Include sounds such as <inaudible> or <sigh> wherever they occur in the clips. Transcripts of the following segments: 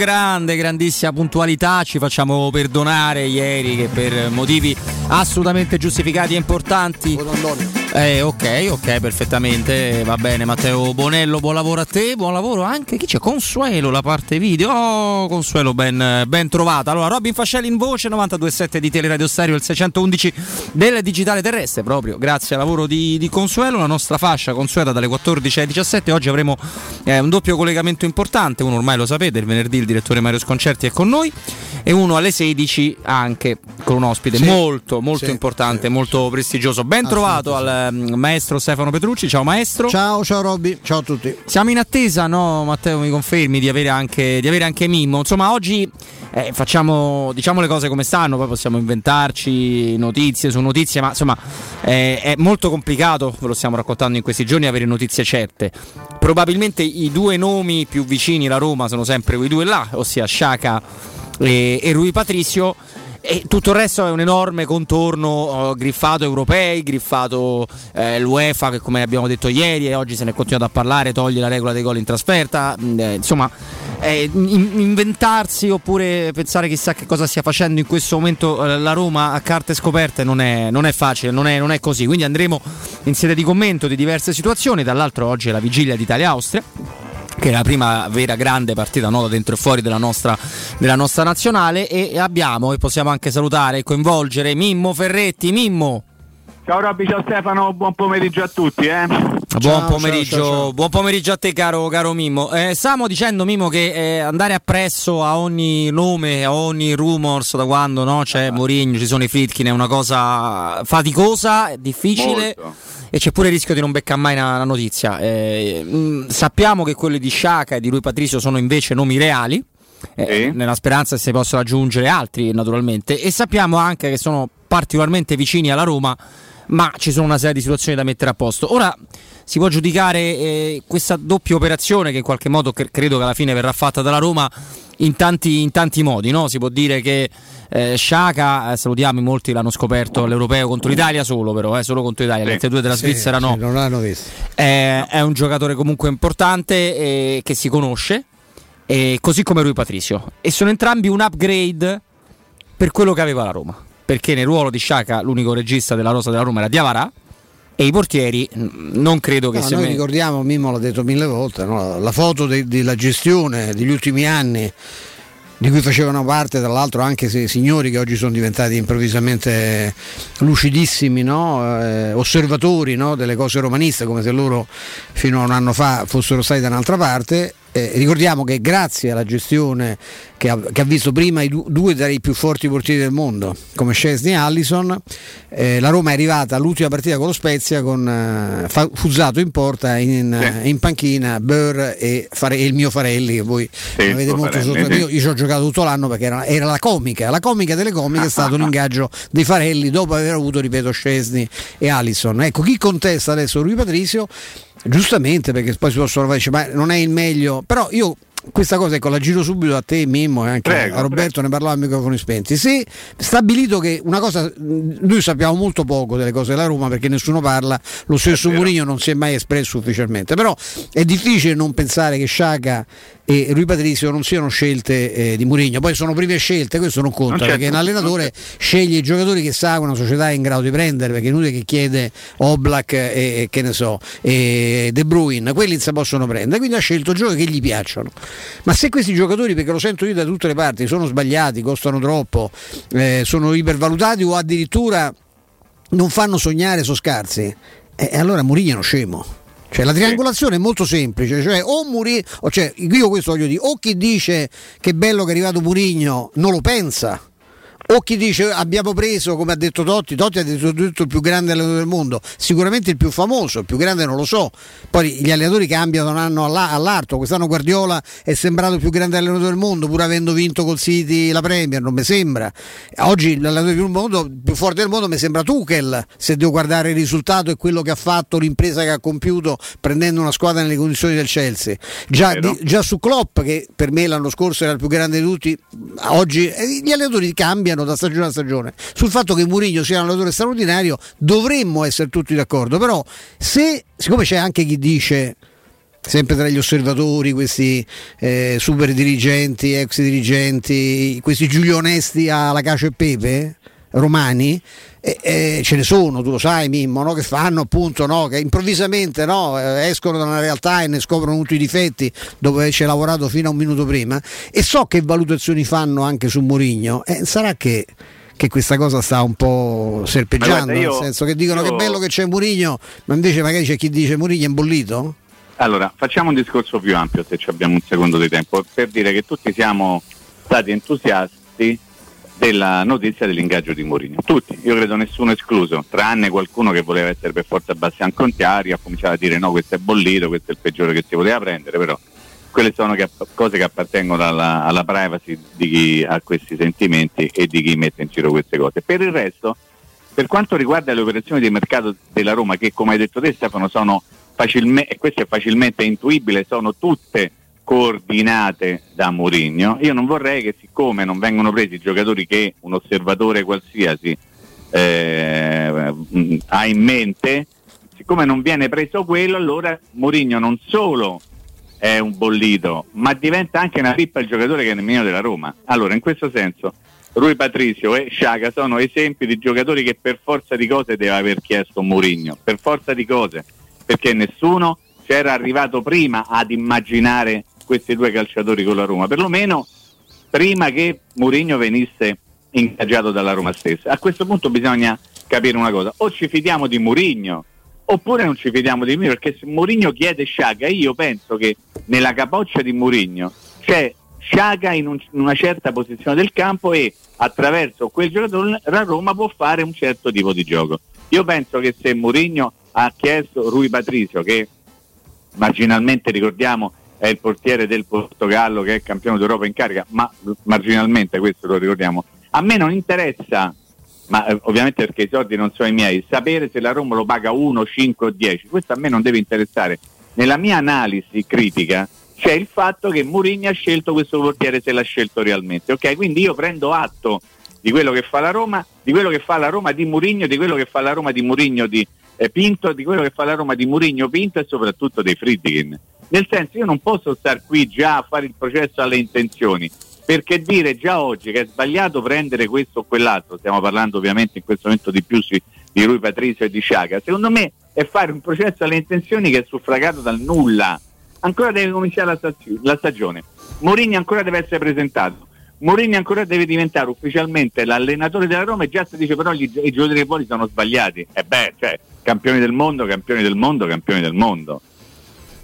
grande, grandissima puntualità. Ci facciamo perdonare ieri che per motivi assolutamente giustificati e importanti. Eh, ok, ok, perfettamente. Va bene, Matteo Bonello, buon lavoro a te, buon lavoro anche. Chi c'è? Consuelo, la parte video. Oh, Consuelo, ben, ben trovata. Allora, Robin Fascelli in voce, 92.7 di Teleradio Stereo, il 611 del digitale terrestre, proprio grazie al lavoro di, di Consuelo. La nostra fascia consueta dalle 14 alle 17. Oggi avremo eh, un doppio collegamento importante. Uno ormai lo sapete, il venerdì il direttore Mario Sconcerti è con noi. E uno alle 16 anche con un ospite sì. molto, molto sì, importante, sì, molto prestigioso. Ben trovato al Ehm, maestro Stefano Petrucci. Ciao maestro. Ciao, ciao Robby, ciao a tutti. Siamo in attesa, no Matteo mi confermi, di avere anche, di avere anche Mimmo. Insomma, oggi eh, facciamo diciamo le cose come stanno, poi possiamo inventarci notizie su notizie, ma insomma eh, è molto complicato, ve lo stiamo raccontando in questi giorni, avere notizie certe. Probabilmente i due nomi più vicini alla Roma sono sempre quei due là, ossia Sciaca e, e Rui Patricio e tutto il resto è un enorme contorno uh, griffato europei, griffato eh, l'UEFA che come abbiamo detto ieri e oggi se ne è continuato a parlare, toglie la regola dei gol in trasferta, mm, eh, insomma eh, inventarsi oppure pensare chissà che cosa stia facendo in questo momento eh, la Roma a carte scoperte non è, non è facile, non è, non è così, quindi andremo in sede di commento di diverse situazioni, dall'altro oggi è la vigilia d'Italia-Austria che è la prima vera grande partita no, da dentro e fuori della nostra, della nostra nazionale e abbiamo e possiamo anche salutare e coinvolgere Mimmo Ferretti. Mimmo. Ciao Robby, ciao Stefano, buon pomeriggio a tutti. Eh. Buon, pomeriggio, ciao, ciao, buon, pomeriggio, a te caro, caro Mimmo. Eh, stavamo dicendo Mimmo che eh, andare appresso a ogni nome, a ogni rumors da quando no, c'è ah. Mourinho, ci sono i Fritkin è una cosa faticosa, difficile. Molto e c'è pure il rischio di non beccare mai una, una notizia. Eh, mh, mm, sappiamo che quelli di Sciaca e di Lui Patricio sono invece nomi reali. Eh, sì. Nella speranza che si possano aggiungere altri, naturalmente, e sappiamo anche che sono particolarmente vicini alla Roma, ma ci sono una serie di situazioni da mettere a posto. Ora si può giudicare eh, questa doppia operazione che in qualche modo cre- credo che alla fine verrà fatta dalla Roma in tanti, in tanti modi. No? Si può dire che eh, Sciaca, eh, salutiamo, molti l'hanno scoperto all'Europeo contro l'Italia solo però, eh, solo contro l'Italia, le altre due della sì, Svizzera no. Sì, non l'hanno visto. Eh, è un giocatore comunque importante eh, che si conosce, così come lui Patricio. E sono entrambi un upgrade per quello che aveva la Roma. Perché nel ruolo di Sciaca l'unico regista della rosa della Roma era Diavarà e i portieri non credo che no, noi me... ricordiamo, Mimmo l'ha detto mille volte, no? la foto de- della gestione degli ultimi anni di cui facevano parte tra l'altro anche se signori che oggi sono diventati improvvisamente lucidissimi, no? eh, osservatori no? delle cose romaniste, come se loro fino a un anno fa fossero stati da un'altra parte, eh, ricordiamo che grazie alla gestione che ha, che ha visto prima i du- due dei più forti portieri del mondo, come Scesni e Allison, eh, la Roma è arrivata all'ultima partita con lo Spezia con eh, fa- Fuzzato in porta, in, sì. in panchina, Burr e, Fare- e, il mio Farelli, che voi sì, avete molto sotto. Io, io ci ho giocato tutto l'anno perché era, era, la comica, la comica delle comiche è <laughs> stato un ingaggio dei Farelli dopo aver avuto, ripeto, Scesni e Allison. Ecco, chi contesta adesso Rui Patrizio? Giustamente, perché poi si possono fare, ma non è il meglio, però io questa cosa ecco la giro subito a te Mimmo e anche prego, a Roberto prego. ne parlava a microfoni spenti. Se stabilito che una cosa noi sappiamo molto poco delle cose della Roma perché nessuno parla lo stesso Mourinho non si è mai espresso ufficialmente però è difficile non pensare che Sciaga e Rui Patrizio non siano scelte eh, di Mourinho. Poi sono prime scelte, questo non conta, non perché un allenatore sceglie i giocatori che sa che una società è in grado di prendere, perché è inutile che chiede Oblak e, e che ne so, e De Bruyne, quelli si possono prendere, quindi ha scelto giocatori che gli piacciono. Ma se questi giocatori, perché lo sento io da tutte le parti, sono sbagliati, costano troppo, eh, sono ipervalutati o addirittura non fanno sognare, sono scarsi, eh, allora Mourinho è uno scemo cioè, la triangolazione è molto semplice, cioè o Murigno, cioè, io questo voglio dire, o chi dice che è bello che è arrivato Murigno non lo pensa, o chi dice abbiamo preso, come ha detto Totti, Totti ha detto tutto il più grande allenatore del mondo, sicuramente il più famoso, il più grande non lo so, poi gli allenatori cambiano da un anno all'altro, quest'anno Guardiola è sembrato il più grande allenatore del mondo pur avendo vinto col City la Premier, non mi sembra, oggi l'allenatore più, mondo, più forte del mondo mi sembra Tuchel, se devo guardare il risultato e quello che ha fatto, l'impresa che ha compiuto prendendo una squadra nelle condizioni del Chelsea, già, di, già su Klopp che per me l'anno scorso era il più grande di tutti, oggi eh, gli allenatori cambiano cambiano da stagione a stagione. Sul fatto che Mourinho sia un allenatore straordinario dovremmo essere tutti d'accordo, però se, siccome c'è anche chi dice sempre tra gli osservatori, questi eh, super dirigenti, ex dirigenti, questi Giulio Onesti alla cacio e pepe romani, e, e ce ne sono, tu lo sai Mimmo, no? che fanno appunto, no? che improvvisamente no? Eh, escono da una realtà e ne scoprono tutti i difetti dopo averci lavorato fino a un minuto prima e so che valutazioni fanno anche su Mourinho, eh, sarà che che questa cosa sta un po' serpeggiando, io, nel senso che dicono io... che bello che c'è Murigno, ma invece magari c'è chi dice Murigno è imbollito? Allora, facciamo un discorso più ampio se abbiamo un secondo di tempo, per dire che tutti siamo stati entusiasti della notizia dell'ingaggio di Mourinho. Tutti, io credo nessuno escluso, tranne qualcuno che voleva essere per forza Bastian Contiari, ha cominciato a dire no, questo è bollito, questo è il peggiore che si voleva prendere, però quelle sono che, cose che appartengono alla, alla, privacy di chi ha questi sentimenti e di chi mette in giro queste cose. Per il resto, per quanto riguarda le operazioni di mercato della Roma, che come hai detto te Stefano sono facilmente, e questo è facilmente intuibile, sono tutte coordinate da Mourinho. Io non vorrei che siccome non vengono presi i giocatori che un osservatore qualsiasi eh, ha in mente, siccome non viene preso quello, allora Mourinho non solo è un bollito, ma diventa anche una pippa il giocatore che è nemmeno della Roma. Allora, in questo senso, Rui Patricio e Sciaga sono esempi di giocatori che per forza di cose deve aver chiesto Mourinho, per forza di cose, perché nessuno c'era arrivato prima ad immaginare questi due calciatori con la Roma, perlomeno prima che Mourinho venisse ingaggiato dalla Roma stessa. A questo punto bisogna capire una cosa, o ci fidiamo di Mourinho oppure non ci fidiamo di Mourinho, perché se Mourinho chiede Sciaga, io penso che nella capoccia di Mourinho c'è Sciaga in, un, in, una certa posizione del campo e attraverso quel giocatore la Roma può fare un certo tipo di gioco. Io penso che se Mourinho ha chiesto Rui Patricio, che marginalmente ricordiamo è il portiere del Portogallo che è campione d'Europa in carica, ma marginalmente questo lo ricordiamo. A me non interessa, ma eh, ovviamente perché i soldi non sono i miei, sapere se la Roma lo paga 1, 5 o 10, questo a me non deve interessare. Nella mia analisi critica c'è il fatto che Mourinho ha scelto questo portiere se l'ha scelto realmente. Ok, quindi io prendo atto di quello che fa la Roma, di quello che fa la Roma di Mourinho, di quello che fa la Roma di Mourinho di eh, Pinto, di quello che fa la Roma di Mourinho Pinto e soprattutto dei Friedkin. Nel senso io non posso star qui già a fare il processo alle intenzioni, perché dire già oggi che è sbagliato prendere questo o quell'altro, stiamo parlando ovviamente in questo momento di più di Rui Patrizio e di Sciaga, secondo me è fare un processo alle intenzioni che è suffragato dal nulla. Ancora deve cominciare la, la stagione. Mourinho ancora deve essere presentato. Mourinho ancora deve diventare ufficialmente l'allenatore della Roma e già si dice però gli, i giocatori fuori sono sbagliati. E beh, cioè, campioni del mondo, campioni del mondo, campioni del mondo.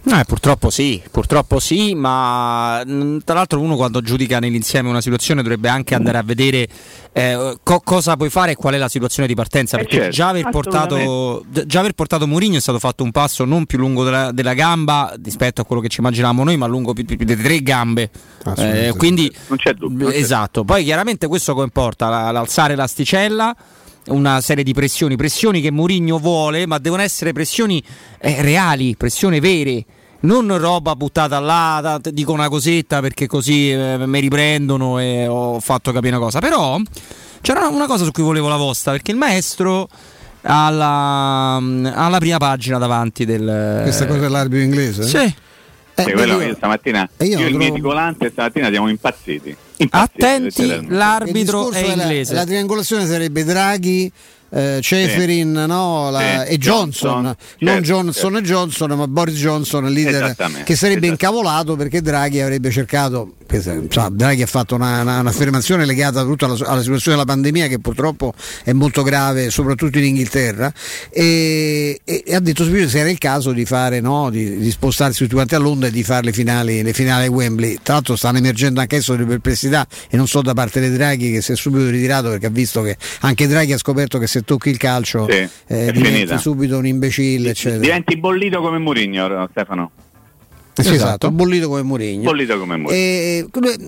Eh, purtroppo sì, purtroppo sì, ma mm, tra l'altro uno quando giudica nell'insieme una situazione dovrebbe anche andare a vedere eh, co- cosa puoi fare e qual è la situazione di partenza, eh, perché certo, già, aver portato, già aver portato Mourinho è stato fatto un passo non più lungo della, della gamba rispetto a quello che ci immaginavamo noi, ma lungo più, più, più delle tre gambe. Eh, quindi, non c'è dubbio. Esatto, poi chiaramente questo comporta l'alzare l'asticella una serie di pressioni, pressioni che Mourinho vuole, ma devono essere pressioni eh, reali, pressioni vere non roba buttata là, dico una cosetta perché così eh, mi riprendono e ho fatto capire una cosa. Però c'era una cosa su cui volevo la vostra, perché il maestro alla, alla prima pagina davanti del... Questa cosa dell'arbitro inglese? Sì. Eh, sì, quello io, stamattina io, io e il mio volante stamattina siamo impazziti. impazziti Attenti, l'arbitro è inglese. La, la triangolazione sarebbe Draghi eh, Ceferin sì. no, la, sì. e Johnson, Johnson non certo, Johnson certo. e Johnson, ma Boris Johnson, il leader che sarebbe incavolato perché Draghi avrebbe cercato cioè, Draghi ha fatto una, una, un'affermazione legata tutta alla, alla, situazione della pandemia che purtroppo è molto grave soprattutto in Inghilterra e, e, e ha detto se era il caso di, fare, no, di, di spostarsi tutti quanti a Londra e di fare le finali, le finali a Wembley tra l'altro stanno emergendo anche adesso delle perplessità e non so da parte di Draghi che si è subito ritirato perché ha visto che anche Draghi ha scoperto che se tocchi il calcio sì, eh, diventi subito un imbecille eccetera. diventi bollito come Mourinho Stefano Sì, esatto, bollito come Mourinho. Bollito come Mourinho. E,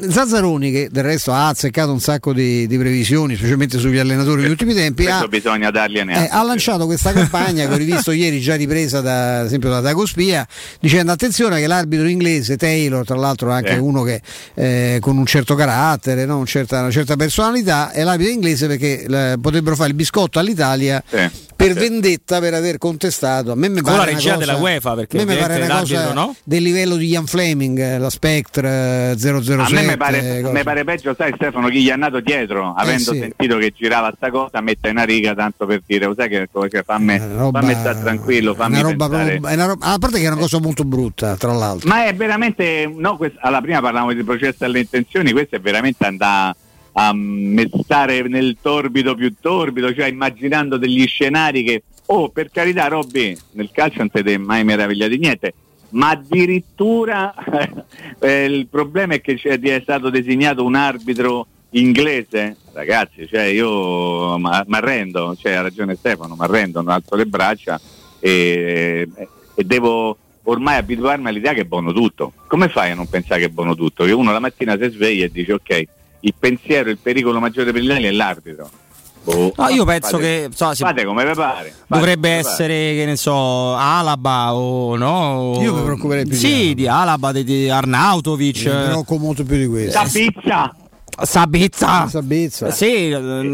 Zazzaroni, che del resto ha azzeccato un sacco di, di previsioni, specialmente sugli allenatori negli ultimi tempi, ha, bisogna dargli eh, ha lanciato questa campagna che ho rivisto ieri già ripresa da, ad esempio da Dago Spia, dicendo attenzione che l'arbitro inglese, Taylor, tra l'altro anche eh. uno che eh, con un certo carattere, no? un certa, una certa personalità, è l'arbitro inglese perché eh, potrebbero fare il biscotto all'Italia. Sì per vendetta per aver contestato. A me mi Con pare la regia cosa, della UEFA perché a me mi pare una cosa no? del livello di Ian Fleming, la Spectre 007. A me mi pare, mi pare peggio, sai Stefano, chi gli è nato dietro, eh avendo sì. sentito che girava sta cosa, mette una riga tanto per dire, sai che cioè, fammi, roba, fammi stare tranquillo, fammi una roba proprio, una roba, a parte che è una cosa molto brutta, tra l'altro. Ma è veramente, no, questa, alla prima parlavamo di processo alle intenzioni, questo è veramente andare a stare nel torbido più torbido, cioè immaginando degli scenari che Oh, per carità, Robby, nel calcio non siete mai meravigliati di niente, ma addirittura <laughs> eh, il problema è che è stato designato un arbitro inglese. Ragazzi, cioè io mi arrendo, cioè, ha ragione Stefano, mi arrendo, non alzo le braccia e, e devo ormai abituarmi all'idea che è buono tutto. Come fai a non pensare che è buono tutto? Che uno la mattina si sveglia e dice ok, il pensiero, il pericolo maggiore per l'Italia è l'arbitro Oh, no, io penso fate, che so, fate come vi pare. dovrebbe come essere, pare. che ne so, Alaba o no? Io mi preoccuperei più sì, di, Alaba, di, di Arnautovic. Mi preoccupo molto più di questo. La pizza! Sabizza. Sabizza. Sì,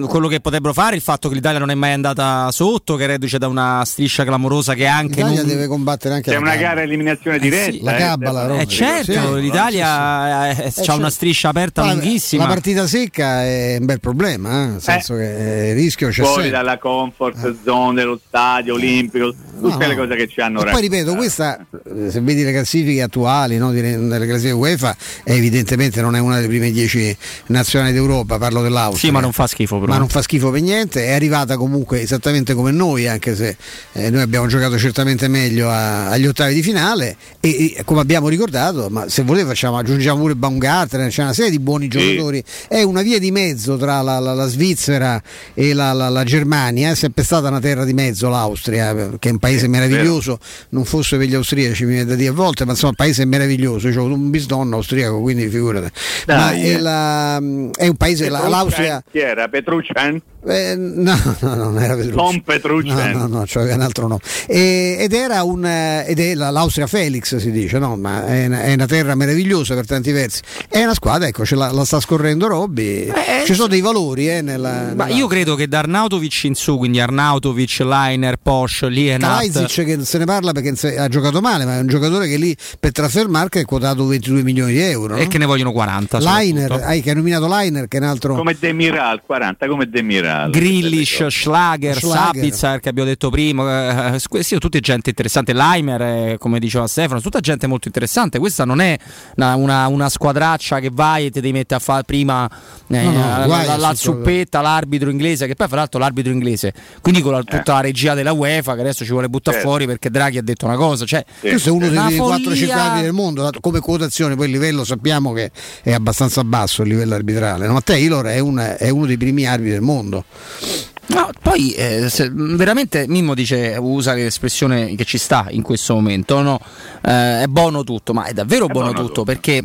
quello che potrebbero fare, il fatto che l'Italia non è mai andata sotto, che reduce da una striscia clamorosa che anche l'Italia non... deve combattere anche C'è una gara eliminazione diretta. Eh sì, la cabala, eh, eh certo, sì, l'Italia sì, sì. ha una striscia aperta Ma lunghissima. La partita secca è un bel problema, eh? nel senso che il rischio c'è fuori sempre. dalla comfort eh. zone dello stadio olimpico tutte no, le cose che ci hanno raccontato. Poi ripeto, questa, se vedi le classifiche attuali no, delle classifiche UEFA, evidentemente non è una delle prime dieci nazionali d'Europa, parlo dell'Austria. Sì, ma non fa schifo però. Ma non fa schifo per niente, è arrivata comunque esattamente come noi, anche se eh, noi abbiamo giocato certamente meglio a, agli ottavi di finale e, e, come abbiamo ricordato, ma se volete facciamo, aggiungiamo pure Baumgartner, c'è una serie di buoni giocatori, sì. è una via di mezzo tra la, la, la Svizzera e la, la Germania, è sempre stata una terra di mezzo l'Austria, che è un paese meraviglioso, non fosse per gli austriaci mi viene da dire a volte, ma insomma il paese meraviglioso, io ho un bisnonno austriaco, quindi figurate. Dai, ma è, la, è, un paese, Petruccian, l'Austria... Chi era? Petruccian? Eh, no, no, non era Petruccian. Tom Petruccian. No, no, no, cioè un altro nome. E, ed era un, ed è l'Austria Felix si dice, no? Ma è una, è una, terra meravigliosa per tanti versi. È una squadra, ecco, ce la, la sta scorrendo Robby. Eh, Ci sono dei valori eh, nella, Ma io credo che da Arnautovic in su, quindi Arnautovic, Liner, Posch, Lienat che se ne parla perché ha giocato male, ma è un giocatore che lì per trasfermarca è quotato 22 milioni di euro. No? E che ne vogliono 40. Liner, hai, che nominato Liner, che è un altro. Come Demiral, 40 come Demiral. Grillish, Schlager, Schlager. Sabitzer che abbiamo detto prima. Eh, questi sono tutti gente interessante. Leimer, eh, come diceva Stefano, tutta gente molto interessante. Questa non è una, una, una squadraccia che vai e ti devi mettere a fare prima eh, no, no, la, la, la zuppetta, l'arbitro inglese, che poi fra l'altro l'arbitro inglese. Quindi con la, tutta eh. la regia della UEFA che adesso ci vuole buttare certo. fuori perché Draghi ha detto una cosa. Cioè, sì. Questo è uno dei 4 centrali del mondo, come quotazione, poi il livello sappiamo che è abbastanza basso il livello arbitrale. No? Ma Taylor è, un, è uno dei primi arbitri del mondo. No, poi eh, se, veramente Mimmo dice, usa l'espressione che ci sta in questo momento, no? eh, è buono tutto, ma è davvero è buono, buono, tutto, tutto. perché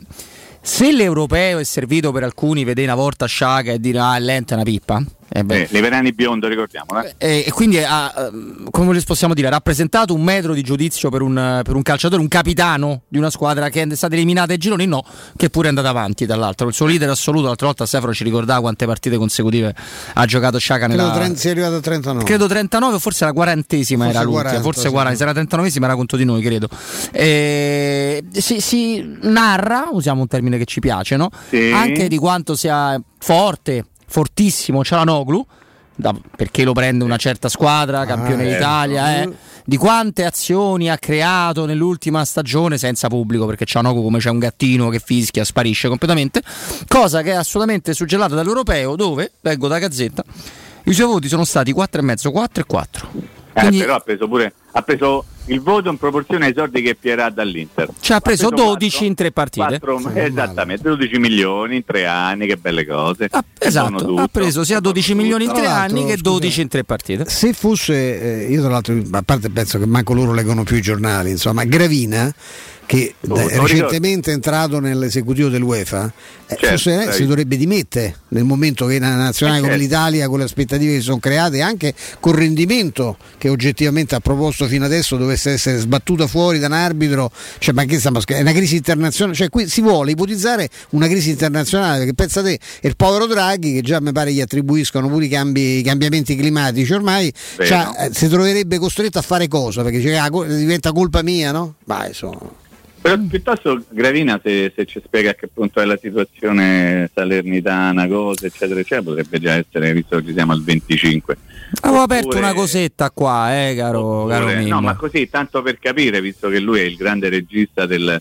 se l'europeo è servito per alcuni, vedere una volta Sciaga e dire ah è lento è una pippa, eh eh, Liverani biondo, ricordiamo. Eh? eh? E quindi ha, ehm, come possiamo dire, ha rappresentato un metro di giudizio per un, per un, calciatore, un capitano di una squadra che è stata eliminata ai gironi, no, che pure è andata avanti dall'altro. Il suo leader assoluto, l'altra volta Stefano ci ricordava quante partite consecutive ha giocato Sciaca nella... Credo 30, è arrivato a 39. Credo 39, forse la quarantesima forse era l'ultima, 40, forse sì. 40, se era 39esima era conto di noi, credo. E, si, si, narra, usiamo un termine che ci piace, no? Sì. Anche di quanto sia forte fortissimo Cialanoglu, da, perché lo prende una certa squadra, campione ah, d'Italia, eh, di quante azioni ha creato nell'ultima stagione senza pubblico, perché Cianoco come c'è un gattino che fischia, sparisce completamente, cosa che è assolutamente suggellata dall'europeo dove, leggo da Gazzetta, i suoi voti sono stati 4,5, 4 e 4. Eh, Quindi, però ha preso pure ha preso il voto in proporzione ai soldi che Pierà dall'Inter. Ci ha preso, ha preso 12 4, in tre partite. 4, esattamente, 12 milioni in tre anni, che belle cose. Ah, esatto, ha preso sia 12 milioni in tre anni che 12 scusa, in tre partite. Se fosse, eh, io tra l'altro, a parte penso che manco loro leggono più i giornali, insomma, Gravina che è lo recentemente entrato nell'esecutivo dell'UEFA, eh, Certo, forse eh, si dovrebbe dimettere nel momento che una nazionale Eh, come certo. l'Italia, con le aspettative che si sono create, anche col rendimento che oggettivamente ha proposto fino adesso, dovesse essere sbattuta fuori da un arbitro, cioè, ma che stiamo? È una crisi internazionale, cioè qui si vuole ipotizzare una crisi internazionale, perché pensa te, il povero Draghi, che già mi pare gli attribuiscono pure i, cambi- i cambiamenti climatici, ormai cioè, eh, si troverebbe costretto a fare cosa? Perché co- diventa colpa mia, no? Ma insomma. Però piuttosto Gravina se, se ci spiega a che punto è la situazione salernitana, cose eccetera eccetera, potrebbe già essere, visto che ci siamo al 25. Avevo aperto Oppure- una cosetta qua, eh, caro, oppure- caro no, ma così tanto per capire, visto che lui è il grande regista del,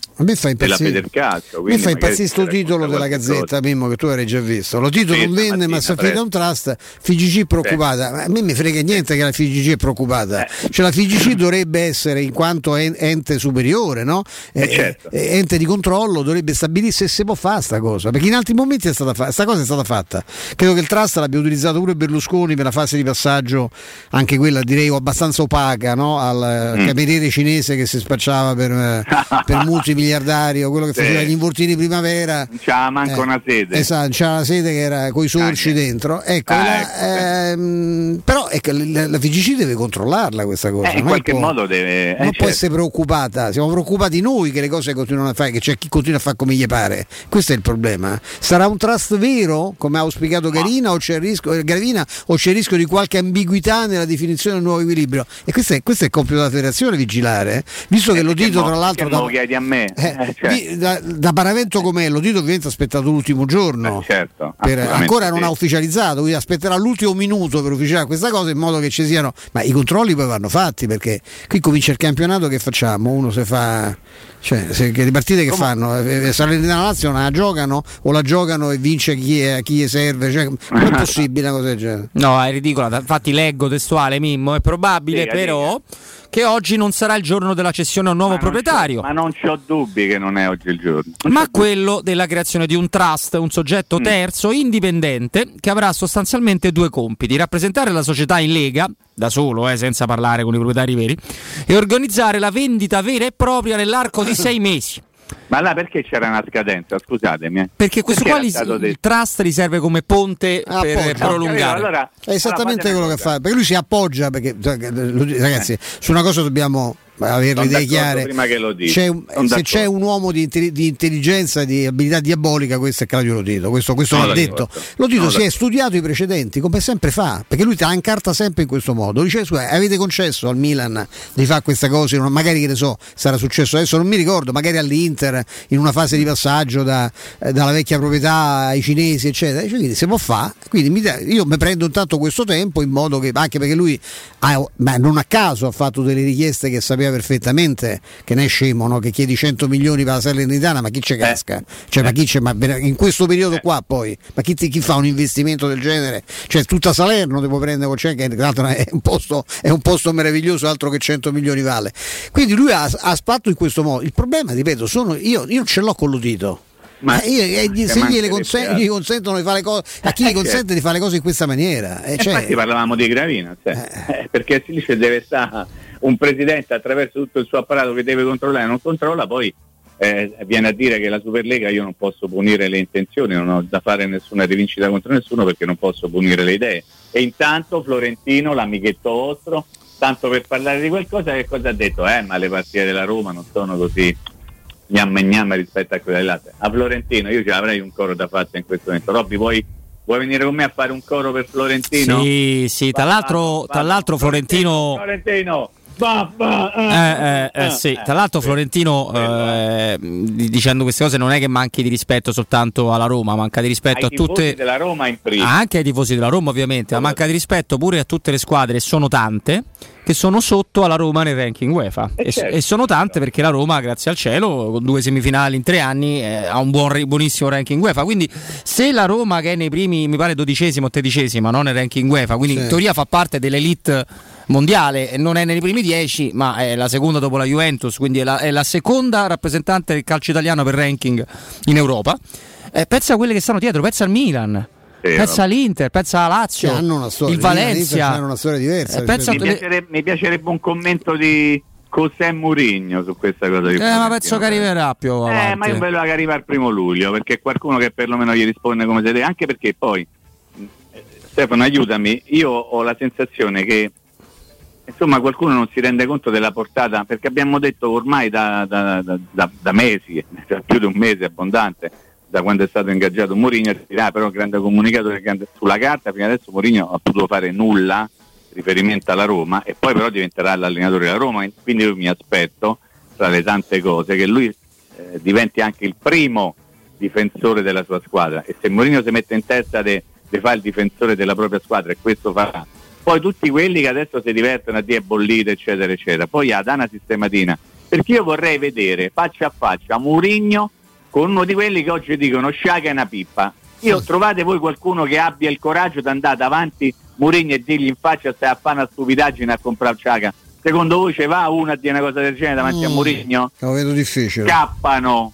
della. Federcalcio. Mi fa impazzire sto ci racconta titolo della Gazzetta, cosa. Mimmo, che tu avevi già visto. Lo titolo Sì, non venne, ma si affida un trust. FIGC preoccupata. Ma A me mi frega niente che la FIGC è preoccupata. Eh. Cioè la FIGC dovrebbe essere, in quanto en- ente superiore, no? Eh, certo. eh, ente di controllo, dovrebbe stabilire se si può fare sta cosa. Perché in altri momenti è stata fatta, sta cosa è stata fatta. Credo che il trust l'abbia utilizzato pure Berlusconi per la fase di passaggio, anche quella direi abbastanza opaca, no? al Mm. cameriere cinese che si spacciava per, eh, per <laughs> multimiliardario, quello che Sì. faceva gli involtini primavera. C'ha manco Eh, una sede. Esatto, c'era la sede che era coi sorci Ah, dentro. Ecco, Ah, la- ecco, ehm, però ecco, la, la FIGC deve controllarla questa cosa. Eh, in qualche può- modo deve... eh, non può certo. essere preoccupata, siamo preoccupati noi che le cose continuano a fare, che c'è chi continua a fare come gli pare. Questo è il problema. Sarà un trust vero, come ha auspicato Garina, o c'è il rischio, Gravina, o c'è il rischio di qualche ambiguità nella definizione del nuovo equilibrio? E questo è, questo è il compito della federazione vigilare, eh. visto che Eh, lo che dito mo- tra l'altro che da, chiedi a me? eh, Eh, cioè. di- da, da Paravento com'è, lo dito ovviamente ha aspettato l'ultimo giorno. Eh, certo, Per- ancora non sì. ha ufficializzato, quindi aspetterà l'ultimo minuto per ufficializzare questa cosa in modo che ci siano. Ma i controlli poi vanno fatti perché qui comincia il campionato che facciamo? Uno se fa. Cioè, se, che le partite che fanno? Eh, eh, Salernitana Lazio non la giocano o la giocano e vince chi, è, chi serve? Cioè, non è <laughs> possibile una cosa del genere. No, è ridicola. Infatti, leggo testuale Mimmo. È probabile, Dica, però, che oggi non sarà il giorno della cessione a un nuovo Ma proprietario. Ma non ho dubbi che non è oggi il giorno. Non ma c'ho dubbi. quello della creazione di un trust, un soggetto Mm. terzo indipendente che avrà sostanzialmente due compiti: rappresentare la società in lega, da solo, eh, senza parlare con i proprietari veri, e organizzare la vendita vera e propria nell'arco di <laughs> sei mesi. Ma là perché c'era una scadenza? Scusatemi. eh. Perché questo Perché qua li- il detto? trust li serve come ponte Ah, per appoggio. prolungare. Allora, È esattamente allora, quello che fa, perché lui si appoggia, perché cioè, ragazzi, su una cosa dobbiamo avere le Sono idee chiare. prima che lo dica. C'è un- se d'accordo. c'è un uomo di, di intelligenza, di abilità diabolica, questo è Claudio Lotito. Questo, questo l'ha detto. Lotito Sono si è studiato i precedenti, come sempre fa, perché lui te la incarta sempre in questo modo. Dice, "Scusa, avete concesso al Milan di fare queste cose, non- magari che ne so, sarà successo adesso, non mi ricordo, magari all'Inter in una fase di passaggio da- eh, dalla vecchia proprietà ai cinesi, eccetera. Dice, quindi si può fare, quindi mi io mi prendo intanto questo tempo in modo che, anche perché lui ha- ma non a caso ha fatto delle richieste che sapeva perfettamente che ne è scemo, no? che chiedi 100 milioni per la Salernitana, ma chi c'è casca? Cioè, ma chi c'è, ma in questo periodo qua poi, ma chi, chi fa un investimento del genere? Cioè tutta Salerno può prendere con c'è, che è un, posto, è un posto meraviglioso, altro che 100 milioni vale. Quindi lui ha, ha fatto in questo modo. Il problema, ripeto, sono io, io ce l'ho con l'udito. Ma- Eh, io- eh, gli- se mancherebbe consen- gli consentono di fare cose, a chi gli Eh, consente certo. di fare le cose in questa maniera? Eh, Eh, cioè- Infatti parlavamo di Gravina, cioè, eh, perché lì ci deve stare un presidente attraverso tutto il suo apparato che deve controllare, non controlla, poi eh, viene a dire che la Superlega io non posso punire le intenzioni, non ho da fare nessuna rivincita contro nessuno perché non posso punire le idee. E intanto Florentino, l'amichetto vostro, tanto per parlare di qualcosa, che cosa ha detto? Eh, ma le partite della Roma non sono così gnamma gnamma rispetto a quelle dell'altra. A Florentino io ce l'avrei un coro da fare in questo momento. Robby, vuoi, vuoi venire con me a fare un coro per Florentino? Sì, sì, tra l'altro, tra l'altro Florentino... Florentino, va, va, Eh, eh, eh, sì, tra l'altro Florentino eh, dicendo queste cose non è che manchi di rispetto soltanto alla Roma, manca di rispetto ai a tutte della Roma in prima. anche ai tifosi della Roma ovviamente, ma manca di rispetto pure a tutte le squadre, sono tante, che sono sotto alla Roma nel ranking UEFA. Eh, E, certo. e sono tante perché la Roma, grazie al cielo, con due semifinali in tre anni, eh, ha un buon, buonissimo ranking UEFA. Quindi se la Roma che è nei primi, mi pare dodicesima o tredicesima, no? nel ranking UEFA, quindi Sì. in teoria fa parte dell'elite mondiale, e non è nei primi dieci, ma è la seconda dopo la Juventus, quindi è la, è la seconda rappresentante del calcio italiano per ranking in Europa. Eh, pensa a quelle che stanno dietro, pensa al Milan. Sì, pensa all'Inter, pensa alla Lazio, Che hanno una storia, il Valencia. hanno una storia diversa Eh, pensa mi, piacerebbe, mi piacerebbe un commento di, cos'è Murigno su questa cosa di Eh, ma penso che arriverà più avanti. Eh, ma io vedo che arriva il primo luglio, perché qualcuno che perlomeno gli risponde come si deve, anche perché poi, eh, Stefano aiutami, io ho la sensazione che insomma qualcuno non si rende conto della portata, perché abbiamo detto ormai da, da, da, da mesi, <laughs> cioè più di un mese abbondante, da quando è stato ingaggiato Mourinho, dirà però grande comunicatore grande, sulla carta, fino adesso Mourinho ha potuto fare nulla riferimento alla Roma e poi però diventerà l'allenatore della Roma, quindi io mi aspetto, tra le tante cose, che lui eh, diventi anche il primo difensore della sua squadra. E se Mourinho si mette in testa di fare il difensore della propria squadra e questo farà poi tutti quelli che adesso si divertono a dire bollite eccetera eccetera. Poi ha da una sistematina. Perché io vorrei vedere faccia a faccia Mourinho con uno di quelli che oggi dicono Sciaga è una pippa io trovate voi qualcuno che abbia il coraggio di andare davanti Mourinho e dirgli in faccia stai a fare una stupidaggine a comprare Sciaga secondo voi ce va uno a dire una cosa del genere davanti mm, a Mourinho? Lo vedo difficile. Scappano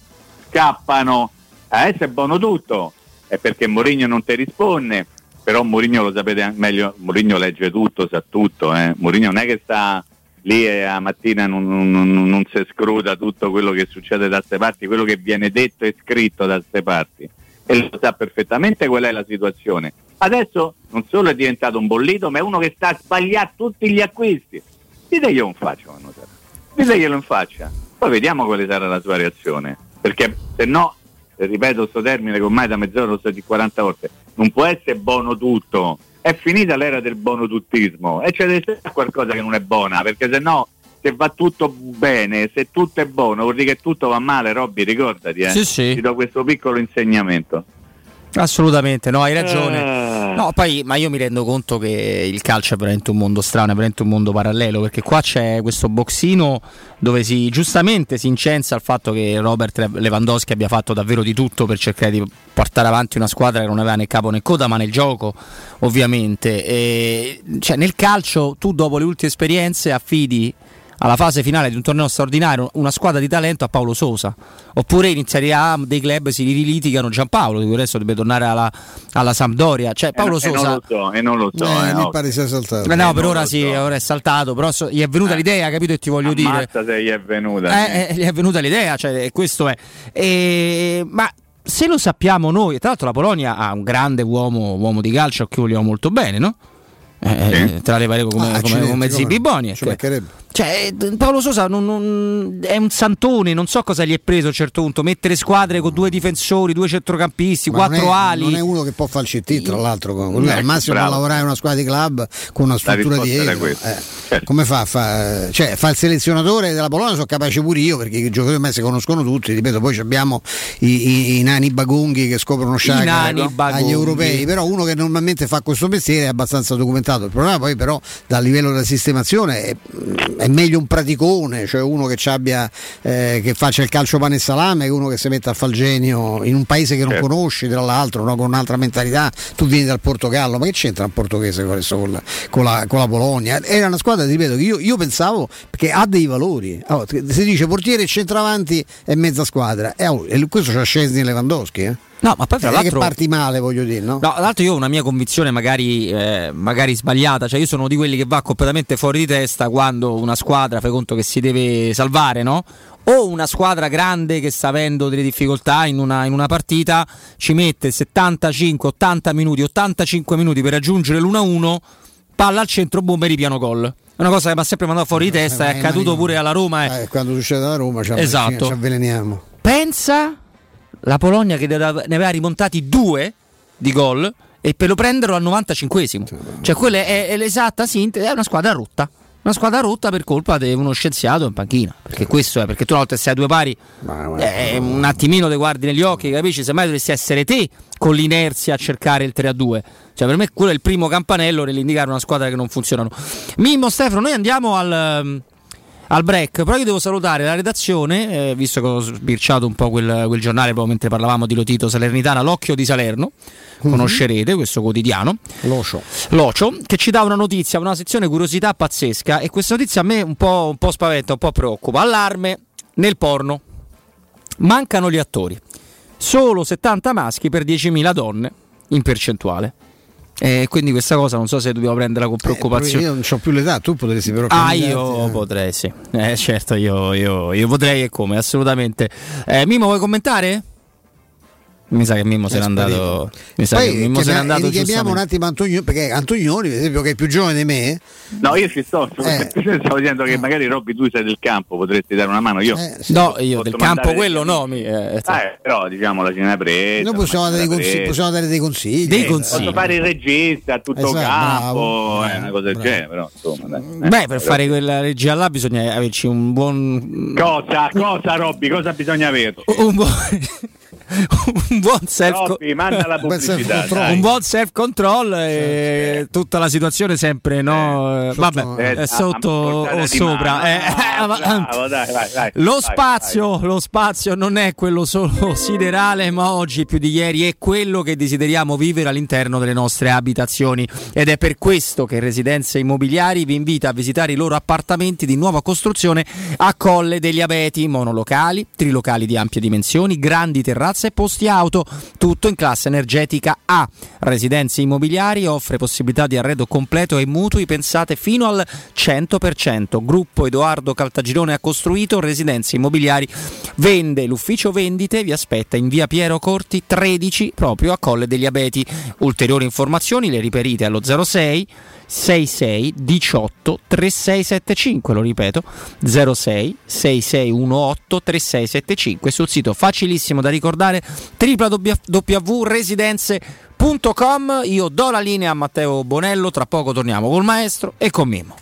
scappano. Adesso è buono tutto. È perché Mourinho non ti risponde però Mourinho lo sapete meglio, Mourinho legge tutto, sa tutto, eh. Mourinho non è che sta lì e a mattina non, non, non, si scruta tutto quello che succede da queste parti, quello che viene detto e scritto da queste parti e lo sa perfettamente qual è la situazione. Adesso non solo è diventato un bollito, ma è uno che sta a sbagliare tutti gli acquisti. Diteglielo in faccia quando sarà. Diteglielo in faccia. Poi vediamo quale sarà la sua reazione. Perché se no, ripeto questo termine che ormai da mezz'ora lo so di 40 volte, non può essere buono tutto. È finita l'era del buono tuttismo e c'è qualcosa che non è buona, perché se no se va tutto bene, se tutto è buono, vuol dire che tutto va male, Robby, ricordati, eh. Sì, sì. Ti do questo piccolo insegnamento. Assolutamente, no, hai ragione. No, poi, ma io mi rendo conto che il calcio è veramente un mondo strano, è veramente un mondo parallelo, perché qua c'è questo boxino dove si giustamente si incensa il fatto che Robert Lewandowski abbia fatto davvero di tutto per cercare di portare avanti una squadra che non aveva né capo né coda, ma nel gioco, ovviamente. E, cioè, nel calcio tu dopo le ultime esperienze affidi alla fase finale di un torneo straordinario una squadra di talento a Paolo Sosa oppure in Serie A dei club si litigano Giampaolo di cui adesso deve tornare alla, alla Sampdoria cioè Paolo e Sosa non lo so, e non lo so eh, eh, mi no. pare sia saltato eh, no per ora sì so. ora è saltato però so, gli è venuta Eh. l'idea capito e ti voglio Ammazza dire se gli è venuta eh, eh, gli è venuta l'idea cioè questo è E- ma se lo sappiamo noi tra l'altro la Polonia ha un grande uomo, uomo di calcio a cui vogliamo molto bene no? Eh, Sì. tra le varie come, Ah, come, come? Zibiboni Ci mancherebbe. Cioè, eh, Paolo Sosa non- non- è un santone, non so cosa gli è preso a un certo punto. Mettere squadre con due difensori, due centrocampisti, Ma quattro non è, ali. non è uno che può fare il CT tra l'altro con lui al Ecco, massimo può lavorare in una squadra di club con una struttura questa. Eh, come fa, fa, cioè, fa il selezionatore della Polonia sono capace pure io perché i giocatori ormai si conoscono tutti ripeto poi ci abbiamo i, i- i nani bagonghi che scoprono Sciacca agli europei. Però uno che normalmente fa questo mestiere è abbastanza documentato. Il problema poi però dal livello della sistemazione è, è meglio un praticone cioè uno che, ci abbia, eh, che faccia il calcio pane e salame che uno che si mette a fare il genio in un paese che non Certo. conosci tra l'altro no? con un'altra mentalità tu vieni dal Portogallo ma che c'entra il portoghese con, la, con, la, con la Polonia era una squadra ti ripeto che io, io pensavo che ha dei valori Allora, si dice portiere centravanti e mezza squadra e, oh, e questo c'ha Scesni e Lewandowski eh? No, ma poi tra Non è che l'altro. parti male voglio dire no? No, tra l'altro io ho una mia convinzione magari, eh, magari sbagliata, cioè io sono di quelli che va completamente fuori di testa quando una squadra fai conto che si deve salvare, no? O una squadra grande che sta avendo delle difficoltà in una, in una partita ci mette 75, 80 minuti, 85 minuti per raggiungere l'1-1, palla al centro, bomba e ripiano gol. È una cosa che mi ha sempre mandato fuori di testa, Eh, è ma- accaduto pure alla Roma. eh. Eh, quando succede alla Roma ci, Esatto. ci avveleniamo Pensa la Polonia che ne aveva rimontati due di gol e per lo prenderlo al 95esimo. Cioè, quella è, è l'esatta sintesi, è una squadra rotta. Una squadra rotta per colpa di uno scienziato in panchina. Perché questo è, perché tu una volta sei a due pari, eh, un attimino ti guardi negli occhi, capisci? Semmai dovresti essere te con l'inerzia a cercare il 3 a 2. Cioè, per me quello è il primo campanello nell'indicare una squadra che non funzionano. Mimmo Stefano, noi andiamo al al break. Però io devo salutare la redazione, eh, visto che ho sbirciato un po' quel, quel giornale proprio mentre parlavamo di Lotito Salernitana, l'Occhio di Salerno. Conoscerete questo quotidiano, L'Ocio L'Ocio, che ci dà una notizia, una sezione curiosità pazzesca. E questa notizia a me un po', un po' spaventa, un po' preoccupa. Allarme nel porno. Mancano gli attori. Solo 70 maschi per 10.000 donne in percentuale. E quindi questa cosa non so se dobbiamo prenderla con preoccupazione. Eh, io non ho più l'età, tu potresti però. Ah, io eh. potrei, sì. Eh, certo, io, io, io, potrei e come, assolutamente. Eh, Mimo, vuoi commentare? Mi sa che Mimmo se n'è andato. Mi sa Poi, che Mimmo se n'è andato. Richiamiamo un attimo Antonio, perché Antonioni, per esempio, che è più giovane di me. No, io ci sto. Eh. <laughs> Stavo dicendo che magari Robby tu sei del campo, potresti dare una mano. Io eh, sì. No, io del campo quello no. Mi, eh, eh, però diciamo la cena presa. Noi possiamo dare, consigli, possiamo dare, dei consigli. Dei consigli. Posso fare il regista a tutto esatto, campo, bravo, eh, una cosa del genere, però insomma. Dai, Beh, per fare quella regia là bisogna averci un buon. Cosa? Cosa, Robby? Cosa bisogna avere? Un buon. Un buon self <laughs> pubblicità, un buon self control e tutta la situazione sempre no? Eh, vabbè eh, sotto o sopra. eh, <laughs> bravo, dai, vai, vai, lo vai, spazio lo spazio non è quello solo <laughs> siderale ma oggi più di ieri è quello che desideriamo vivere all'interno delle nostre abitazioni. Ed è per questo che Residenze Immobiliari vi invita a visitare i loro appartamenti di nuova costruzione a Colle degli Abeti. Monolocali trilocali di ampie dimensioni grandi terrazze terrazze e posti auto, tutto in classe energetica A. Residenze immobiliari offre possibilità di arredo completo e mutui pensate fino al 100%. Gruppo Edoardo Caltagirone ha costruito residenze immobiliari, vende l'ufficio vendite, vi aspetta in via Piero Corti 13 proprio a Colle degli Abeti. Ulteriori informazioni le riperite allo 06 66 18 3675, lo ripeto 06 6618 3675 sul sito facilissimo da ricordare www.residenze.com io do la linea a Matteo Bonello tra poco torniamo col maestro e con Mimmo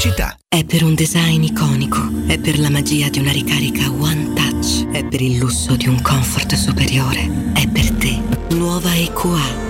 Pubblicità è per un design iconico è per la magia di una ricarica One Touch è per il lusso di un comfort superiore è per te Nuova EQA.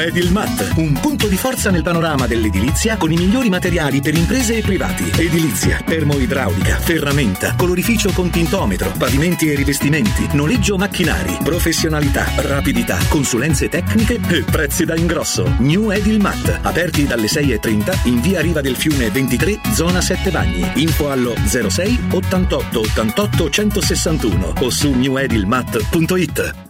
Edilmat, un punto di forza nel panorama dell'edilizia con i migliori materiali per imprese e privati. Edilizia, termoidraulica, ferramenta, colorificio con tintometro, pavimenti e rivestimenti, noleggio macchinari, professionalità, rapidità, consulenze tecniche e prezzi da ingrosso. New Edilmat, aperti dalle 6.30 in via Riva del Fiume 23, zona 7 Bagni. Info allo 06 88 88 161 o su newedilmat.it.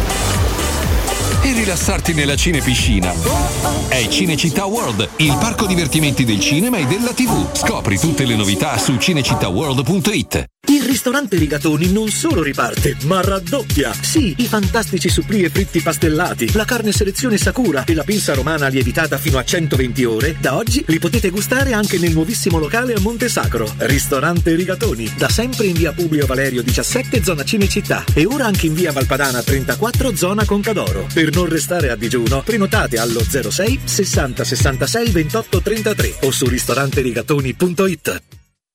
e rilassarti nella cinepiscina. È Cinecittà World, il parco divertimenti del cinema e della TV. Scopri tutte le novità su cinecittàworld.it. Il ristorante Rigatoni non solo riparte, ma raddoppia. Sì, i fantastici supplì e fritti pastellati, la carne selezione Sakura e la pinza romana lievitata fino a 120 ore, da oggi li potete gustare anche nel nuovissimo locale a Monte Sacro. Ristorante Rigatoni, da sempre in via Publio Valerio 17, zona Cinecittà, e ora anche in via Valpadana 34, zona Concadoro. Per non restare a digiuno, prenotate allo 06 60 66 28 33 o su ristoranterigatoni.it.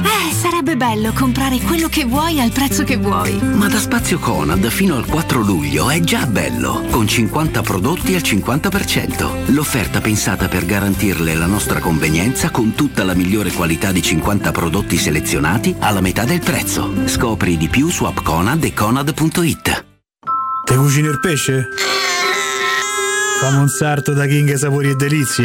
Eh, sarebbe bello comprare quello che vuoi al prezzo che vuoi. Ma da Spazio Conad fino al 4 luglio è già bello, con 50 prodotti al 50%. L'offerta pensata per garantirle la nostra convenienza con tutta la migliore qualità di 50 prodotti selezionati alla metà del prezzo. Scopri di più su appconad e conad.it. Te cucini il pesce? Fammi un sarto da King Sapori e Delizie.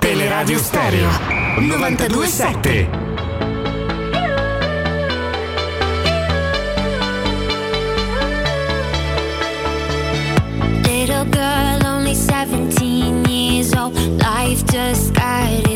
Teleradio Stereo 927 Little girl, only 17 years old. Life just got in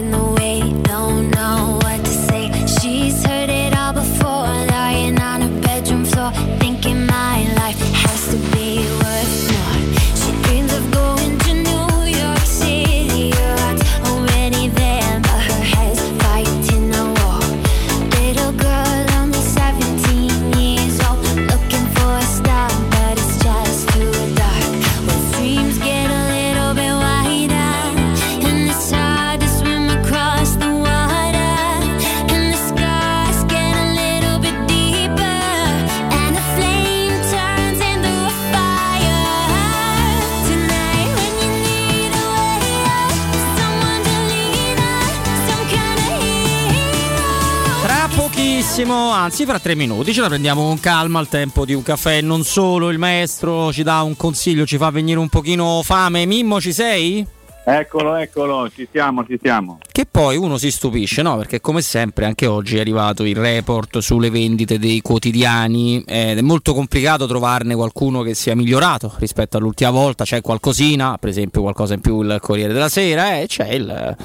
pochissimo, anzi fra tre minuti, ce la prendiamo con calma al tempo di un caffè. Non solo il maestro ci dà un consiglio, ci fa venire un pochino fame. Mimmo, ci sei? Eccolo, eccolo, ci siamo, ci siamo. Che poi uno si stupisce, no? Perché come sempre anche oggi è arrivato il report sulle vendite dei quotidiani ed è molto complicato trovarne qualcuno che sia migliorato rispetto all'ultima volta. C'è qualcosina, per esempio qualcosa in più il Corriere della Sera e c'è il,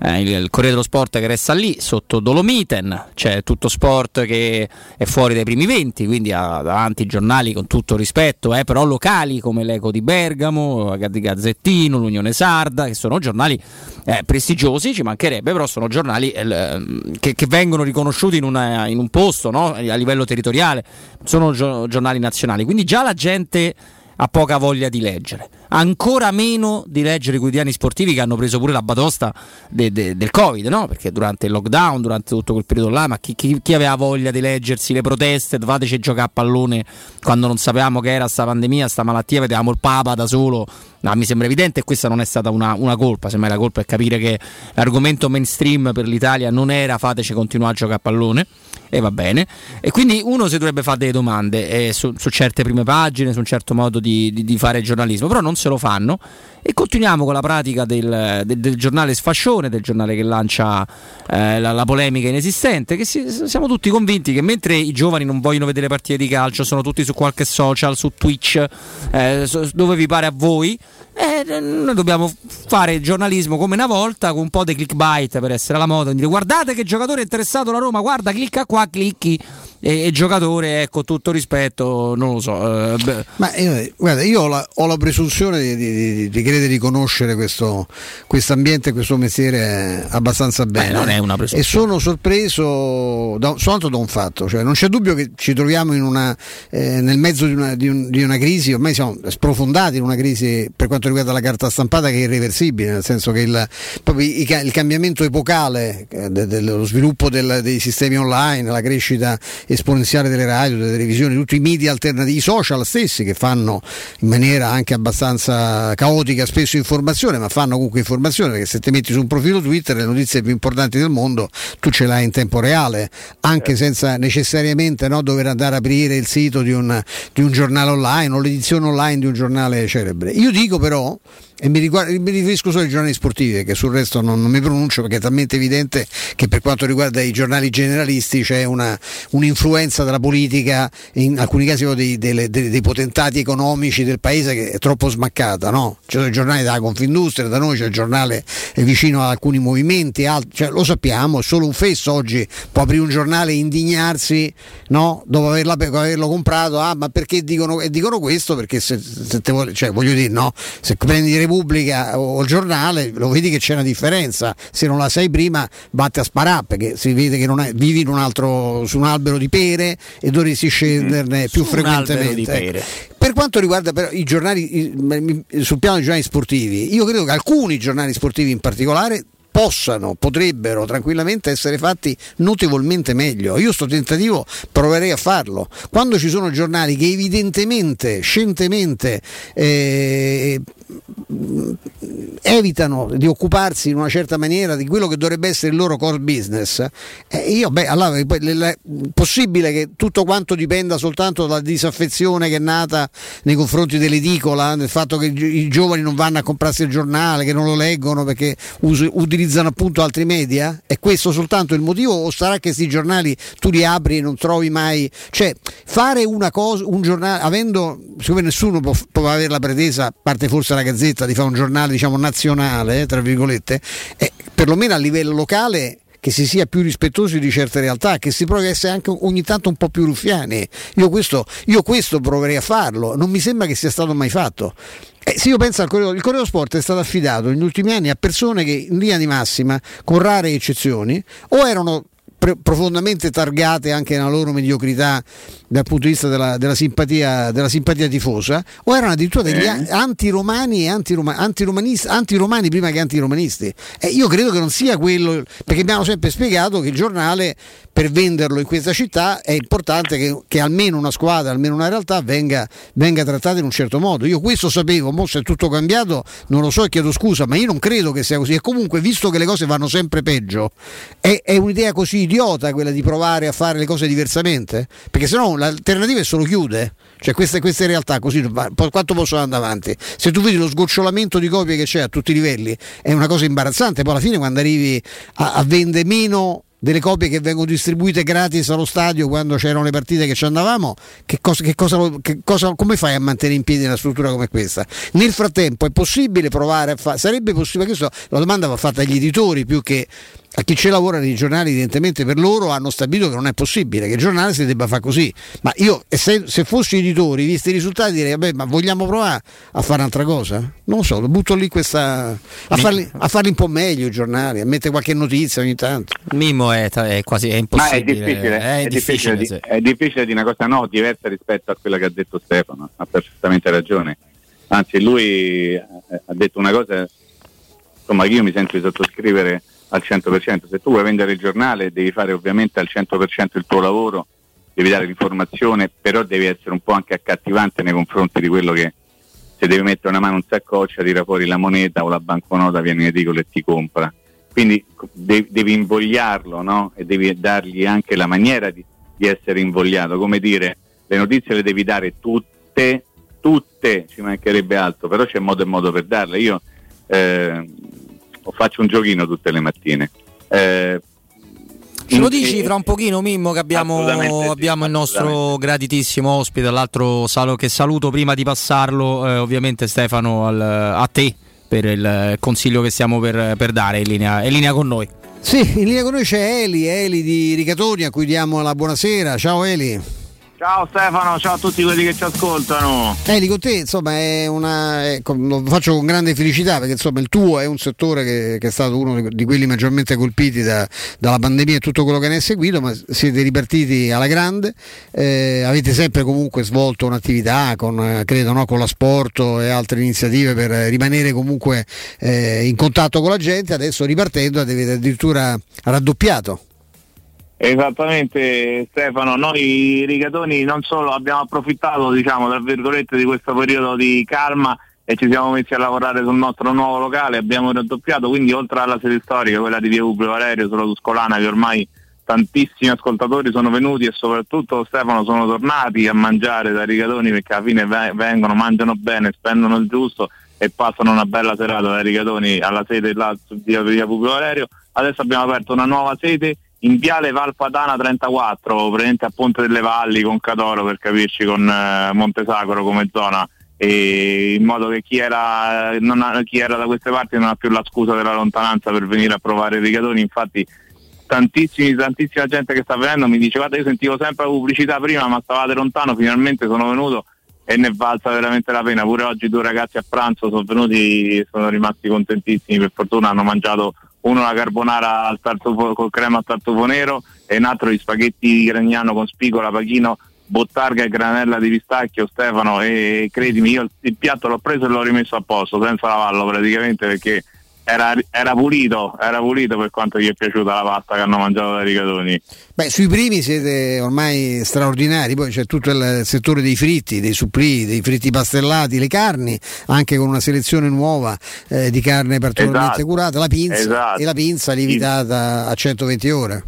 eh, il, Corriere dello Sport che resta lì sotto Dolomiten, c'è tutto sport che è fuori dai primi 20, quindi ha davanti giornali con tutto rispetto, eh, però locali come l'Eco di Bergamo, Gazzettino, l'Unione Sarda, che sono giornali eh, prestigiosi, ci mancherebbe, però sono giornali eh, che, che vengono riconosciuti in, una- in un posto no? a livello territoriale, sono gio- giornali nazionali, quindi già la gente ha poca voglia di leggere, ancora meno di leggere i quotidiani sportivi che hanno preso pure la batosta de- de- del Covid, no? perché durante il lockdown, durante tutto quel periodo là, ma chi, chi- chi aveva voglia di leggersi le proteste, fateci giocare a pallone quando non sapevamo che era sta pandemia, sta malattia, vedevamo il Papa da solo, no, mi sembra evidente e questa non è stata una, una colpa, semmai la colpa è capire che l'argomento mainstream per l'Italia non era fateci continuare a giocare a pallone e va bene. E quindi uno si dovrebbe fare delle domande eh, su, su, certe prime pagine, su un certo modo di, di, di, fare giornalismo, però non se lo fanno e continuiamo con la pratica del, del, del giornale sfascione, del giornale che lancia eh, la, la, polemica inesistente, che si, siamo tutti convinti che mentre i giovani non vogliono vedere partite di calcio, sono tutti su qualche social, su Twitch, eh, dove vi pare a voi, eh, noi dobbiamo fare giornalismo come una volta con un po' di clickbait per essere alla moda. Dire, guardate che giocatore è interessato alla Roma, guarda, clicca qua, clicchi. E, e giocatore, ecco, tutto rispetto, non lo so. Eh, Ma io, guarda, io ho la, ho la presunzione di, di, di, credere di conoscere questo ambiente, questo mestiere abbastanza bene. Beh, non è una presunzione. E sono sorpreso da, soltanto da un fatto, cioè non c'è dubbio che ci troviamo una, eh, nel mezzo di una, di, un, di una crisi, ormai siamo sprofondati in una crisi per quanto quanto riguarda la carta stampata che è irreversibile, nel senso che il, il cambiamento epocale eh, dello sviluppo del, dei sistemi online, la crescita esponenziale delle radio, delle televisioni, tutti i media alternativi, i social stessi che fanno in maniera anche abbastanza caotica spesso informazione, ma fanno comunque informazione perché se ti metti su un profilo Twitter le notizie più importanti del mondo tu ce l'hai in tempo reale, anche certo. senza necessariamente no, dover andare a aprire il sito di un, di un giornale online o l'edizione online di un giornale celebre. Io dico però però e mi, riguarda, mi, riferisco solo ai giornali sportivi, che sul resto non, non, mi pronuncio perché è talmente evidente che per quanto riguarda i giornali generalisti c'è una, un'influenza della politica, in alcuni casi dei, dei, dei, dei, potentati economici del paese che è troppo smaccata. No? Ci sono i giornali della Confindustria, da noi c'è il giornale vicino ad alcuni movimenti, altri, cioè, lo sappiamo, solo un fesso oggi può aprire un giornale e indignarsi no? dopo averla, averlo comprato, ah ma perché dicono, dicono questo? Perché se, se te vuole, cioè, voglio dire, no? se prendi Repubblica o il giornale, lo vedi che c'è una differenza. Se non la sai prima, vatti a sparare perché si vede che è, vivi in un altro, su un albero di pere e dovresti scenderne mm, più frequentemente. Per quanto riguarda però i giornali, sul piano dei giornali sportivi, io credo che alcuni giornali sportivi in particolare possano, potrebbero tranquillamente essere fatti notevolmente meglio. Io sto tentativo proverei a farlo. Quando ci sono giornali che evidentemente, scientemente eh, evitano di occuparsi in una certa maniera di quello che dovrebbe essere il loro core business, eh, io, beh, allora, è possibile che tutto quanto dipenda soltanto dalla disaffezione che è nata nei confronti dell'edicola, del fatto che i giovani non vanno a comprarsi il giornale, che non lo leggono perché us- utilizzano appunto altri media? È questo soltanto il motivo o sarà che questi giornali tu li apri e non trovi mai... Cioè, fare una cosa, un giornale, avendo, siccome nessuno può, può avere la pretesa, a parte forse la Gazzetta, di fare un giornale diciamo nazionale, tra virgolette, eh, perlomeno a livello locale che si sia più rispettosi di certe realtà, che si provi a essere anche ogni tanto un po' più ruffiani. Io questo, io questo proverei a farlo, non mi sembra che sia stato mai fatto. Eh, se io penso al Corriere, il Corriere Sport è stato affidato negli ultimi anni a persone che in linea di massima, con rare eccezioni, o erano profondamente targate anche nella loro mediocrità dal punto di vista della, della, simpatia, della simpatia, tifosa, o erano addirittura degli eh. antiromani e antiroma, antiromani prima che antiromanisti. E io credo che non sia quello, perché abbiamo sempre spiegato che il giornale per venderlo in questa città è importante che, che almeno una squadra, almeno una realtà venga, venga, trattata in un certo modo. Io questo sapevo, mo se è tutto cambiato non lo so e chiedo scusa, ma io non credo che sia così. E comunque, visto che le cose vanno sempre peggio, è, è un'idea così idiota quella di provare a fare le cose diversamente? Perché se no l'alternativa è solo chiude. Cioè queste, queste realtà così quanto possono andare avanti? Se tu vedi lo sgocciolamento di copie che c'è a tutti i livelli è una cosa imbarazzante, poi alla fine quando arrivi a, a vendere meno delle copie che vengono distribuite gratis allo stadio quando c'erano le partite che ci andavamo, che cosa, che cosa, che cosa, come fai a mantenere in piedi una struttura come questa? Nel frattempo è possibile provare a fare, sarebbe possibile, questo la domanda va fatta agli editori più che a chi ci lavora nei giornali evidentemente per loro hanno stabilito che non è possibile che il giornale si debba fare così. Ma io se, se fossi editori visti i risultati direi vabbè ma vogliamo provare a fare un'altra cosa? Non lo so lo butto lì questa a farli, a farli un po' meglio i giornali a mettere qualche notizia ogni tanto. Mimo è, è quasi è impossibile ma è difficile, è, è difficile, difficile di, è difficile di una cosa no diversa rispetto a quella che ha detto Stefano ha perfettamente ragione. Anzi lui ha detto una cosa insomma io mi sento di sottoscrivere al 100%. Se tu vuoi vendere il giornale devi fare ovviamente al 100% il tuo lavoro, devi dare l'informazione, però devi essere un po' anche accattivante nei confronti di quello che se devi mettere una mano in saccoccia tira fuori la moneta o la banconota viene in edicolo e ti compra. quindi de- devi invogliarlo no? e devi dargli anche la maniera di, di essere invogliato, come dire le notizie le devi dare tutte, tutte, ci mancherebbe altro, però c'è modo e modo per darle. Io eh, faccio un giochino tutte le mattine. Eh, Ce lo dici fra un pochino Mimmo che abbiamo, Assolutamente sì, abbiamo il nostro graditissimo ospite, l'altro salo che saluto prima di passarlo eh, ovviamente Stefano al- a te per il consiglio che stiamo per, per dare, in linea, in linea con noi. Sì, in linea con noi c'è Eli, Eli di Rigatoni a cui diamo la buonasera. Ciao Eli. Ciao Stefano, ciao a tutti quelli che ci ascoltano. Eli con te insomma è una, è- lo faccio con grande felicità perché insomma il tuo è un settore che, che è stato uno di- quelli maggiormente colpiti da- dalla pandemia e tutto quello che ne è seguito, ma siete ripartiti alla grande, eh, avete sempre comunque svolto un'attività con, eh, credo, no, con la sport e altre iniziative per eh, rimanere comunque eh, in contatto con la gente, adesso ripartendo avete addirittura raddoppiato. Esattamente Stefano, noi rigatoni non solo abbiamo approfittato diciamo tra virgolette di questo periodo di calma e ci siamo messi a lavorare sul nostro nuovo locale, abbiamo raddoppiato quindi oltre alla sede storica, quella di Via Publio Valerio sulla Tuscolana che ormai tantissimi ascoltatori sono venuti e soprattutto Stefano sono tornati a mangiare da rigatoni perché alla fine ve- vengono, mangiano bene, spendono il giusto e passano una bella serata da rigatoni alla sede là via, via Publio Valerio. Adesso abbiamo aperto una nuova sede in Viale Valpadana 34, praticamente a Ponte delle Valli con Cadoro per capirci con eh, Montesacro come zona in modo che chi era, ha- chi era da queste parti non ha più la scusa della lontananza per venire a provare i rigatoni, infatti tantissima gente che sta venendo mi dice guarda io sentivo sempre la pubblicità prima ma stavate lontano, finalmente sono venuto e ne valsa veramente la pena, pure oggi due ragazzi a pranzo sono venuti e sono rimasti contentissimi, per fortuna hanno mangiato uno la carbonara al tartufo, con crema al tartufo nero e un altro gli spaghetti di Gragnano con spigola, pachino, bottarga e granella di pistacchio Stefano e credimi io il piatto l'ho preso e l'ho rimesso a posto senza lavarlo praticamente perché era, era pulito, era pulito per quanto gli è piaciuta la pasta che hanno mangiato dai rigatoni. Beh, sui primi siete ormai straordinari, poi c'è tutto il settore dei fritti, dei supplì, dei fritti pastellati, le carni, anche con una selezione nuova eh, di carne particolarmente Esatto, curata, la pinza esatto. e la pinza lievitata a 120 ore.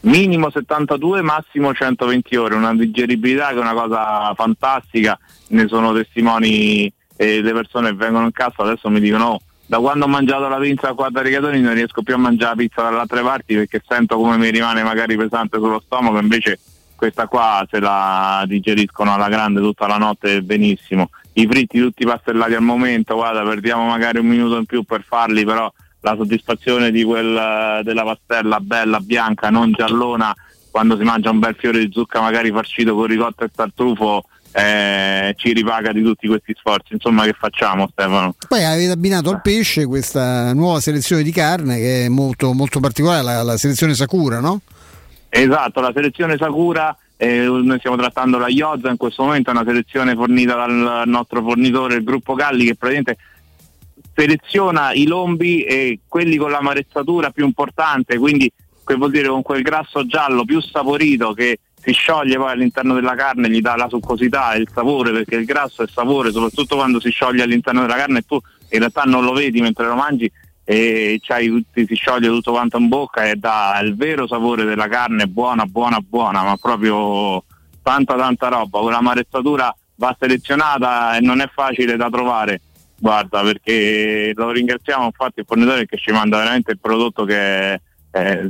minimo 72, massimo 120 ore, una digeribilità che è una cosa fantastica, ne sono testimoni eh, le persone che vengono in casa adesso mi dicono "Oh, da quando ho mangiato la pizza qua da Rigatoni non riesco più a mangiare la pizza dalle altre parti perché sento come mi rimane magari pesante sullo stomaco, invece questa qua se la digeriscono alla grande tutta la notte benissimo. I fritti tutti pastellati al momento, guarda, perdiamo magari un minuto in più per farli, però la soddisfazione di quel, della pastella bella, bianca, non giallona, quando si mangia un bel fiore di zucca magari farcito con ricotta e tartufo, eh, ci ripaga di tutti questi sforzi. Insomma, che facciamo Stefano? Poi avete abbinato al pesce questa nuova selezione di carne che è molto, molto particolare, la, la selezione Sakura, no? Esatto, la selezione Sakura, eh, noi stiamo trattando la Iozza, in questo momento è una selezione fornita dal nostro fornitore, il gruppo Galli, che praticamente seleziona i lombi e quelli con l'amarezzatura più importante, quindi che vuol dire con quel grasso giallo più saporito che si scioglie poi all'interno della carne, gli dà la succosità e il sapore, perché il grasso è sapore, soprattutto quando si scioglie all'interno della carne e tu in realtà non lo vedi mentre lo mangi e tutti- si scioglie tutto quanto in bocca e dà il vero sapore della carne, buona, buona, buona, ma proprio tanta tanta roba, con l'amarezzatura va selezionata e non è facile da trovare. Guarda, perché lo ringraziamo infatti il fornitore che ci manda veramente il prodotto che è, è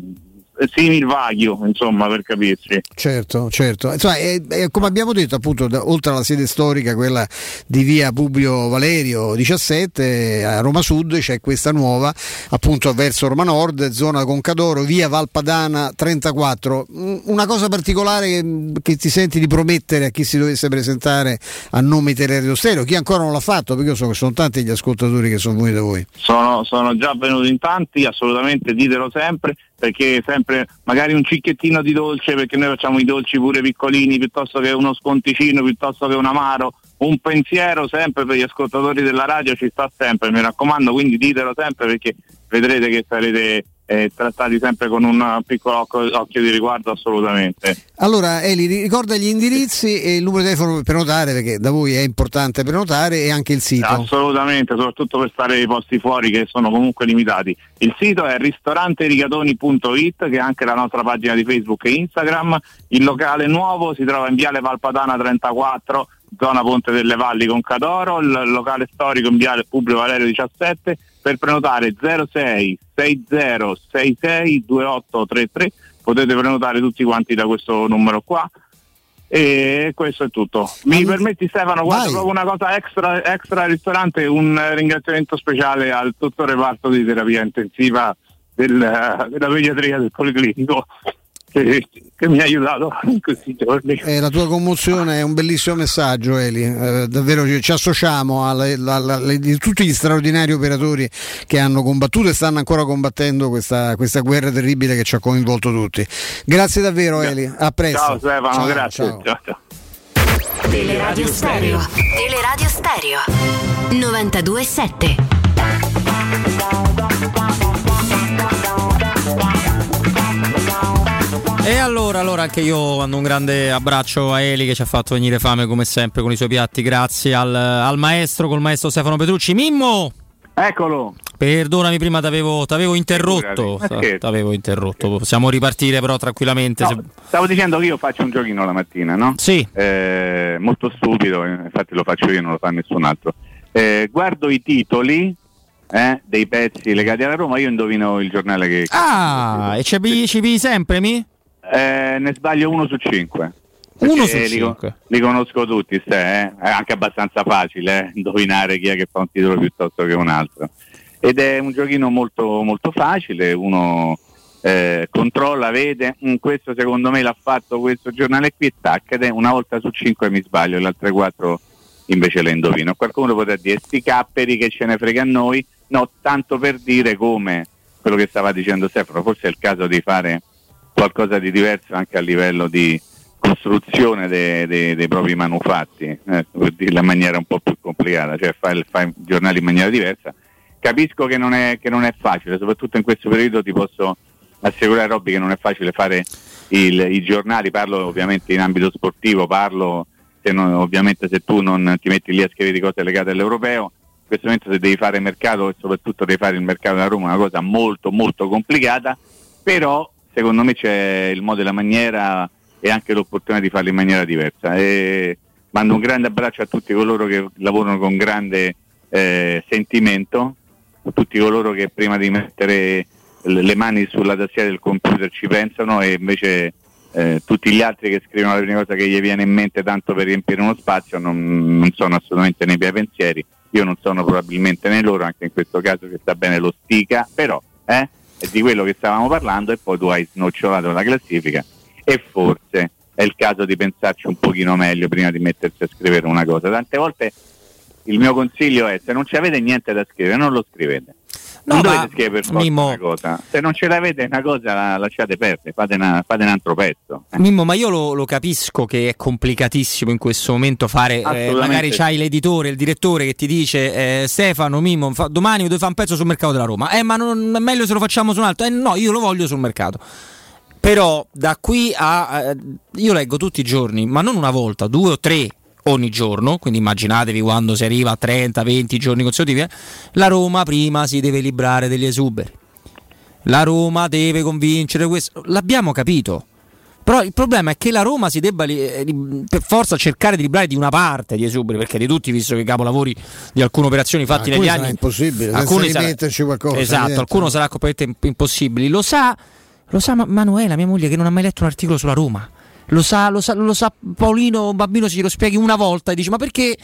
simil vagio, insomma, per capirci. Certo, certo. Insomma, è- è come abbiamo detto, appunto, da- oltre alla sede storica, quella di via Publio Valerio 17, a Roma Sud c'è questa nuova, appunto verso Roma Nord, zona Concadoro, via Valpadana 34. Mm, Una cosa particolare che, che ti senti di promettere a chi si dovesse presentare a nome di Teleradio Stereo, chi ancora non l'ha fatto, perché io so che sono tanti gli ascoltatori che sono venuti da voi. Sono, sono già venuti in tanti, assolutamente ditelo sempre, perché sempre magari un cicchettino di dolce, perché noi facciamo i dolci pure piccolini, piuttosto che uno sconticino, piuttosto che un amaro, un pensiero sempre per gli ascoltatori della radio ci sta sempre, mi raccomando, quindi ditelo sempre perché vedrete che sarete e trattati sempre con un piccolo occhio, occhio di riguardo assolutamente. Allora Eli, ricorda gli indirizzi e il numero di telefono per prenotare perché da voi è importante prenotare e anche il sito. Assolutamente, soprattutto per stare ai posti fuori che sono comunque limitati. Il sito è ristoranterigatoni.it che è anche la nostra pagina di Facebook e Instagram. Il locale nuovo si trova in Viale Valpadana 34 zona Ponte delle Valli con Cadoro, il locale storico in Viale Publio Valerio 17 per prenotare 06 60 66 2833 potete prenotare tutti quanti da questo numero qua. E questo è tutto. Mi Allora- permetti Stefano, guarda proprio una cosa extra, extra ristorante, un ringraziamento speciale al tutto il reparto di terapia intensiva del, della pediatria del Policlinico che, che mi ha aiutato in questi giorni. Eh, la tua commozione è un bellissimo messaggio, Eli. Eh, davvero ci, ci associamo di tutti gli straordinari operatori che hanno combattuto e stanno ancora combattendo questa, questa guerra terribile che ci ha coinvolto tutti. Grazie davvero, Eli. A presto. Ciao Stefano, Ciao, grazie. ciao. Ciao, ciao. Teleradio Stereo. Teleradio Stereo 927. E allora, allora anche io mando un grande abbraccio a Eli che ci ha fatto venire fame come sempre con i suoi piatti. Grazie al, al maestro, col maestro Stefano Petrucci. Mimmo! Eccolo! Perdonami, prima t'avevo, t'avevo interrotto. T'avevo interrotto. Possiamo ripartire però tranquillamente. No, se- stavo dicendo che io faccio un giochino la mattina, no? Sì. Eh, molto stupido, eh, infatti lo faccio io, non lo fa nessun altro. Eh, guardo i titoli eh, dei pezzi legati alla Roma, io indovino il giornale che... Ah, e ci pigli sempre, mi? Eh, ne sbaglio uno su cinque. Uno su li, cinque. li conosco tutti, ste, eh. è anche abbastanza facile eh, indovinare chi è che fa un titolo piuttosto che un altro. Ed è un giochino molto, molto facile, uno eh, controlla, vede, "Mm, questo secondo me l'ha fatto questo giornale qui, tac, ed è una volta su cinque mi sbaglio, le altre quattro invece le indovino. Qualcuno potrà dire, sti capperi che ce ne frega a noi, no, tanto per dire come quello che stava dicendo Stefano, forse è il caso di fare qualcosa di diverso anche a livello di costruzione de- de- dei propri manufatti, eh, per dirla in maniera un po' più complicata, cioè fare fare i giornali in maniera diversa. Capisco che non, è, che non è facile, soprattutto in questo periodo ti posso assicurare Robby che non è facile fare il- i giornali, parlo ovviamente in ambito sportivo, parlo se non- ovviamente se tu non ti metti lì a scrivere cose legate all'europeo, in questo momento se devi fare mercato e soprattutto devi fare il mercato da Roma è una cosa molto molto complicata, però secondo me c'è il modo e la maniera e anche l'opportunità di farlo in maniera diversa. E mando un grande abbraccio a tutti coloro che lavorano con grande eh, sentimento, a tutti coloro che prima di mettere le mani sulla tastiera del computer ci pensano e invece eh, tutti gli altri che scrivono la prima cosa che gli viene in mente tanto per riempire uno spazio non, non sono assolutamente nei miei pensieri, io non sono probabilmente nei loro, anche in questo caso che sta bene lo stica, però eh, di quello che stavamo parlando e poi tu hai snocciolato la classifica e forse è il caso di pensarci un pochino meglio prima di mettersi a scrivere una cosa. Tante volte il mio consiglio è se non ci avete niente da scrivere non lo scrivete. Non No, dovete scrivere per forza Mimmo- una cosa. Se non ce l'avete una cosa la lasciate perdere, fate, una- fate un altro pezzo. Mimmo, ma io lo, lo capisco che è complicatissimo in questo momento fare. eh, magari c'hai l'editore, il direttore che ti dice eh, Stefano, Mimmo, fa- domani devo fare un pezzo sul mercato della Roma. Eh, ma non è meglio se lo facciamo su un altro? Eh, no, io lo voglio sul mercato. Però da qui a. eh, io leggo tutti i giorni, ma non una volta, due o tre ogni giorno. Quindi immaginatevi quando si arriva a 30, 20 giorni consecutivi. eh, la Roma prima si deve librare degli esuberi. La Roma deve convincere questo. L'abbiamo capito. Però il problema è che la Roma si debba eh, per forza cercare di librare di una parte di esuberi, perché di tutti, visto che i capolavori di alcune operazioni fatte negli anni. impossibile, senza alcuni sarà- rimetterci qualcosa, Esatto, alcuno sarà completamente impossibile. Lo sa, lo sa Ma- Manuela, mia moglie, che non ha mai letto un articolo sulla Roma. Lo sa, lo sa, lo sa Paolino, un bambino, si lo spieghi una volta e dice: Ma perché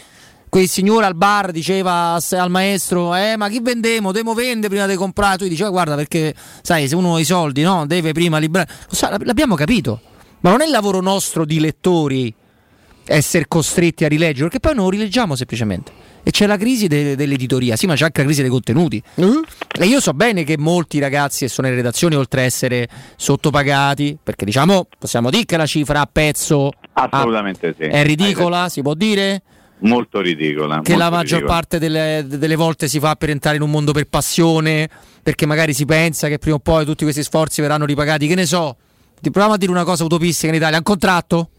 quel signore al bar diceva al maestro: Eh, ma chi vendemo? Devo vendere prima di comprare. Tu dici: "Ah, Guarda, perché sai, se uno ha i soldi, no, deve prima librare. Lo sa, l'abbiamo capito. Ma non è il lavoro nostro di lettori essere costretti a rileggere, perché poi non rileggiamo semplicemente. E c'è la crisi de- dell'editoria, sì, ma c'è anche la crisi dei contenuti. E io so bene che molti ragazzi che sono in redazione, oltre a essere sottopagati, perché diciamo, possiamo dire che la cifra a pezzo Assolutamente sì. è ridicola, si può dire? molto ridicola. che molto la maggior ridicola. parte delle, delle volte si fa per entrare in un mondo per passione, perché magari si pensa che prima o poi tutti questi sforzi verranno ripagati. Che ne so, ti proviamo a dire una cosa utopistica in Italia, un contratto?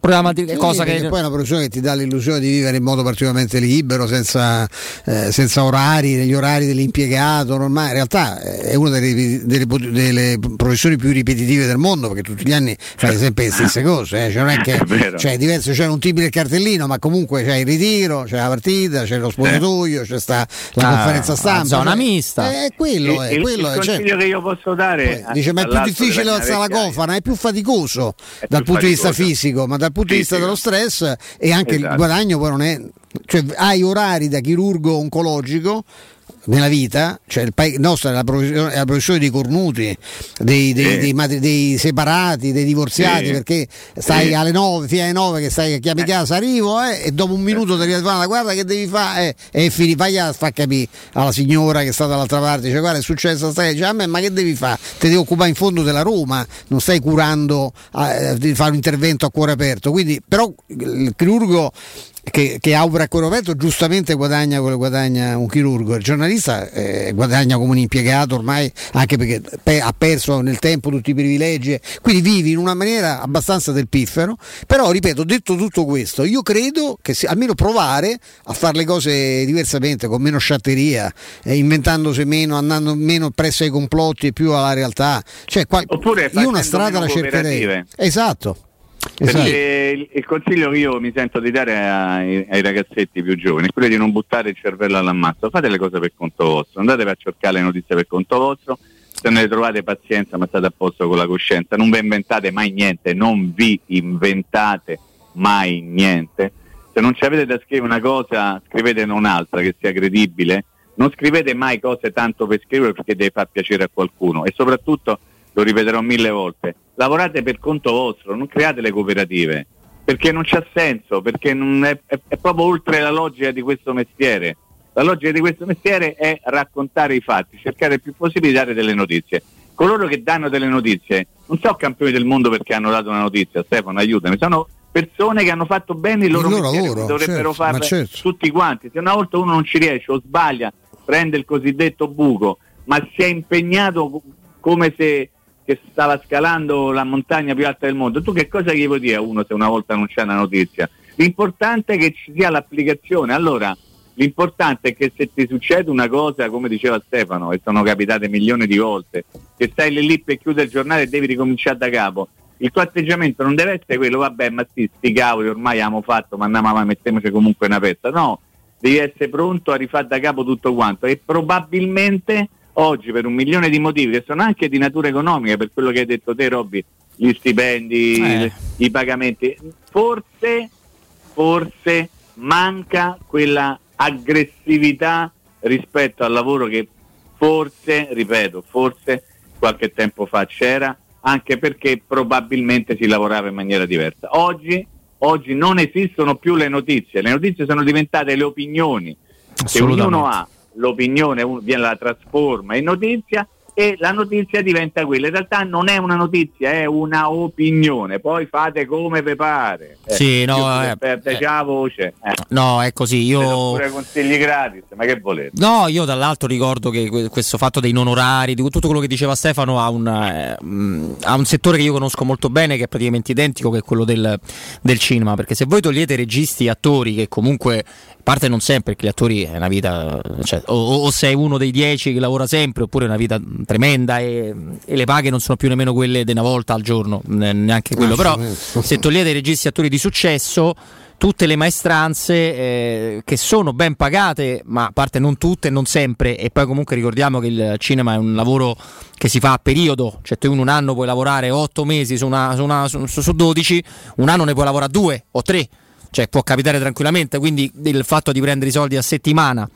Proviamo a dire Sì, cosa che... poi è una professione che ti dà l'illusione di vivere in modo particolarmente libero, senza, eh, senza orari, negli orari dell'impiegato, normale. In realtà eh, è una delle, delle, delle professioni più ripetitive del mondo, perché tutti gli anni fai sempre le stesse cose. eh. Cioè, non è che <laughs> È cioè, è diverso, c'è un del cartellino, ma comunque c'è il ritiro, c'è la partita, c'è lo spogliatoio, c'è sta la Ah, conferenza stampa. zona cioè, mista. È quello, è il, quello il è, certo. consiglio che io posso dare Poi dice ma è più difficile alzare la cofana, è più faticoso dal più punto di vista fisico, ma dal punto di vista dello stress e anche il Esatto. guadagno poi non è cioè hai orari da chirurgo oncologico nella vita, cioè il paese nostro è la professione, è la professione dei cornuti, dei, dei- Sì. dei matri- dei separati, dei divorziati, Sì. perché stai Sì. alle 9, fino alle 9 che stai che chiami casa, arrivo eh, e dopo un minuto ti arriva la guarda che devi fare eh, e fini, vai a far capire alla signora che sta dall'altra parte, dice guarda è successo, stai, dice, a me ma che devi fare? Ti devi occupare in fondo della Roma, non stai curando eh, di fare un intervento a cuore aperto, quindi però il chirurgo che, che opera a cuore aperto giustamente guadagna quello guadagna un chirurgo, il giornalista eh, guadagna come un impiegato ormai anche perché pe- ha perso nel tempo tutti i privilegi, quindi vivi in una maniera abbastanza del piffero, però ripeto, detto tutto questo, io credo che se- almeno provare a fare le cose diversamente, con meno sciatteria, eh, inventandosi meno, andando meno presso ai complotti e più alla realtà, cioè, qual- Oppure io una strada la cercherei. Esatto. Esatto. Perché il, consiglio che io mi sento di dare ai, ai ragazzetti più giovani è quello di non buttare il cervello all'ammazzo, fate le cose per conto vostro, andatevi a cercare le notizie per conto vostro, se ne trovate pazienza ma state a posto con la coscienza, non vi inventate mai niente, non vi inventate mai niente, se non ci avete da scrivere una cosa scrivetene un'altra che sia credibile, non scrivete mai cose tanto per scrivere perché deve far piacere a qualcuno. E soprattutto, lo ripeterò mille volte, lavorate per conto vostro, non create le cooperative, perché non c'ha senso, perché non è, è- è proprio oltre la logica di questo mestiere. La logica di questo mestiere è raccontare i fatti, cercare il più possibile di dare delle notizie. Coloro che danno delle notizie non sono campioni del mondo perché hanno dato una notizia, Stefano aiutami, sono persone che hanno fatto bene il loro, Il loro mestiere, lavoro, dovrebbero certo, farlo certo. tutti quanti. Se una volta uno non ci riesce o sbaglia, prende il cosiddetto buco, ma si è impegnato co- come se che stava scalando la montagna più alta del mondo. Tu che cosa gli vuoi dire a uno se una volta non c'è una notizia? L'importante è che ci sia l'applicazione. Allora, l'importante è che se ti succede una cosa, come diceva Stefano, e sono capitate milioni di volte, che stai lì lì per chiudere il giornale e devi ricominciare da capo. Il tuo atteggiamento non deve essere quello, vabbè, ma sì, sti cavoli, ormai abbiamo fatto, ma andiamo avanti, mettiamoci comunque una pezza. No, devi essere pronto a rifare da capo tutto quanto e probabilmente oggi per un milione di motivi che sono anche di natura economica, per quello che hai detto te Robby, gli stipendi, Eh. i pagamenti, forse, forse manca quella aggressività rispetto al lavoro che forse, ripeto, forse qualche tempo fa c'era, anche perché probabilmente si lavorava in maniera diversa. Oggi, oggi non esistono più le notizie, le notizie sono diventate le opinioni, che ognuno ha l'opinione, viene la trasforma in notizia e la notizia diventa quella. In realtà non è una notizia, è una opinione. Poi fate come vi pare. Eh, Sì, no, eh, perde già la voce. Eh. No, è così. Io. Pure consigli gratis, ma che volete? No, io dall'altro ricordo che que- questo fatto dei non orari, di tutto quello che diceva Stefano, ha un, eh, mh, ha un settore che io conosco molto bene, che è praticamente identico, che è quello del, del cinema. Perché se voi togliete registi e attori, che comunque, parte non sempre, perché gli attori è una vita, cioè, o, o- o sei uno dei dieci che lavora sempre, oppure è una vita tremenda e, e le paghe non sono più nemmeno quelle di una volta al giorno, ne- neanche quello. Però se togliete i registi e attori di successo tutte le maestranze eh, che sono ben pagate, ma a parte non tutte, non sempre, e poi comunque ricordiamo che il cinema è un lavoro che si fa a periodo, cioè tu in un anno puoi lavorare 8 mesi su, una, su, una- su- su 12, un anno ne puoi lavorare 2 o 3, cioè può capitare tranquillamente, quindi il fatto di prendere i soldi a settimana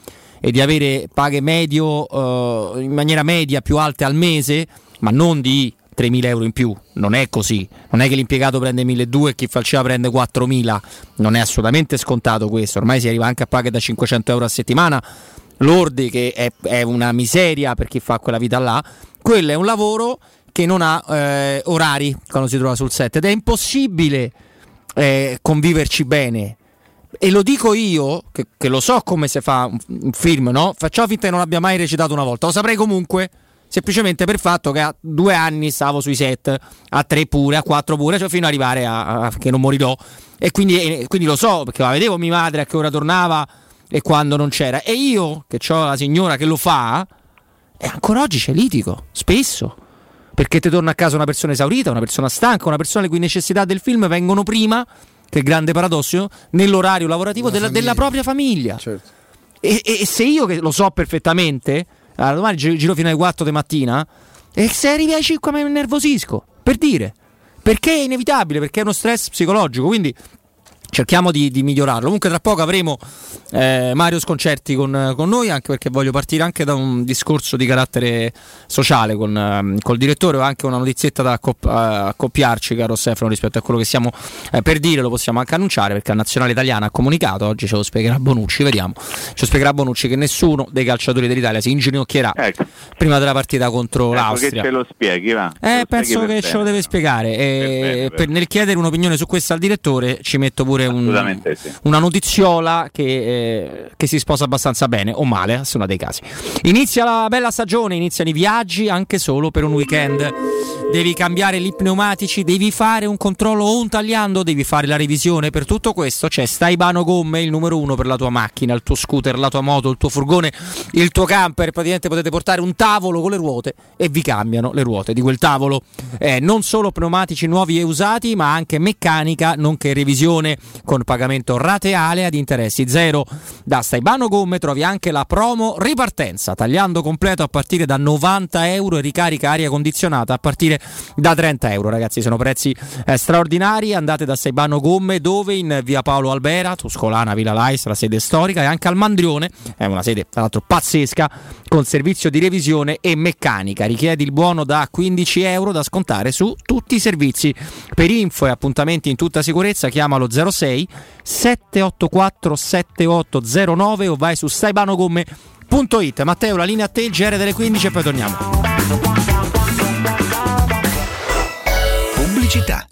e di avere paghe medio eh, in maniera media più alte al mese, ma non di 3.000 euro in più, non è così, non è che l'impiegato prende 1.200 e chi fa il cinema prende 4.000, non è assolutamente scontato questo, ormai si arriva anche a paghe da 500 euro a settimana, lordi che è, è una miseria per chi fa quella vita là, quello è un lavoro che non ha eh, orari quando si trova sul set ed è impossibile eh, conviverci bene e lo dico io, che, che lo so come si fa un, un film, no? Facciamo finta che non abbia mai recitato una volta, lo saprei comunque semplicemente per il fatto che a due anni stavo sui set, a tre pure, a quattro pure, cioè fino ad arrivare a, a che non morirò. E quindi, e quindi, lo so, perché la vedevo mia madre a che ora tornava e quando non c'era. E io, che ho la signora che lo fa, e ancora oggi c'è litigo, spesso. Perché ti torna a casa una persona esaurita, una persona stanca, una persona le cui necessità del film vengono prima, che è grande paradosso, nell'orario lavorativo della, della, propria famiglia. Certo. E, e, se io che lo so perfettamente allora, domani giro fino alle 4 di mattina e se arrivi ai 5 mi nervosisco, per dire. Perché è inevitabile, perché è uno stress psicologico, quindi cerchiamo di, di, migliorarlo. Comunque, tra poco avremo eh, Mario Sconcerti con, con, noi, anche perché voglio partire anche da un discorso di carattere sociale con um, col direttore. Ho anche una notizietta da accop- accoppiarci, caro Stefano, rispetto a quello che stiamo eh, per dire. Lo possiamo anche annunciare perché la nazionale italiana ha comunicato. Oggi ce lo spiegherà Bonucci. Vediamo, ce lo spiegherà Bonucci che nessuno dei calciatori dell'Italia si inginocchierà ecco. prima della partita contro ecco l'Austria. Che ce lo spieghi, va. Eh, penso che ce lo deve spiegare. E, per, nel chiedere un'opinione su questo al direttore, ci metto pure un, sì. una notiziola che, eh, che, si sposa abbastanza bene o male, a seconda dei casi. Inizia la bella stagione, iniziano i viaggi anche solo per un weekend. Devi cambiare gli pneumatici, devi fare un controllo o un tagliando, devi fare la revisione. Per tutto questo c'è Staibano Gomme, il numero uno per la tua macchina, il tuo scooter, la tua moto, il tuo furgone, il tuo camper. Praticamente potete portare un tavolo con le ruote e vi cambiano le ruote di quel tavolo. Eh, non solo pneumatici nuovi e usati, ma anche meccanica, nonché revisione con pagamento rateale ad interessi zero. Da Staibano Gomme trovi anche la promo ripartenza, tagliando completo a partire da 90 euro e ricarica aria condizionata a partire da 30 euro. Ragazzi, sono prezzi eh, straordinari. Andate da Staibano Gomme, dove in via Paolo Albera, Tuscolana, Villa Lais, la sede storica, e anche al Mandrione, è una sede tra l'altro pazzesca, con servizio di revisione e meccanica. Richiedi il buono da 15 euro da scontare su tutti i servizi. Per info e appuntamenti in tutta sicurezza, chiamalo 06 784 7809 o vai su saibanogomme.it. Matteo, la linea a te, il GR delle 15 e poi torniamo. Pubblicità.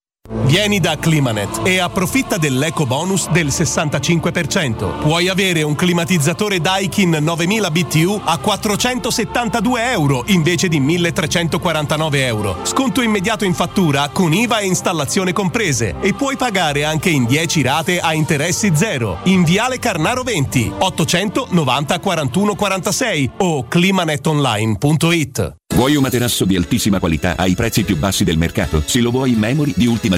Vieni da Climanet e approfitta dell'eco bonus del 65%. Puoi avere un climatizzatore Daikin 9000 BTU a 472 euro invece di 1349 euro. Sconto immediato in fattura con IVA e installazione comprese e puoi pagare anche in 10 rate a interessi zero. In Viale Carnaro 20 890 41 46 o climanetonline.it. Vuoi un materasso di altissima qualità ai prezzi più bassi del mercato? Se lo vuoi in memory di ultima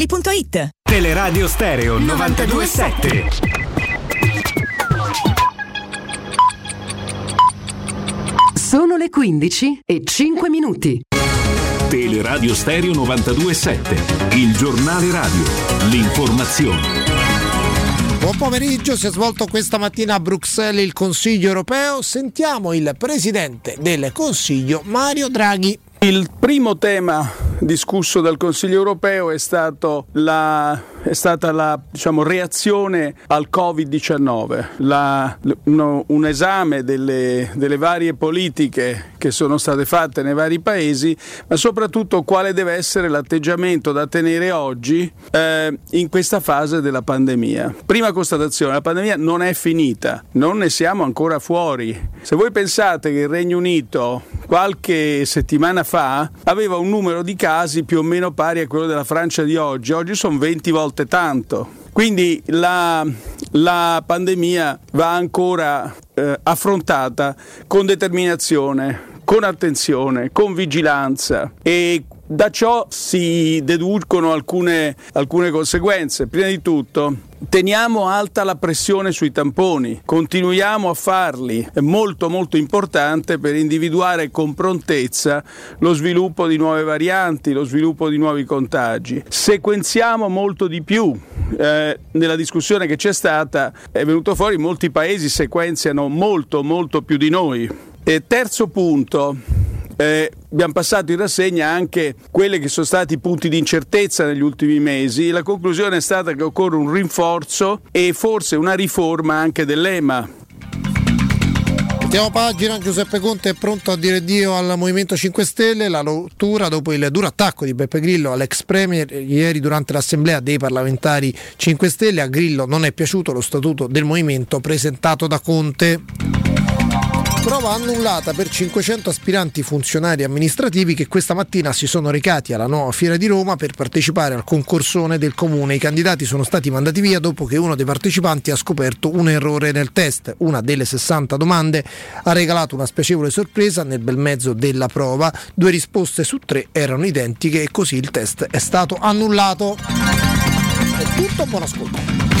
Teleradio Stereo 927. Sono le 15 e 5 minuti. Teleradio Stereo 927. Il giornale radio. L'informazione. Buon pomeriggio, si è svolto questa mattina a Bruxelles il Consiglio europeo. Sentiamo il presidente del Consiglio, Mario Draghi. Il primo tema discusso dal Consiglio europeo è, la, è stata la diciamo, reazione al Covid-19, la, uno, un esame delle, delle, varie politiche che sono state fatte nei vari paesi, ma soprattutto quale deve essere l'atteggiamento da tenere oggi eh, in questa fase della pandemia. Prima constatazione, la pandemia non è finita, non ne siamo ancora fuori. Se voi pensate che il Regno Unito qualche settimana fa aveva un numero di casi più o meno pari a quello della Francia di oggi, oggi sono 20 volte tanto. Quindi la, la pandemia va ancora eh, affrontata con determinazione, con attenzione, con vigilanza e da ciò si deducono alcune, alcune conseguenze. Prima di tutto, teniamo alta la pressione sui tamponi, continuiamo a farli, è molto molto importante per individuare con prontezza lo sviluppo di nuove varianti, lo sviluppo di nuovi contagi. Sequenziamo molto di più. Eh, nella discussione che c'è stata è venuto fuori molti paesi sequenziano molto molto più di noi. E terzo punto, eh, abbiamo passato in rassegna anche quelli che sono stati i punti di incertezza negli ultimi mesi. La conclusione è stata che occorre un rinforzo e forse una riforma anche dell'EMA. Mettiamo pagina, Giuseppe Conte è pronto a dire Dio al Movimento 5 Stelle, la rottura dopo il duro attacco di Beppe Grillo all'ex Premier ieri durante l'assemblea dei parlamentari 5 Stelle. A Grillo non è piaciuto lo statuto del Movimento presentato da Conte. Prova annullata per 500 aspiranti funzionari amministrativi che questa mattina si sono recati alla nuova fiera di Roma per partecipare al concorsone del comune. I candidati sono stati mandati via dopo che uno dei partecipanti ha scoperto un errore nel test. Una delle 60 domande ha regalato una spiacevole sorpresa nel bel mezzo della prova. Due risposte su tre erano identiche e così il test è stato annullato. È tutto, buon ascolto.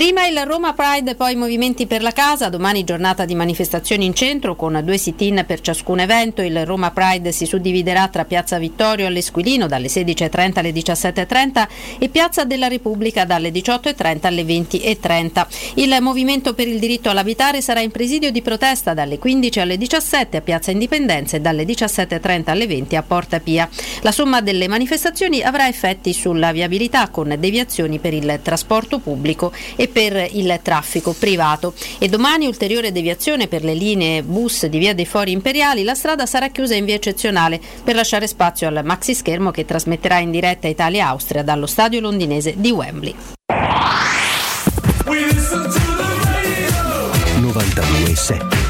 Prima il Roma Pride, poi i movimenti per la casa, domani giornata di manifestazioni in centro con due sit-in per ciascun evento. Il Roma Pride si suddividerà tra Piazza Vittorio all'Esquilino dalle 16.30 alle 17.30 e Piazza della Repubblica dalle 18.30 alle 20.30. Il movimento per il diritto all'abitare sarà in presidio di protesta dalle 15 alle 17 a Piazza Indipendenza e dalle 17.30 alle 20 a Porta Pia. La somma delle manifestazioni avrà effetti sulla viabilità con deviazioni per il trasporto pubblico e per il traffico privato. E domani ulteriore deviazione per le linee bus di Via dei Fori Imperiali, la strada sarà chiusa in via eccezionale per lasciare spazio al maxi schermo che trasmetterà in diretta Italia-Austria dallo stadio londinese di Wembley. 92.7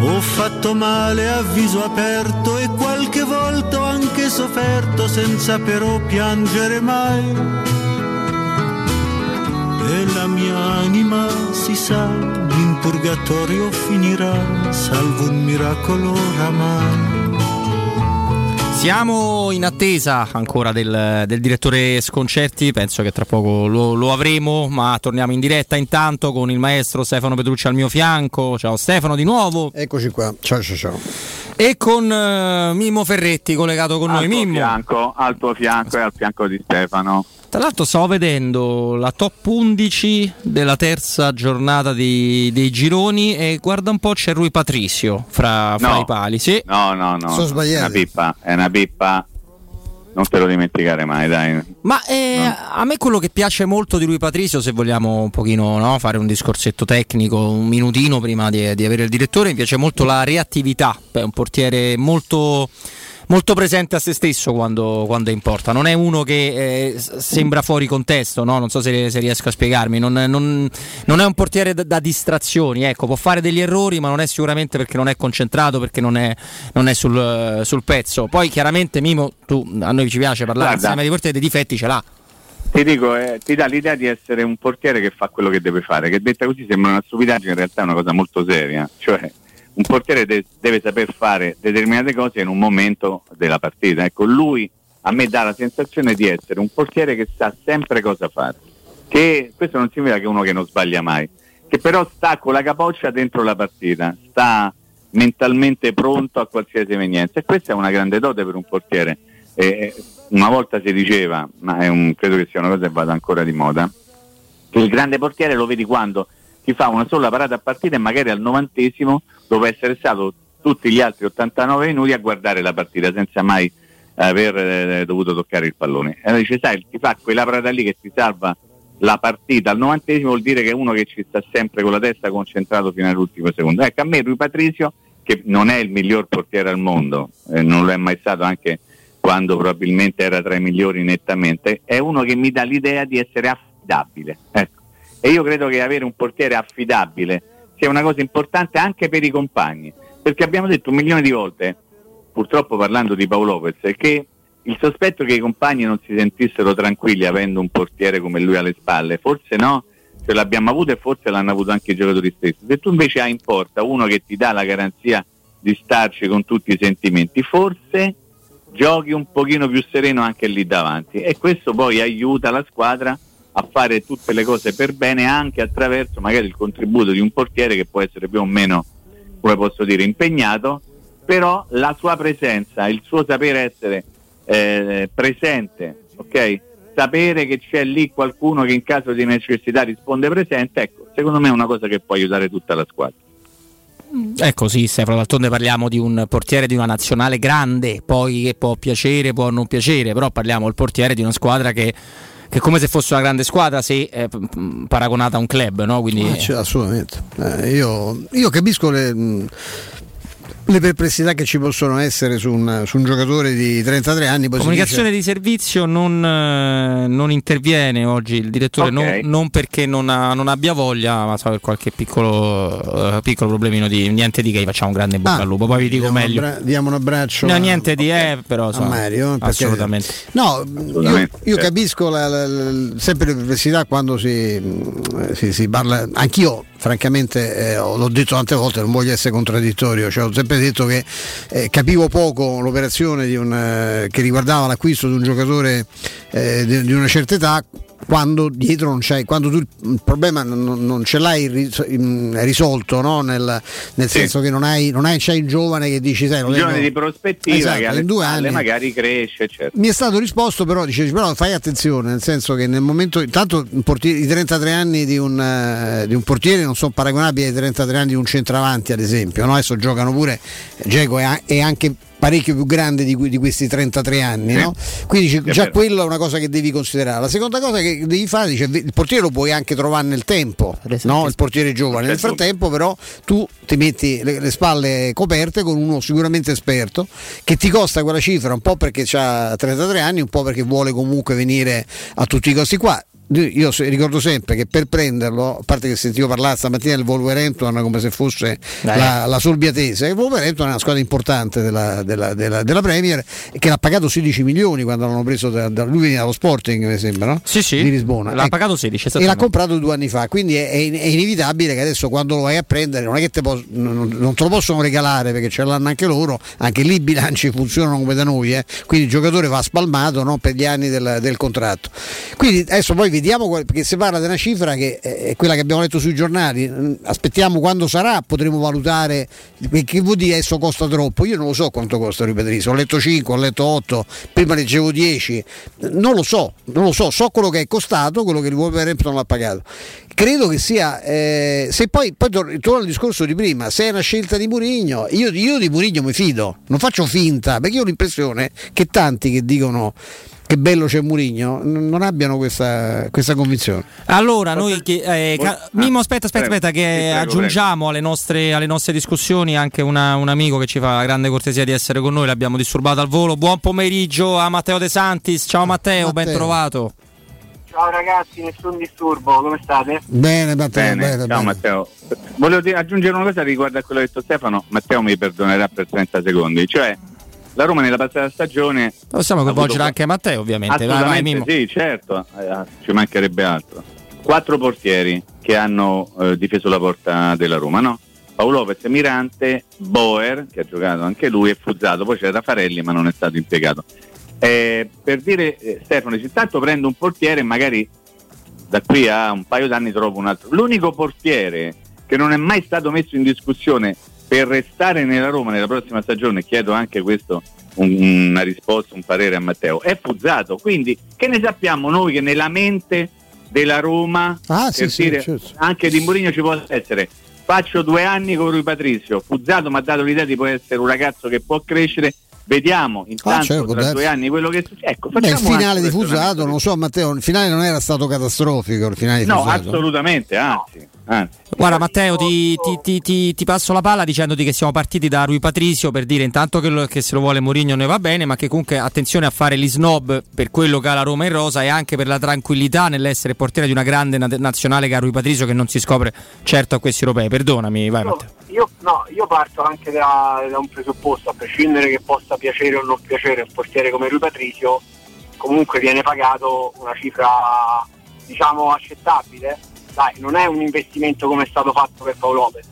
Ho fatto male a viso aperto e qualche volta ho anche sofferto senza però piangere mai. E la mia anima si sa, in purgatorio finirà, salvo un miracolo oramai. Siamo in attesa ancora del, del, direttore Sconcerti, penso che tra poco lo, lo, avremo, ma torniamo in diretta intanto con il maestro Stefano Petrucci al mio fianco. Ciao Stefano di nuovo. Eccoci qua, ciao ciao ciao. E con uh, Mimmo Ferretti collegato con al noi. Mimmo. Fianco, al tuo fianco e al fianco di Stefano. Tra l'altro stavo vedendo la top 11 della terza giornata di, dei gironi e guarda un po' c'è Rui Patricio fra, fra no. i pali. Sì. No, no, no. Sono sbagliati. È una pippa, è una pippa. Non te lo dimenticare mai, dai. Ma eh, no. a me quello che piace molto di Rui Patricio, se vogliamo un pochino no, fare un discorsetto tecnico, un minutino prima di, di avere il direttore, mi piace molto la reattività. È un portiere molto molto presente a se stesso quando, quando importa. Non è uno che eh, sembra fuori contesto, no? non so se, se, riesco a spiegarmi. Non, non, non è un portiere da, da, distrazioni, ecco, può fare degli errori, ma non è sicuramente perché non è concentrato, perché non è, non è sul, sul, pezzo. Poi chiaramente Mimo, tu, a noi ci piace parlare Guarda. insieme di portieri, dei difetti ce l'ha. Ti dico, eh, ti dà l'idea di essere un portiere che fa quello che deve fare, che detta così sembra una stupidaggine, in realtà è una cosa molto seria. Cioè, un portiere de- deve saper fare determinate cose in un momento della partita. Ecco, lui a me dà la sensazione di essere un portiere che sa sempre cosa fare. Che questo non significa che uno che non sbaglia mai, che però sta con la capoccia dentro la partita, sta mentalmente pronto a qualsiasi evenienza e questa è una grande dote per un portiere. Eh, una volta si diceva, ma un, credo che sia una cosa che vada ancora di moda, che il grande portiere lo vedi quando ti fa una sola parata a partita e magari al novantesimo dopo essere stato tutti gli altri 89 minuti a guardare la partita senza mai aver eh, dovuto toccare il pallone. Allora dice, sai, ti fa quella parata lì che ti salva la partita al novantesimo vuol dire che è uno che ci sta sempre con la testa concentrato fino all'ultimo secondo. Ecco, a me Rui Patrizio, che non è il miglior portiere al mondo, eh, non lo è mai stato anche quando probabilmente era tra i migliori nettamente, è uno che mi dà l'idea di essere affidabile. Ecco. E io credo che avere un portiere affidabile sia una cosa importante anche per i compagni, perché abbiamo detto un milione di volte, purtroppo parlando di Paolo Lopez, che il sospetto che i compagni non si sentissero tranquilli avendo un portiere come lui alle spalle, forse no, ce l'abbiamo avuto e forse l'hanno avuto anche i giocatori stessi. Se tu invece hai in porta uno che ti dà la garanzia di starci con tutti i sentimenti, forse giochi un pochino più sereno anche lì davanti e questo poi aiuta la squadra a fare tutte le cose per bene anche attraverso magari il contributo di un portiere che può essere più o meno, come posso dire, impegnato, però la sua presenza, il suo sapere essere eh, presente, ok? Sapere che c'è lì qualcuno che in caso di necessità risponde presente, ecco, secondo me è una cosa che può aiutare tutta la squadra. Ecco sì, Stefano, d'altronde parliamo di un portiere di una nazionale grande, poi che può piacere, può non piacere, però parliamo del portiere di una squadra che, che è come se fosse una grande squadra se eh, paragonata a un club, no? Quindi... Ah, assolutamente. Eh, io, io, capisco le... Mh le perplessità che ci possono essere su un, su un giocatore di 33 anni. Comunicazione di servizio non, eh, non, interviene oggi il direttore, okay. non, non, perché non, ha, non, abbia voglia, ma so per qualche piccolo, uh, piccolo problemino di niente di che, facciamo un grande bocca ah, al lupo. Poi vi dico meglio. Abbra- diamo un abbraccio. No, niente di okay. eh, però so, a Mario. Assolutamente. No, io, io capisco la, la, la, sempre le perplessità quando si, si, si parla. Anch'io francamente eh, l'ho detto tante volte, non voglio essere contraddittorio, cioè, ho sempre detto che eh, capivo poco l'operazione un, eh, che riguardava l'acquisto di un giocatore eh, di, di, una certa età quando dietro non c'è, quando tu il problema non, non ce l'hai risolto, no? nel, nel sì. senso che non hai, non hai, c'è il giovane che dici sai, il giovane di prospettiva esatto, che alle due anni magari cresce. Certo. Mi è stato risposto però, dice, però fai attenzione, nel senso che nel momento, intanto i 33 anni di un, di un, portiere non sono paragonabili ai 33 anni di un centravanti ad esempio, no? adesso giocano pure, Geco è anche parecchio più grande di, di questi 33 anni, sì. no? quindi già vero. quello è una cosa che devi considerare. La seconda cosa che devi fare, dice, il portiere lo puoi anche trovare nel tempo, no? il portiere giovane, nel certo. frattempo però tu ti metti le, le, spalle coperte con uno sicuramente esperto che ti costa quella cifra un po' perché ha 33 anni, un po' perché vuole comunque venire a tutti i costi qua io ricordo sempre che per prenderlo, a parte che sentivo parlare stamattina del Wolverhampton come se fosse la, la, Solbiatese, il Wolverhampton è una squadra importante della, della, della, della, Premier e che l'ha pagato 16 milioni quando l'hanno preso da, da lui veniva dallo Sporting mi sembra, no? Sì, sì. Di Lisbona. L'ha ecco. pagato 16 e l'ha comprato due anni fa, quindi è, è, inevitabile che adesso quando lo vai a prendere non è che te pos- non, non, te lo possono regalare perché ce l'hanno anche loro, anche lì i bilanci <laughs> funzionano come da noi, eh? quindi il giocatore va spalmato no? per gli anni del, del contratto. Quindi adesso poi vediamo perché si parla di una cifra che è quella che abbiamo letto sui giornali. Aspettiamo quando sarà, potremo valutare che vuol dire adesso costa troppo. Io non lo so quanto costa, ripeterò. Ho letto 5, ho letto 8, prima leggevo 10. Non lo so, non lo so, so quello che è costato, quello che il Wolverhampton l'ha pagato. Credo che sia, eh, se poi, poi torno al discorso di prima, se è una scelta di Murigno, io, io di Murigno mi fido, non faccio finta, perché ho l'impressione che tanti che dicono che bello c'è Murigno, non abbiano questa, questa convinzione. Allora, noi che, eh, ca- Mimo, aspetta, aspetta, aspetta, che aggiungiamo alle nostre, alle nostre, discussioni anche una, un amico che ci fa la grande cortesia di essere con noi, l'abbiamo disturbato al volo. Buon pomeriggio a Matteo De Santis. Ciao Matteo, Matteo. ben trovato. Ciao ragazzi, nessun disturbo, come state? Bene, Matteo, bene. bene Ciao bene. Matteo. Volevo dire, aggiungere una cosa riguardo a quello che ha detto Stefano, Matteo mi perdonerà per 30 secondi, cioè la Roma nella passata stagione possiamo coinvolgere anche Matteo ovviamente. Vai, vai, sì certo. Eh, ci mancherebbe altro. Quattro portieri che hanno eh, difeso la porta della Roma no? Paolo Lopez, Mirante, Boer che ha giocato anche lui e Fuzzato. Poi c'era Farelli ma non è stato impiegato. Eh, per dire eh, Stefano se tanto prendo un portiere magari da qui a un paio d'anni trovo un altro. L'unico portiere che non è mai stato messo in discussione per restare nella Roma nella prossima stagione, chiedo anche questo un, una risposta, un parere a Matteo, è Fuzzato. Quindi che ne sappiamo noi che nella mente della Roma, ah, sì, dire, sì, certo. anche di Mourinho ci può essere, faccio due anni con lui Patrizio, Fuzzato mi ha dato l'idea di poter essere un ragazzo che può crescere, Vediamo intanto certo, può tra due anni quello che succede. Ecco, Beh, il finale di Fusato, non so Matteo, il finale non era stato catastrofico, il finale di No, Fusato. assolutamente, anzi, anzi. Guarda Matteo, ti, ti- ti- ti- ti passo la palla dicendoti che siamo partiti da Rui Patricio per dire intanto che, lo- che se lo vuole Mourinho ne va bene, ma che comunque attenzione a fare gli snob per quello che ha la Roma in rosa e anche per la tranquillità nell'essere portiere di una grande na- nazionale che ha Rui Patricio che non si scopre certo a questi europei. Perdonami, vai Matteo. Io, no, io parto anche da, da un presupposto, a prescindere che possa piacere o non piacere un portiere come Rui Patricio, comunque viene pagato una cifra diciamo accettabile. Dai, non è un investimento come è stato fatto per Paolo Lopez,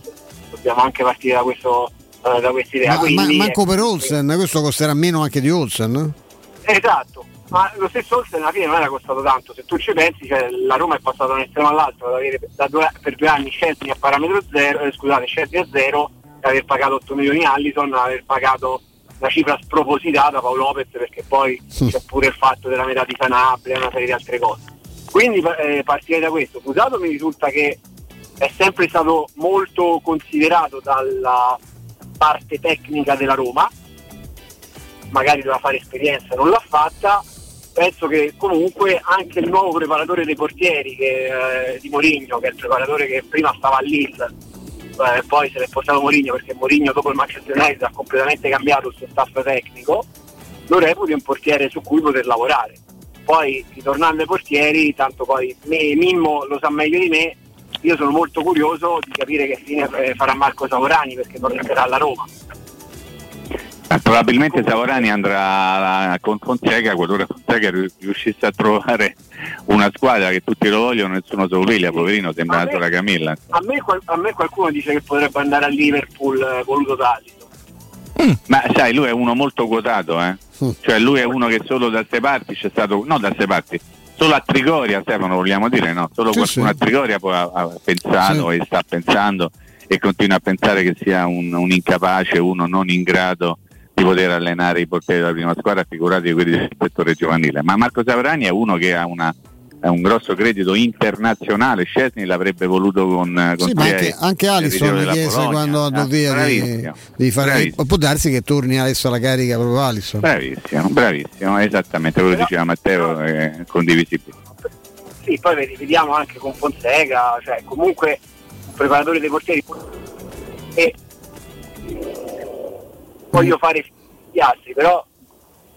dobbiamo anche partire da, questo, eh, da questa idea. Ma, ma- Quindi, manco ecco, per Olsen, questo costerà meno anche di Olsen? Esatto, ma lo stesso Olsen alla fine non era costato tanto, se tu ci pensi cioè, la Roma è passata da un estremo all'altro, ad avere da due- per due anni Scesni a parametro zero, eh, scusate, Scesni a zero, aver pagato 8 milioni Allison, aver pagato una cifra spropositata a Paolo Lopez perché poi c'è pure il fatto della metà di Sanabria e una serie di altre cose. Quindi eh, partire da questo, Fusato mi risulta che è sempre stato molto considerato dalla parte tecnica della Roma, magari doveva fare esperienza, non l'ha fatta. Penso che comunque anche il nuovo preparatore dei portieri che, eh, di Mourinho, che è il preparatore che prima stava a Lille, eh, poi se l'è portato Mourinho perché Mourinho dopo il Manchester United ha completamente cambiato il suo staff tecnico, lo reputi un portiere su cui poter lavorare. Poi ritornando ai portieri, tanto poi me, Mimmo lo sa meglio di me, io sono molto curioso di capire che fine eh, farà Marco Savorani perché tornerà alla Roma. Eh, Probabilmente Savorani andrà con Fonseca qualora Fonseca ri- riuscisse a trovare una squadra che tutti lo vogliono nessuno se lo piglia, poverino sembra una sola Camilla. A me, a me qualcuno dice che potrebbe andare a Liverpool eh, voluto da Alisson. Ma sai, lui è uno molto quotato, eh? Cioè lui è uno che solo da ste parti c'è stato, no da ste parti, solo a Trigoria, Stefano vogliamo dire, no? Solo Sì, qualcuno sì. a Trigoria poi ha, ha pensato e sta pensando e continua a pensare che sia un, un incapace, uno non in grado di poter allenare i portieri della prima squadra, figurati quelli del settore giovanile. Ma Marco Savrani è uno che ha una- ha un grosso credito internazionale, Scesni l'avrebbe voluto con, eh, con Sì, ma anche, anche Alisson della chiese quando andò Ah, via di, di fare. bravissimo. Può darsi che torni adesso alla carica proprio Alisson. Bravissimo, bravissimo, esattamente quello che diceva Matteo, è condivisibile. Sì, poi vedi- vediamo anche con Fonseca, cioè comunque un preparatore dei portieri e voglio fare gli altri, però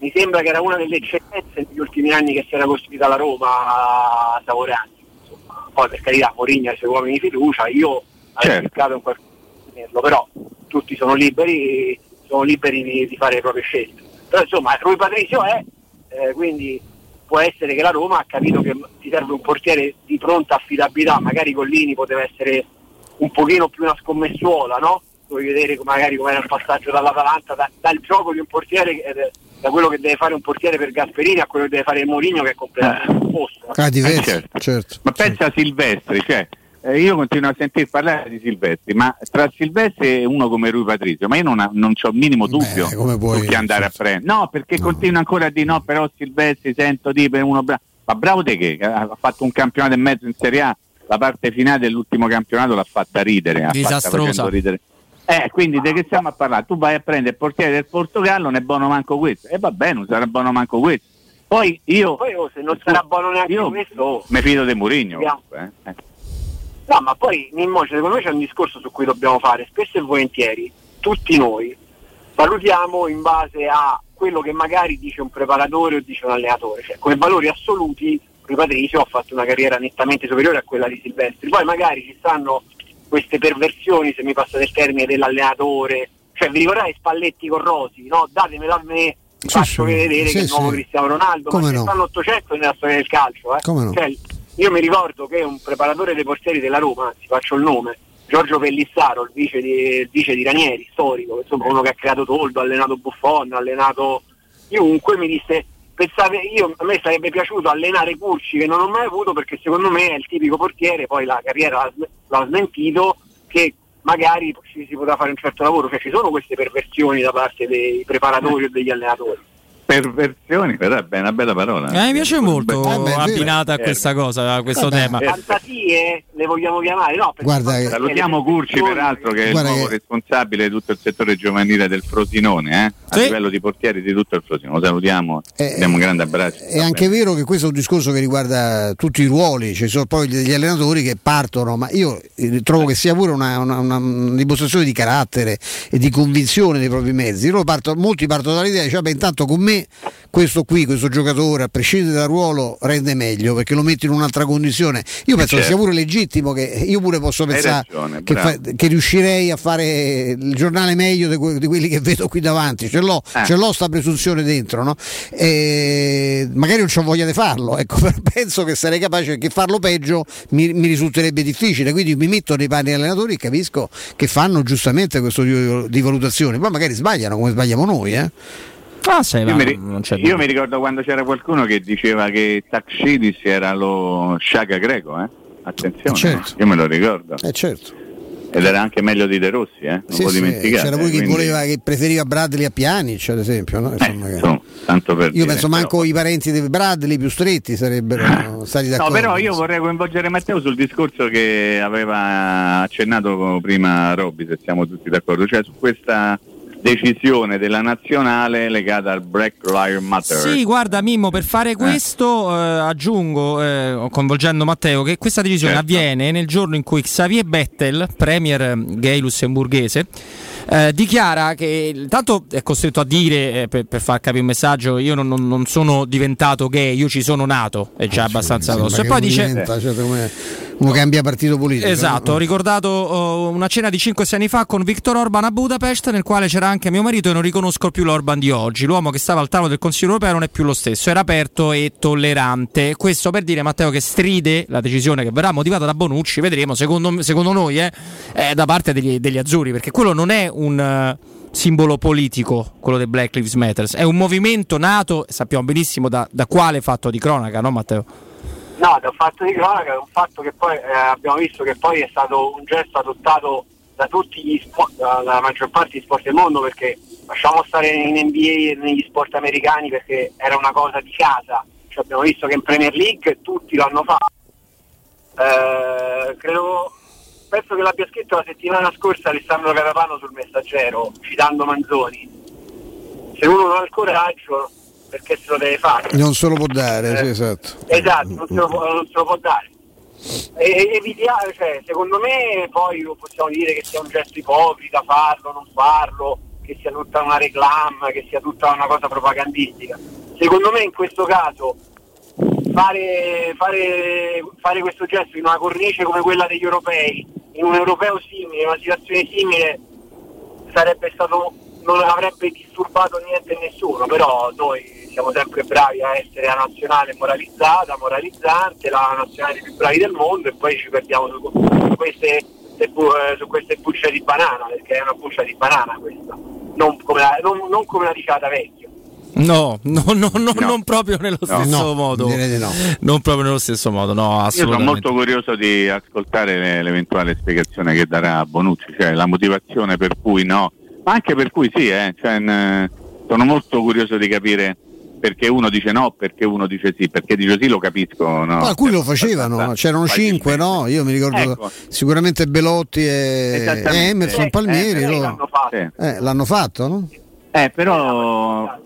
mi sembra che era una delle eccellenze negli ultimi anni che si era costruita la Roma a Savorani. Insomma, poi per carità Mourinho ha i suoi uomini di fiducia, io avrei Certo. cercato in qualche modo di tenerlo, però tutti sono liberi, sono liberi di, di fare le proprie scelte. Però insomma Rui Patricio è, eh, quindi può essere che la Roma ha capito che ti serve un portiere di pronta affidabilità, magari Collini poteva essere un pochino più una scommessuola, no? Vuoi vedere magari com'era il passaggio dall'Atalanta, da- dal gioco di un portiere, che- eh, da quello che deve fare un portiere per Gasperini a quello che deve fare Mourinho che è completamente opposto. no? Ah, diverso, Eh, certo. certo. Ma pensa a Silvestri, cioè, eh, io continuo a sentir parlare di Silvestri, ma tra Silvestri e uno come Rui Patrizio, ma io non, ho- non ho il minimo dubbio come puoi- su chi andare a prendere. No, perché continua ancora a dire no, però Silvestri sento di per uno bravo. Ma bravo te che ha fatto un campionato e mezzo in Serie A, la parte finale dell'ultimo campionato l'ha fatta ridere, ha fatta Disastrosa. facendo ridere. Eh, quindi di che stiamo a parlare? Tu vai a prendere il portiere del Portogallo, non è buono manco questo. E va bene, non sarà buono manco questo. Poi io Poi oh, se non sarà buono neanche Io- questo, oh, mi fido di Mourinho. Vediamo. comunque, eh. No, ma poi Mimmo, secondo me c'è un discorso su cui dobbiamo fare, spesso e volentieri, tutti noi valutiamo in base a quello che magari dice un preparatore o dice un allenatore, cioè come valori assoluti Rui Patricio ha fatto una carriera nettamente superiore a quella di Silvestri, poi magari ci stanno queste perversioni, se mi passate il termine, dell'allenatore, cioè vi ricordate Spalletti con Rosi, no? Datemelo a me, Sì, faccio sì. vedere Sì, che è il nuovo. Cristiano Ronaldo, Come ma no. se stanno 800 nella storia del calcio, eh? No. Cioè, io mi ricordo che un preparatore dei portieri della Roma, anzi faccio il nome, Giorgio Pellissaro, il vice di, il vice di Ranieri, storico, insomma uno che ha creato Toldo, ha allenato Buffon, ha allenato chiunque, mi disse pensate, io, a me sarebbe piaciuto allenare Curci che non ho mai avuto perché secondo me è il tipico portiere, poi la carriera l'ha, sm- l'ha smentito, che magari ci si poteva fare un certo lavoro, cioè ci sono queste perversioni da parte dei preparatori o degli allenatori. Perversioni, però è una bella parola. Eh, mi piace molto Eh, beh, abbinata a eh. questa cosa, a questo tema. Fantasie le vogliamo chiamare? No, Guarda, fantasie Salutiamo Curci peraltro che è il nuovo che- responsabile di tutto il settore giovanile del Frosinone, eh? a Sì. livello di portieri di tutto il Frosinone. Lo salutiamo, Eh, diamo un grande abbraccio. È anche vero che questo è un discorso che riguarda tutti i ruoli, ci sono poi degli allenatori che partono, ma io eh, trovo che sia pure una, una- una- una dimostrazione di carattere e di convinzione dei propri mezzi. Loro partono- molti partono dall'idea, dice, vabbè, intanto con me questo qui, questo giocatore, a prescindere dal ruolo, rende meglio perché lo mette in un'altra condizione. Io penso che certo. sia pure legittimo che io pure posso pensare ragione, che, fa- che riuscirei a fare il giornale meglio di, que- di quelli che vedo qui davanti. Ce l'ho, Eh. ce l'ho sta presunzione dentro, no? E magari non c'ho voglia di farlo, ecco, <laughs> però penso che sarei capace che farlo peggio mi, mi risulterebbe difficile, quindi mi metto nei panni allenatori e capisco che fanno giustamente questo tipo di valutazioni, poi magari sbagliano come sbagliamo noi, eh? Ah, sì, Io, mi, ri- non c'è io mi ricordo quando c'era qualcuno che diceva che Taxidis era lo Sciaga greco, eh? attenzione, Certo. io me lo ricordo. Eh certo. Ed era anche meglio di De Rossi, eh? non Sì, sì, c'era pure chi quindi- voleva che preferiva Bradley a Pjanic, ad esempio, no? Insomma, che- insomma, tanto per Io dire, penso manco i parenti di Bradley più stretti sarebbero <laughs> stati No, d'accordo. però io vorrei coinvolgere Matteo sul discorso che aveva accennato prima Robby, se siamo tutti d'accordo, cioè su questa decisione della nazionale legata al Black Lives Matter. Sì, guarda Mimmo, per fare questo eh, aggiungo, eh, coinvolgendo Matteo, che questa decisione Certo. avviene nel giorno in cui Xavier Bettel, premier eh, gay lussemburghese, eh, dichiara che tanto è costretto a dire, eh, per, per far capire un messaggio, io non, non- non sono diventato gay, io ci sono nato, è già abbastanza Sembra grosso. E poi dice... diventa, cioè, come uno cambia partito politico. Esatto, ho ricordato oh, una cena di 5-6 anni fa con Viktor Orban a Budapest, nel quale c'era anche mio marito e non riconosco più l'Orban di oggi. L'uomo che stava al tavolo del Consiglio europeo non è più lo stesso, era aperto e tollerante. Questo per dire, Matteo, che stride la decisione che verrà motivata da Bonucci, vedremo, secondo, secondo noi, eh, eh, da parte degli, degli azzurri, perché quello non è un... eh, simbolo politico, quello del Black Lives Matter, è un movimento nato, sappiamo benissimo da, da quale fatto di cronaca, no Matteo? No, da un fatto di cronaca, un fatto che poi eh, abbiamo visto che poi è stato un gesto adottato da tutti gli sport, dalla maggior parte degli sport del mondo perché lasciamo stare in NBA e negli sport americani perché era una cosa di casa, cioè, abbiamo visto che in Premier League tutti l'hanno fatto. Eh, credo, penso che l'abbia scritto la settimana scorsa Alessandro Carapano sul messaggero, citando Manzoni. Se uno non ha il coraggio, perché se lo deve fare? Non se lo può dare, sì, esatto. Esatto, non se lo, può- non se lo può dare. E, e- evitiare, cioè, secondo me poi lo possiamo dire che sia un gesto ipocrita farlo, non farlo, che sia tutta una reclama, che sia tutta una cosa propagandistica. Secondo me in questo caso fare, fare, fare questo gesto in una cornice come quella degli europei, in un europeo simile, in una situazione simile, sarebbe stato non avrebbe disturbato niente nessuno, però noi siamo sempre bravi a essere la nazionale moralizzata, moralizzante, la nazionale più bravi del mondo e poi ci perdiamo su, queste, su queste bucce di banana, perché è una buccia di banana questa, non come la, non, non come la vecchio. No, no, no, no, non proprio nello stesso No, modo. Non proprio nello stesso modo, no, Io sono assolutamente. molto curioso di ascoltare le- l'eventuale spiegazione che darà Bonucci, cioè la motivazione per cui no, ma anche per cui sì, eh, cioè, n- sono molto curioso di capire perché uno dice no, perché uno dice sì, perché dice sì lo capisco. No? Ma alcuni lo facevano, c'erano cinque, no? Io mi ricordo Ecco. sicuramente Belotti e, e Emerson Eh, Palmieri eh, loro- l'hanno fatto. eh, l'hanno fatto, no? Eh, però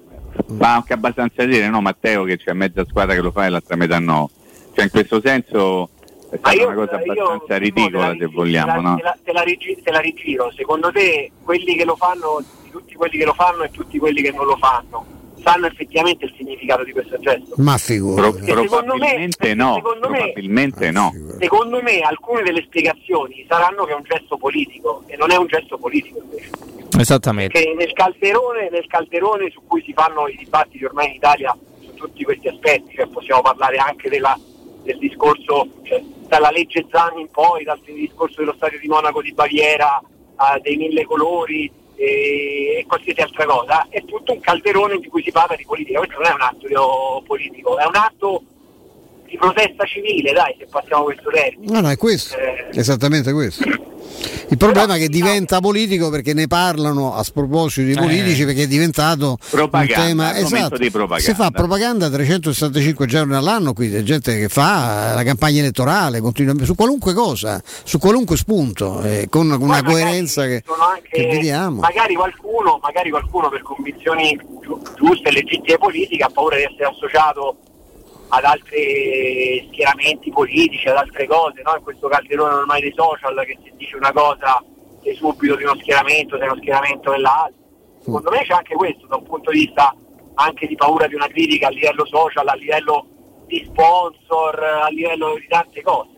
fa anche abbastanza dire, no, Matteo, che c'è mezza squadra che lo fa e l'altra metà no. Cioè in questo senso è stata io- una cosa io- abbastanza ridicola se vogliamo, te la, no? te la- te la rigi- te la rigiro, secondo te quelli che lo fanno, tutti quelli che lo fanno e tutti quelli che non lo fanno, sanno effettivamente il significato di questo gesto? Ma Pro- figurati. secondo me- probabilmente no, secondo me- probabilmente no. Secondo me alcune delle spiegazioni saranno che è un gesto politico e non è un gesto politico invece. Esattamente. Che nel calderone, nel calderone su cui si fanno i dibattiti ormai in Italia su tutti questi aspetti, cioè possiamo parlare anche della- del discorso, cioè, dalla legge Zani in poi, dal discorso dello stadio di Monaco di Baviera, a dei mille colori e, e qualsiasi altra cosa, è tutto un calderone di cui si parla di politica. Questo non è un atto politico, è un atto di protesta civile, dai, se passiamo questo termine. No, no, è questo, Eh, esattamente questo. Il problema è che diventa politico perché ne parlano a sproposito di politici Eh. perché è diventato Propaganda, un tema esatto. di propaganda. Si fa propaganda 365 giorni all'anno, qui c'è gente che fa la campagna elettorale su qualunque cosa, su qualunque spunto, eh, con una coerenza che, anche- che vediamo. Magari qualcuno, magari qualcuno per convinzioni giu- giuste e legittime politiche ha paura di essere associato ad altri schieramenti politici, ad altre cose, no? in questo calderone ormai dei social che se dice una cosa sei subito di uno schieramento, sei uno schieramento dell'altro. Secondo me c'è anche questo da un punto di vista anche di paura di una critica a livello social, a livello di sponsor, a livello di tante cose.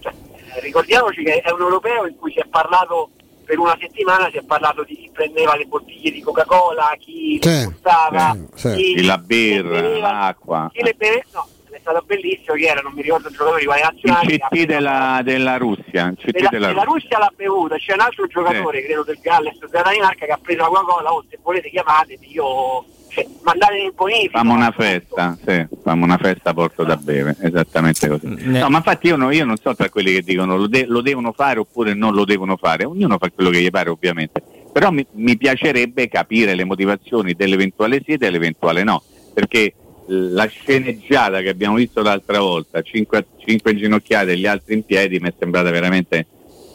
Cioè, eh, ricordiamoci che è un europeo in cui si è parlato per una settimana, si è parlato di chi prendeva le bottiglie di Coca-Cola, chi Sì, le buttava, sì. chi, La birra, chi beveva- l'acqua. chi le beve- no, è stato bellissimo che era, non mi ricordo il giocatore di quale nazionale. Il CT della, della Russia. Il CT della, della Russia. Russia l'ha bevuta, c'è un altro giocatore, credo del Galles della Danimarca, che ha preso la Coca-Cola, o se volete chiamatemi, io cioè, mandate in bonifico. Fammi una festa, sì, fammi una festa porto da bere, esattamente così. No, ma infatti io, no- io non so tra quelli che dicono lo, de- lo devono fare oppure non lo devono fare, ognuno fa quello che gli pare ovviamente, però mi, mi piacerebbe capire le motivazioni dell'eventuale sì e dell'eventuale no, perché la sceneggiata che abbiamo visto l'altra volta, cinque, cinque inginocchiate e gli altri in piedi, mi è sembrata veramente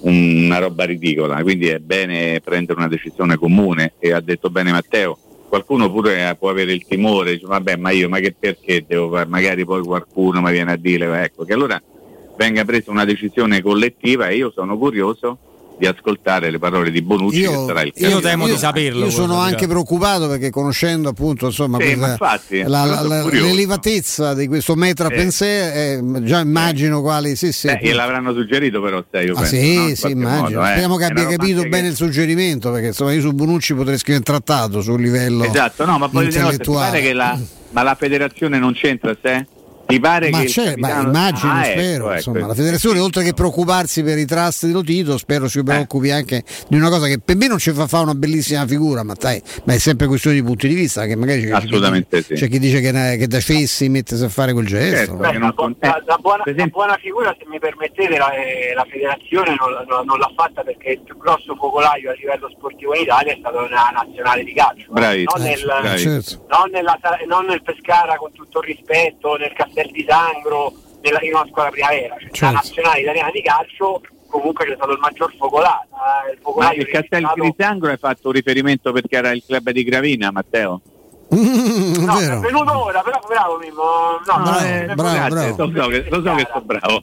una roba ridicola, quindi è bene prendere una decisione comune e ha detto bene Matteo, qualcuno pure eh, può avere il timore, dice vabbè ma io ma che perché devo fare, magari poi qualcuno mi viene a dire, ecco che allora venga presa una decisione collettiva e io sono curioso di ascoltare le parole di Bonucci che sarà il capitano. Io sono anche preoccupato perché conoscendo appunto insomma Sì, questa- infatti, la- la- l'elevatezza di questo metra Sì. pensé, eh, già immagino quali sì sì. Eh, gliel'avranno suggerito però sai, io Ah, penso, sì, no? Sì, immagino. modo, eh. Speriamo che abbia capito bene che- il suggerimento, perché insomma io su Bonucci potrei scrivere un trattato sul livello Esatto, no, ma poi intellettuale. pare che la, ma la federazione non c'entra se? Ti pare Ma che c'è, ma immagino, Ah, spero. ecco, insomma, ecco. la federazione, oltre che preoccuparsi per i trust di Lotito, spero Eh. si preoccupi anche di una cosa che per me non ci fa fare una bellissima figura, ma, dai, ma è sempre questione di punti di vista. Che magari c'è, Assolutamente c'è chi, sì. c'è chi dice che, che da Fessi mettesi a fare quel gesto. Certo, no? che non con- La, la buona, la buona figura, se mi permettete, la, eh, la federazione non, non- non l'ha fatta perché il più grosso focolaio a livello sportivo in Italia è stata una nazionale di calcio. no? Bravissimo, non, nel. Certo. non nella- non nel Pescara con tutto il rispetto, nel Castel di Sangro, nella, una squadra primavera. Cioè, Certo. La nazionale italiana di calcio comunque c'è stato il maggior focolaio. eh, il Ma focolaio il Castel di Sangro hai fatto riferimento perché era il club di Gravina, Matteo? <laughs> No, è venuto ora, però bravo Mimmo. No, Bravo, eh, bravo, grazie, bravo. Lo so che, lo so che sono bravo.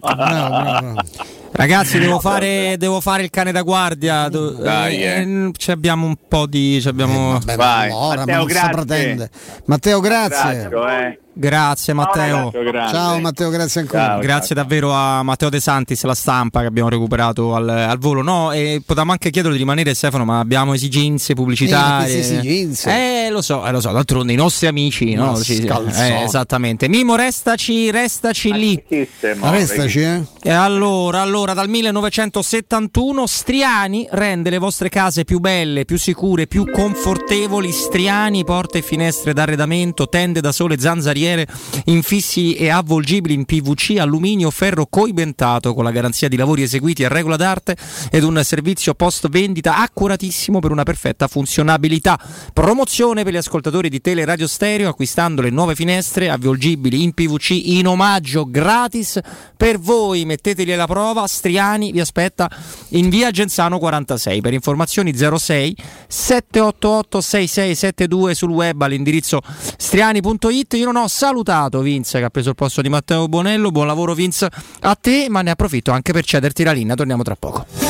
<laughs> Ragazzi, devo fare, devo fare il cane da guardia. do- Dai, eh. eh, ci abbiamo un po' di. ci abbiamo... Vabbè, ma ora, ma si pretende. Matteo, grazie. eh. Grazie Matteo. Ciao Matteo, grazie ancora. Grazie davvero a Matteo De Santis, la stampa che abbiamo recuperato al, al volo. No, e potevamo anche chiederlo di rimanere Stefano, ma abbiamo esigenze pubblicitarie. Eh, esigenze. Eh, lo so, eh, lo so, d'altronde i nostri amici, no? Ma Ci- eh, esattamente. Mimo, restaci, restaci lì. Restaci, eh? E allora, allora, dal 1971 Striani rende le vostre case più belle, più sicure, più confortevoli. Striani, porte e finestre d'arredamento, tende da sole, zanzariere, infissi e avvolgibili in PVC, alluminio, ferro coibentato con la garanzia di lavori eseguiti a regola d'arte ed un servizio post vendita accuratissimo per una perfetta funzionabilità. Promozione per gli ascoltatori di Tele Radio Stereo acquistando le nuove finestre avvolgibili in PVC in omaggio gratis per voi. Metteteli alla prova. Striani vi aspetta in via Genzano 46. Per informazioni 06 788 6672 sul web all'indirizzo striani.it. Io non ho salutato Vince che ha preso il posto di Matteo Bonello. Buon lavoro Vince a te, ma ne approfitto anche per cederti la linea. Torniamo tra poco.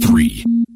3,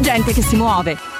gente che si muove.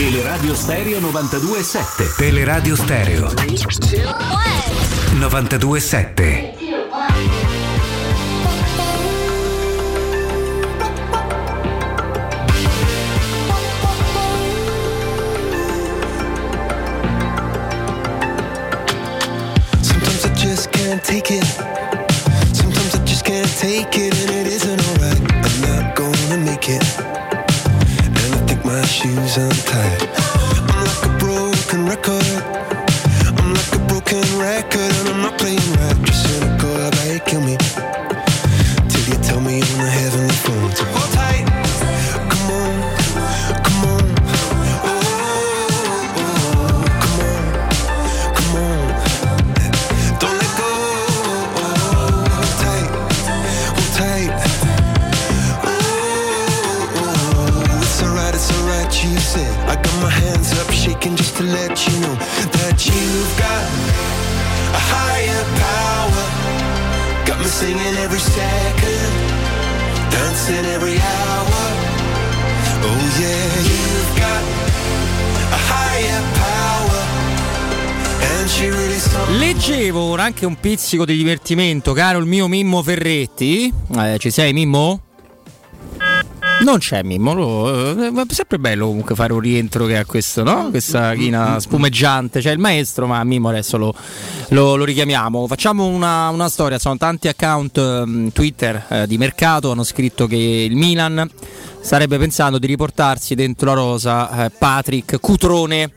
Teleradio Stereo 92.7 Teleradio Stereo. 92.7 Sometimes I just can't take it. Shoes untied. Singing every second, dancing every hour. Oh yeah, you've got a higher power. Leggevo ora anche un pizzico di divertimento, caro il mio Mimmo Ferretti. Eh, ci sei Mimmo? Non c'è Mimmo, lo- eh, è sempre bello comunque fare un rientro che ha questo, no? Questa china spumeggiante. C'è il maestro, ma Mimmo adesso lo, lo- lo richiamiamo. Facciamo una, una storia, sono tanti account ehm, Twitter eh, di mercato, hanno scritto che il Milan starebbe pensando di riportarsi dentro la rosa eh, Patrick Cutrone.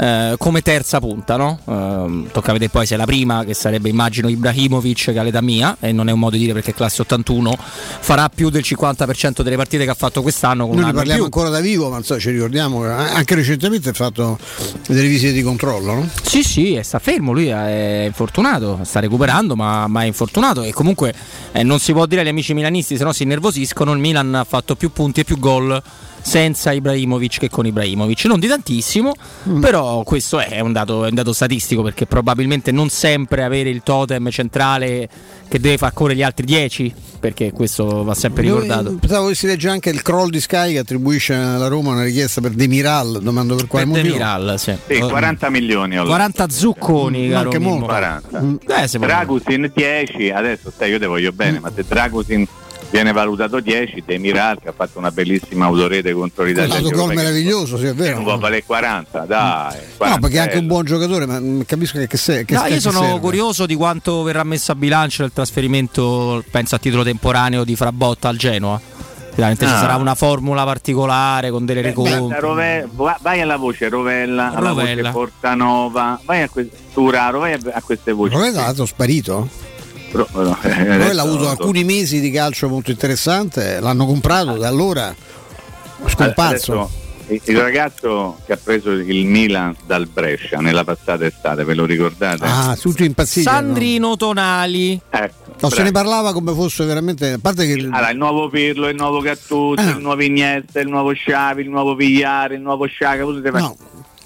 Eh, come terza punta, no? Ehm, tocca vedere poi se è la prima, che sarebbe immagino Ibrahimovic che all'età mia, e non è un modo di dire perché classe 81, farà più del 50% delle partite che ha fatto quest'anno con Noi ne parliamo ancora da vivo, ma insomma, ci ricordiamo che anche recentemente ha fatto delle visite di controllo, no? Sì, sì, e sta fermo, lui è infortunato, sta recuperando, ma, ma è infortunato e comunque eh, non si può dire agli amici milanisti, se no si innervosiscono, il Milan ha fatto più punti e più gol senza Ibrahimovic che con Ibrahimovic, non di tantissimo, però questo è un, dato, è un dato statistico perché probabilmente non sempre avere il totem centrale che deve far correre gli altri 10, perché questo va sempre ricordato. Io pensavo che si legge anche il croll di Sky che attribuisce alla Roma una richiesta per Demiral, domando per quale Per motivo. Demiral, sì. Sì, 40 milioni. ho letto. 40 zucconi, No, caro anche molto. 40. Eh, se vuoi. Dragusin 10, adesso sai, io te voglio bene, ma se Dragusin viene valutato 10, Demiral che ha fatto una bellissima autorete contro Un l'Italia. dato agli gol europei, meraviglioso, sì, è vero. Non può valere 40, dai. No, 40 perché è anche un buon giocatore, ma mm, capisco che, che, se, che No, io sono serve. curioso di quanto verrà messo a bilancio il trasferimento, penso a titolo temporaneo, di Frabotta al Genoa. Sicuramente ci Ah. sarà una formula particolare con delle. Rove- va- vai alla voce Rovella, alla Rovella. voce Portanova, vai a que- Turaro, vai a, a queste voci. Rovella è stato sparito? No, eh, Rovella adesso- ha avuto alcuni mesi di calcio molto interessante, l'hanno comprato da allora scomparso. Adesso, il ragazzo che ha preso il Milan dal Brescia nella passata estate, ve lo ricordate? Ah, tutti impazziti. Sandrino Tonali. Ecco, No, se ne parlava come fosse veramente. A parte che. Allora, il nuovo Pirlo, il nuovo Gattuso, Ah. il nuovo Iniesta, il nuovo Sciavi, il nuovo Vigliare, il nuovo Sciaga. potete fare-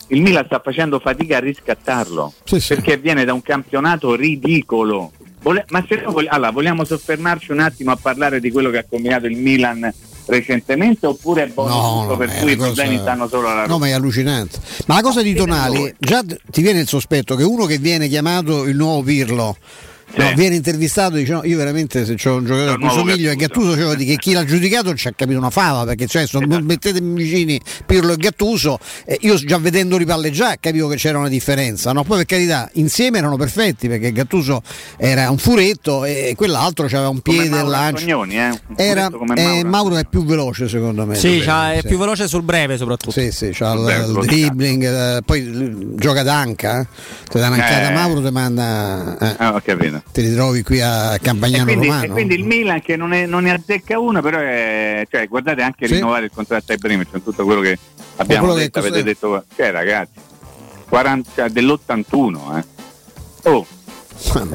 Il Milan sta facendo fatica a riscattarlo perché viene da un campionato ridicolo. Vole- ma se noi vog- allora, vogliamo soffermarci un attimo a parlare di quello che ha combinato il Milan recentemente oppure è buono No, no, per cui i cosa- problemi stanno solo alla No, Roma? ma è allucinante. Ma la cosa di Tonali, già ti viene il sospetto che uno che viene chiamato il nuovo Pirlo. No, viene intervistato e dice no, io veramente se c'ho un giocatore a cui somiglio e Gattuso cioè, di che chi l'ha giudicato non ci ha capito una fava perché cioè, sono, Esatto. mettetemi vicini Pirlo e Gattuso e io già vedendoli palleggiare capivo che c'era una differenza no? poi per carità insieme erano perfetti perché Gattuso era un furetto e quell'altro aveva un Come piede Mauro al lancio Antognoni, eh? Un era, come eh, Mauro. Mauro è più veloce secondo me Sì, è sì. più veloce sul breve soprattutto. Sì, sì, c'ha il, il dribbling, eh, poi l- gioca d'anca, eh. ti dà un'ancata Eh. Mauro, ti manda. eh, Ah, ho capito. Ti ritrovi qui a E Campagnano quindi, Romano. e quindi il Milan che non, è- non ne azzecca uno, però è, cioè, guardate anche Sì. rinnovare il contratto ai primi, cioè tutto quello che abbiamo quello che detto, cos'è? avete detto, cioè ragazzi, 40, cioè, dell'81, eh. Oh,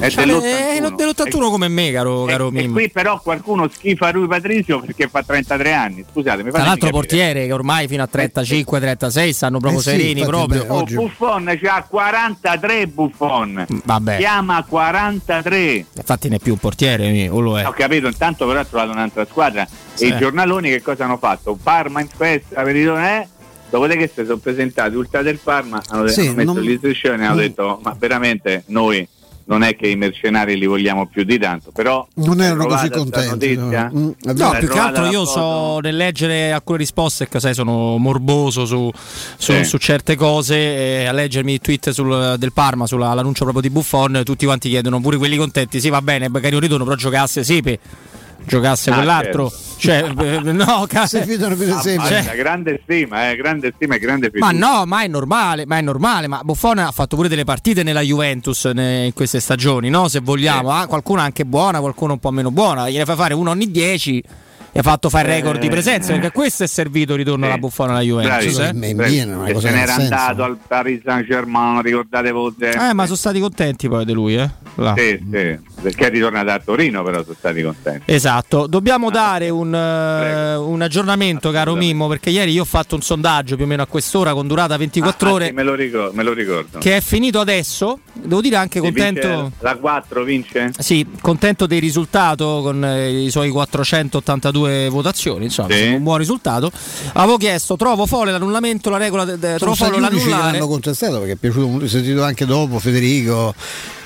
è Cioè, dell'81. eh, dell'81 come me, caro, caro E Mimmo. qui però qualcuno schifa Rui Patrizio perché fa 33 anni. Scusate, mi Tra l'altro capire. portiere che ormai fino a 35-36 stanno proprio Eh sì, sereni proprio. beh, Oh, oggi- Buffon c'ha 43 Buffon. Vabbè. Chiama 43. Infatti ne è più un portiere, o lo è. Ho capito, intanto però ha trovato un'altra squadra. Sì. E i giornaloni che cosa hanno fatto? Parma in festa, Veritone, eh? Dopodiché si sono presentati ultra del Parma, hanno, Sì, hanno messo non- gli striscioni e hanno detto ma veramente noi non è che i mercenari li vogliamo più di tanto, però Non erano così contenti. notizia? no. Mm, No. L'hai più che altro io foto? so nel leggere alcune risposte che sai, sono morboso su, su- Sì. su certe cose e a leggermi i tweet sul- del Parma sull'annuncio proprio di Buffon tutti quanti chiedono pure quelli contenti sì va bene carino ritorno però giocasse Sipe giocasse Ah, quell'altro certo. Cioè, eh, no, <laughs> ca- Si fidano più di sé. Ah, Cioè- ma grande stima, eh, grande stima e grande Ma fiducia. no, ma è normale, ma è normale. Ma Buffon ha fatto pure delle partite nella Juventus ne- in queste stagioni, no? Se vogliamo, Ah, qualcuna anche buona, qualcuno un po' meno buona. Gliene fa fare uno ogni 10 e ha fatto fare record di Eh. presenza. Perché a questo è servito il ritorno alla Buffon alla Juventus. Eh? bravi. se n'era senso. andato al Paris Saint Germain, ricordate voi? Eh, ma sono stati contenti poi di lui, eh? Là. Sì, sì, perché è ritornato a Torino, però sono stati contenti. Esatto, Ah, dobbiamo dare un, eh, un aggiornamento, caro Mimmo, perché ieri io ho fatto un sondaggio più o meno a quest'ora con durata 24 Ah, ore, sì, me, lo ricordo, me lo ricordo. che è finito adesso. Devo dire anche Si contento. La 4 vince? Sì, contento del risultato con eh, i suoi 482 votazioni, insomma, Sì. un buon risultato. Avevo chiesto, trovo folle l'annullamento, la regola de- de- trovo Sono folle l'annullare. l'hanno contestato perché è piaciuto molto. Ho sentito anche dopo Federico,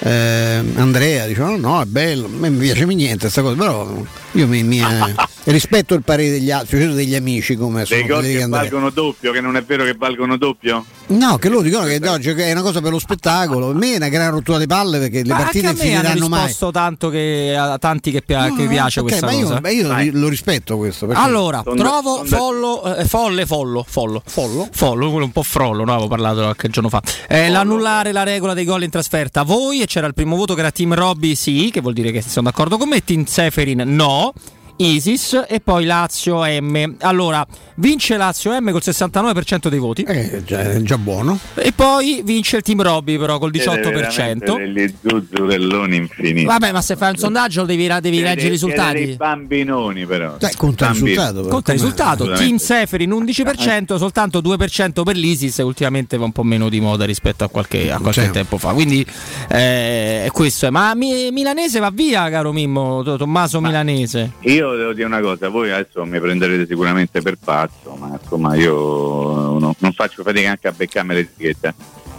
eh, Andrea, dicevano no, è bello, a me mi piace niente questa cosa, però io mi, mi, eh, <laughs> rispetto il parere degli altri, soprattutto degli amici come sono Dei gol che Andrea. valgono doppio, che non è vero che valgono doppio? No, che loro dicono che oggi è una cosa per lo spettacolo. Per me è una gran rottura di palle perché le Ma partite anche a me hanno finiranno mai. risposto tanto che a tanti che, pia- che piace Ok, questa ma io, cosa. ma io ri- lo rispetto questo. perché- Allora, Sono- trovo sono da- follo, eh, folle, follo, follo, follo, follo, quello un po' frollo, no? avevo parlato qualche giorno fa. Eh, l'annullare la regola dei gol in trasferta, voi e c'era il primo voto che era Team Robby, sì, che vuol dire che sono d'accordo con me, Team Seferin, no. よ Isis e poi Lazio M. Allora, vince Lazio M col 69% dei voti. Eh, già, è già buono. E poi vince il team Robby però col Siete 18%. veramente Degli zuzzurelloni infiniti. Vabbè, ma se fai un sondaggio devi, devi leggere i risultati. dei bambinoni però. Dai, conta il Bambini. risultato, però. Conta il risultato, Team. Seferin 11%, soltanto 2% per l'Isis e ultimamente va un po' meno di moda rispetto a qualche, a qualche Sì. tempo fa. Quindi eh, questo è. Ma Mi- Milanese va via, caro Mimmo, To- Tommaso Milanese. Io devo dire una cosa, voi adesso mi prenderete sicuramente per pazzo, ma insomma io non, non faccio fatica anche a beccarmi l'etichetta.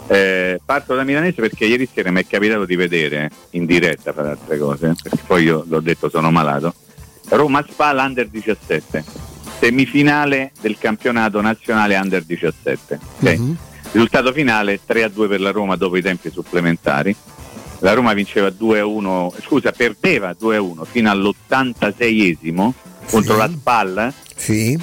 Eh, parto da Milanese perché ieri sera mi è capitato di vedere in diretta per altre cose, perché poi io l'ho detto sono malato. Roma Spal Under 17, semifinale del campionato nazionale Under 17. ok? Risultato finale 3-2 per la Roma dopo i tempi supplementari. La Roma vinceva 2-1, scusa, perdeva 2-1 fino all'86esimo contro la Spal. Sì.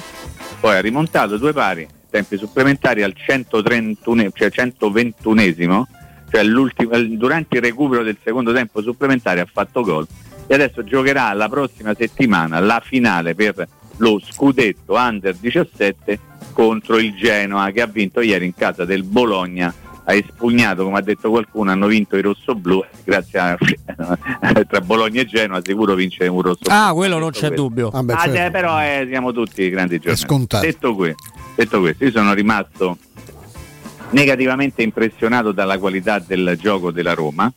Poi ha rimontato due pari, tempi supplementari al 131, cioè 121esimo, cioè al- durante il recupero del secondo tempo supplementare ha fatto gol e adesso giocherà la prossima settimana la finale per lo scudetto Under 17 contro il Genoa che ha vinto ieri in casa del Bologna ha espugnato, come ha detto qualcuno, hanno vinto i rossoblù, grazie a <laughs> tra Bologna e Genoa sicuro vince un rosso Ah, quello non c'è dubbio. Ah, eh, però eh, siamo tutti grandi scontato. Detto, que- detto questo, io sono rimasto negativamente impressionato dalla qualità del gioco della Roma,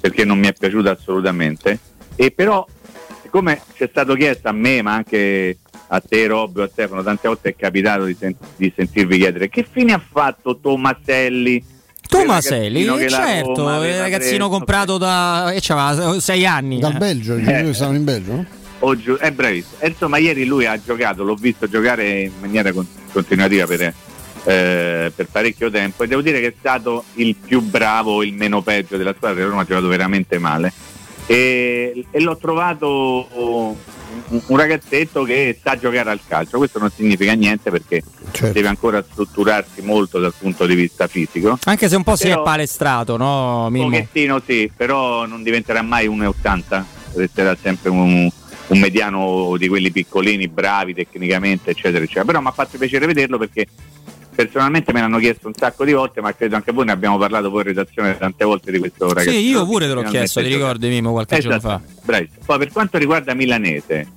perché non mi è piaciuto assolutamente, e però siccome c'è stato chiesto a me, ma anche a te Robby, a Stefano, tante volte è capitato di, sen- di sentirvi chiedere che fine ha fatto Tomaselli? Tomaselli, certo, Roma il ragazzino preso. comprato da. e c'aveva sei anni. Dal eh. Belgio, i giocatori stavano in Belgio, no? o è bravissimo. E insomma, ieri lui ha giocato, l'ho visto giocare in maniera con- continuativa per, eh, per parecchio tempo e devo dire che è stato il più bravo, il meno peggio della squadra. La Roma ha giocato veramente male e, e l'ho trovato un, un ragazzetto che sa giocare al calcio. Questo non significa niente perché Certo. deve ancora strutturarsi molto dal punto di vista fisico. Anche se un po' si è Però- palestrato, no, Un Mimmo? pochettino sì, però non diventerà mai 1,80, resterà sempre un, un mediano di quelli piccolini, bravi tecnicamente, eccetera, eccetera. Però mi ha fatto piacere vederlo perché personalmente me l'hanno chiesto un sacco di volte, ma credo anche voi ne abbiamo parlato poi in redazione tante volte di questo ragazzo. Sì, io pure te l'ho chiesto, ti ricordi Mimmo qualche giorno fa? Bravissimo. Poi per quanto riguarda Milanese,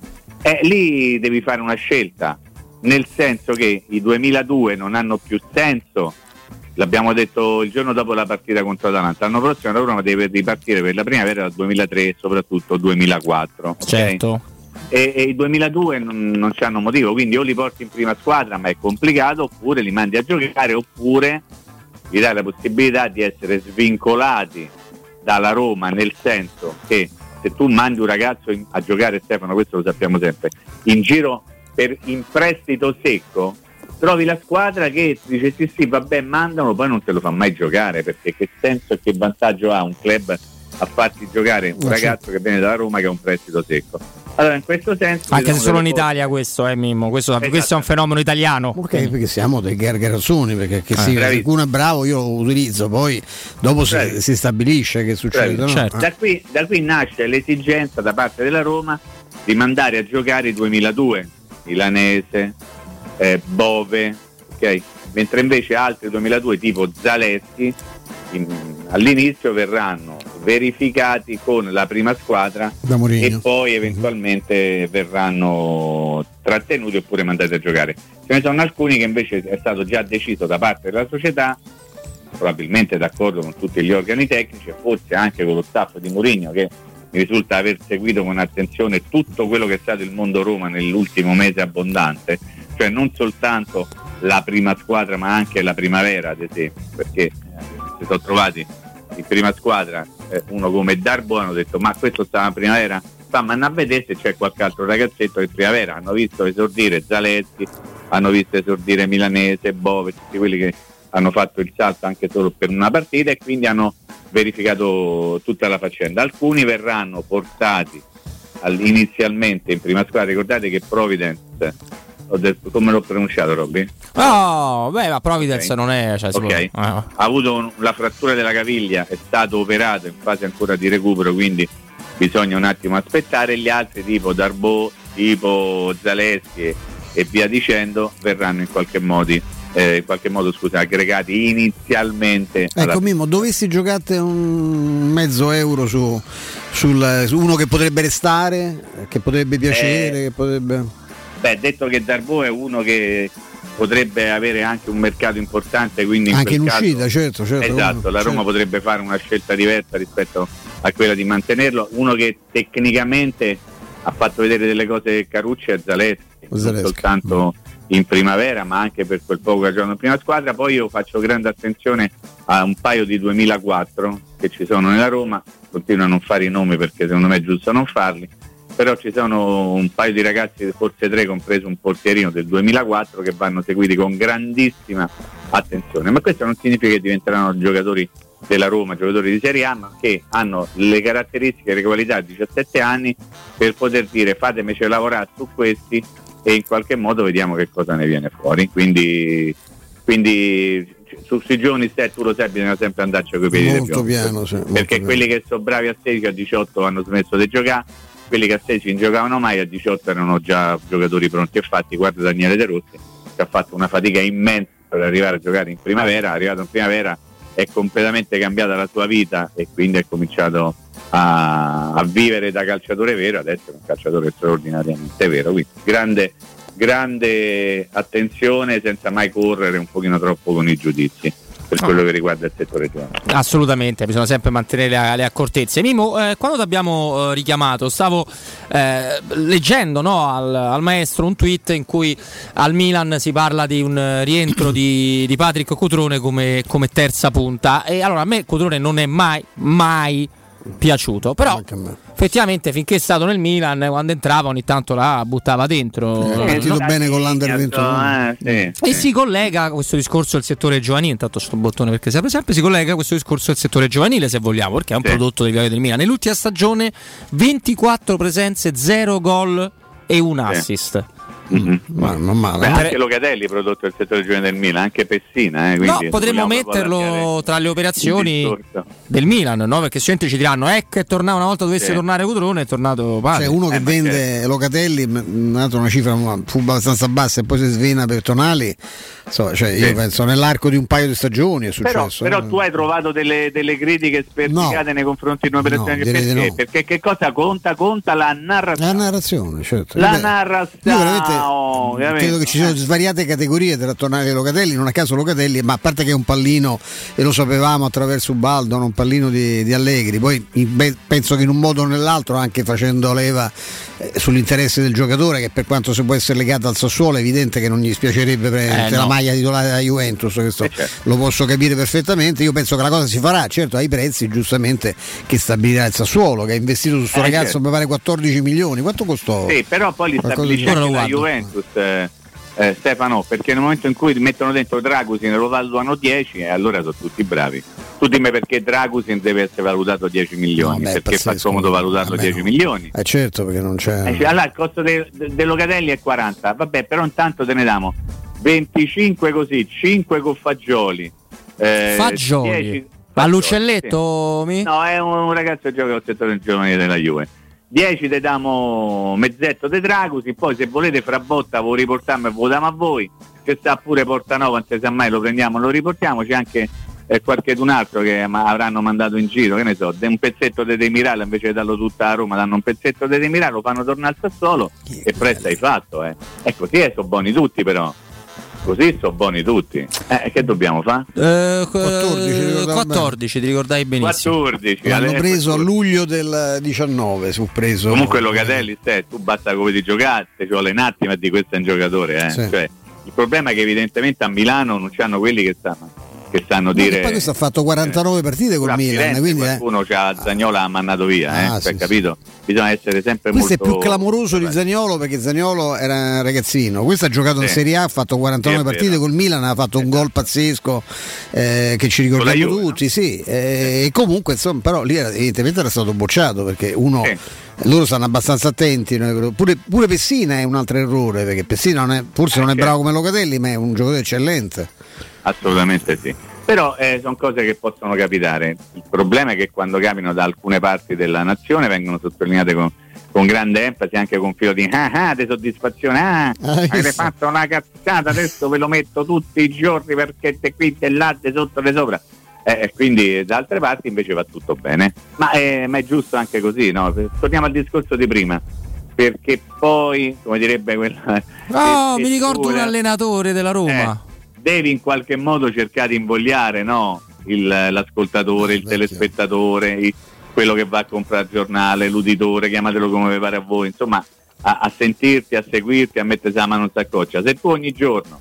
eh, lì devi fare una scelta, nel senso che i 2002 non hanno più senso, l'abbiamo detto il giorno dopo la partita contro Atalanta, l'anno prossimo la Roma deve ripartire per la primavera dal 2003 e soprattutto 2004. ok? Certo. E, e i 2002 non, non c'hanno motivo, quindi o li porti in prima squadra ma è complicato, oppure li mandi a giocare, oppure gli dai la possibilità di essere svincolati dalla Roma, nel senso che se tu mandi un ragazzo in- a giocare, Stefano, questo lo sappiamo sempre, in giro per in prestito secco, trovi la squadra che dice sì sì vabbè mandalo, poi non te lo fa mai giocare, perché che senso e che vantaggio ha un club a farti giocare un ragazzo che viene dalla Roma che ha un prestito secco. Allora, in questo senso. Anche se sono solo in Italia questo, eh, Mimmo. Questo, Esatto. questo è un fenomeno italiano. Ok, perché siamo dei gargarazzoni, perché che Eh, sì, qualcuno è bravo io lo utilizzo, poi dopo si, si stabilisce che succede. no? Certo. Da, qui, da qui nasce l'esigenza da parte della Roma di mandare a giocare i 2002, Milanese, eh, Bove, ok? mentre invece altri 2002 tipo Zaleschi in- all'inizio verranno verificati con la prima squadra e poi eventualmente verranno trattenuti oppure mandati a giocare. Ce ne sono alcuni che invece è stato già deciso da parte della società probabilmente d'accordo con tutti gli organi tecnici e forse anche con lo staff di Mourinho che mi risulta aver seguito con attenzione tutto quello che è stato il mondo Roma nell'ultimo mese abbondante, cioè non soltanto la prima squadra ma anche la primavera ad esempio, perché eh, si sono trovati in prima squadra eh, uno come Darbo hanno detto ma questo sta in primavera? Ma andiamo a vedere se c'è qualche altro ragazzetto in primavera, hanno visto esordire Zaleschi, hanno visto esordire Milanese, Bove, tutti quelli che hanno fatto il salto anche solo per una partita e quindi hanno verificato tutta la faccenda. Alcuni verranno portati al- inizialmente in prima squadra, ricordate che Providence, detto, come l'ho pronunciato Robby? No, beh, ma Providence Ok. non è. Cioè, si può- eh, ha avuto un- la frattura della caviglia, è stato operato in fase ancora di recupero, quindi bisogna un attimo aspettare. Gli altri tipo Darbo, tipo Zaleschi e, via dicendo verranno in qualche, modi, eh, in qualche modo scusa, aggregati inizialmente alla Ecco Mimmo, dovessi giocate un mezzo euro su, sul, su uno che potrebbe restare, che potrebbe piacere, Eh, che potrebbe... Beh, detto che Darbo è uno che potrebbe avere anche un mercato importante, quindi in Anche in caso- uscita, certo, certo. Esatto, la Roma certo. potrebbe fare una scelta diversa rispetto a quella di mantenerlo. Uno che tecnicamente ha fatto vedere delle cose Carucci è Zaleschi, non soltanto in primavera, ma anche per quel poco che ha giocato in prima squadra. Poi io faccio grande attenzione a un paio di 2004 che ci sono nella Roma, continuo a non fare i nomi perché secondo me è giusto non farli. Però ci sono un paio di ragazzi, forse tre, compreso un portierino del 2004, che vanno seguiti con grandissima attenzione. Ma questo non significa che diventeranno giocatori della Roma, giocatori di Serie A, ma che hanno le caratteristiche e le qualità a 17 anni per poter dire fatemeci lavorare su questi e in qualche modo vediamo che cosa ne viene fuori. Quindi, quindi su sui giovani se tu lo sai bisogna sempre andarci con i piedi di Molto piano, sì, molto perché piano. quelli che sono bravi a 16 a 18 hanno smesso di giocare quelli che a 16 non giocavano mai a 18 erano già giocatori pronti e fatti. Guarda Daniele De Rossi che ha fatto una fatica immensa per arrivare a giocare in primavera arrivato in primavera è completamente cambiata la sua vita e quindi è cominciato a, a vivere da calciatore vero. Adesso è un calciatore straordinariamente vero quindi grande grande attenzione senza mai correre un pochino troppo con i giudizi per quello che riguarda il settore giovanile Assolutamente, bisogna sempre mantenere le, le accortezze. Mimo, eh, quando ti abbiamo eh, richiamato, stavo eh, leggendo no, al, al maestro un tweet in cui al Milan si parla di un rientro di, di Patrick Cutrone come, come terza punta. E allora a me Cutrone non è mai, mai piaciuto. Però effettivamente finché è stato nel Milan, quando entrava ogni tanto la buttava dentro. Eh, è partito bene con l'Under 21. eh, E si collega questo discorso al settore giovanile, intanto sto bottone perché si apre sempre, si collega questo discorso al settore giovanile se vogliamo, perché è un prodotto del Viale del Milan. Nell'ultima stagione 24 presenze, 0 gol e un assist. <laughs> Ma non male. Beh, eh. anche Locatelli prodotto del settore giovanile del Milan, anche Pessina. Eh, No, quindi potremmo metterlo tra le operazioni del Milan, no? Perché sicuramente ci diranno, ecco, è tornato una volta dovesse Sì. tornare Cutrone, è tornato Padre. Cioè uno che Eh, vende certo. Locatelli, una cifra fu abbastanza bassa e poi si svena per Tonali, so, cioè, io Sì. penso nell'arco di un paio di stagioni è Però, successo. però eh. tu hai trovato delle, delle critiche sperticate nei confronti di un'operazione No, che perché? no. Perché che cosa conta? Conta la narrazione. La narrazione, certo. La Vabbè, narrazione. Veramente ovviamente. credo che ci siano svariate categorie tra Tonali e Locatelli, non a caso Locatelli, ma a parte che è un pallino, e lo sapevamo attraverso Ubaldo, un pallino di, di Allegri, poi beh, penso che in un modo o nell'altro, anche facendo leva eh, sull'interesse del giocatore, che per quanto si può essere legato al Sassuolo, è evidente che non gli spiacerebbe prendere Eh, la no. maglia titolare della Juventus, questo Eh, certo. lo posso capire perfettamente. Io penso che la cosa si farà, certo, ai prezzi giustamente che stabilirà il Sassuolo, che ha investito su questo Eh, ragazzo, certo. mi pare 14 milioni. Quanto costò? Sì, però poi li stabilisce la guardo. Juventus. eh, eh, Stefano, perché nel momento in cui mettono dentro Dragusin e lo valuano 10 e allora sono tutti bravi. Tu dimmi perché Dragusin deve essere valutato 10 milioni, Vabbè, perché fa pazzesco. comodo valutarlo 10 milioni. Eh certo, perché non c'è. Eh, cioè, allora il costo de- de- del Locatelli è 40, vabbè, però intanto te ne diamo 25 così, 5 con Fagioli. eh, Fagioli. 10 Ma l'uccelletto mi? sì. No, è un ragazzo che gioca al settore giovanile della Juve. 10 te diamo mezzetto de Dragusi, poi se volete fra botta lo riportiamo e votiamo a voi. Che sta pure Portanova, non si sa mai, lo prendiamo, lo riportiamo. C'è anche eh, qualche d'un altro che ma- avranno mandato in giro, che ne so, de- un pezzetto di Demiral invece di darlo tutta a Roma, danno un pezzetto di Demiral, lo fanno tornare al Sassuolo e presto hai fatto. Eh. E così eh, sono buoni tutti però. Così sono buoni tutti. Eh, che dobbiamo fare? Eh, 14, eh, ricordavo 14, ti ricordai benissimo. 14. L'hanno preso a luglio del 19, su preso. Comunque Locatelli, te, tu basta come di giocare, ci vuole un attimo e di questo è un giocatore. eh. Sì. Cioè, il problema è che evidentemente a Milano non c'hanno quelli che sanno, che sanno dire. poi questo ha fatto 49 partite col Milan, Firenze quindi eh. qualcuno c'ha Zagnola ha mandato via, eh, Ah, cioè, sì, capito? Bisogna essere sempre Questo è molto più clamoroso di Zagnolo perché Zagnolo era un ragazzino. Questo ha giocato in Sì. Serie A, ha fatto 49 Sì, è partite col Milan, ha fatto un gol pazzesco eh, che ci ricordiamo Juve, tutti, sì. Eh, E comunque, insomma, però lì era- evidentemente era stato bocciato perché uno. Loro stanno abbastanza attenti, pure, pure Pessina è un altro errore perché Pessina non è- forse non è bravo come Locatelli, ma è un giocatore eccellente. Assolutamente sì. Però eh, sono cose che possono capitare. Il problema è che quando capitano da alcune parti della nazione vengono sottolineate con, con grande enfasi, anche con filo di ah ah di soddisfazione. Ah, avete visto? fatto una cazzata, adesso ve lo metto tutti i giorni perché te qui, te là, te sotto, te sopra. Eh, e quindi da altre parti invece va tutto bene. Ma, eh, ma è giusto anche così, no? Torniamo al discorso di prima. Perché poi, come direbbe quella. Oh, eh, mi ricordo un allenatore della Roma. Devi in qualche modo cercare di invogliare no? Il- l'ascoltatore, il telespettatore, il- quello che va a comprare il giornale, l'uditore, chiamatelo come vi pare a voi, insomma, a, a sentirti, a seguirti, a mettersi la mano in saccoccia. Se tu ogni giorno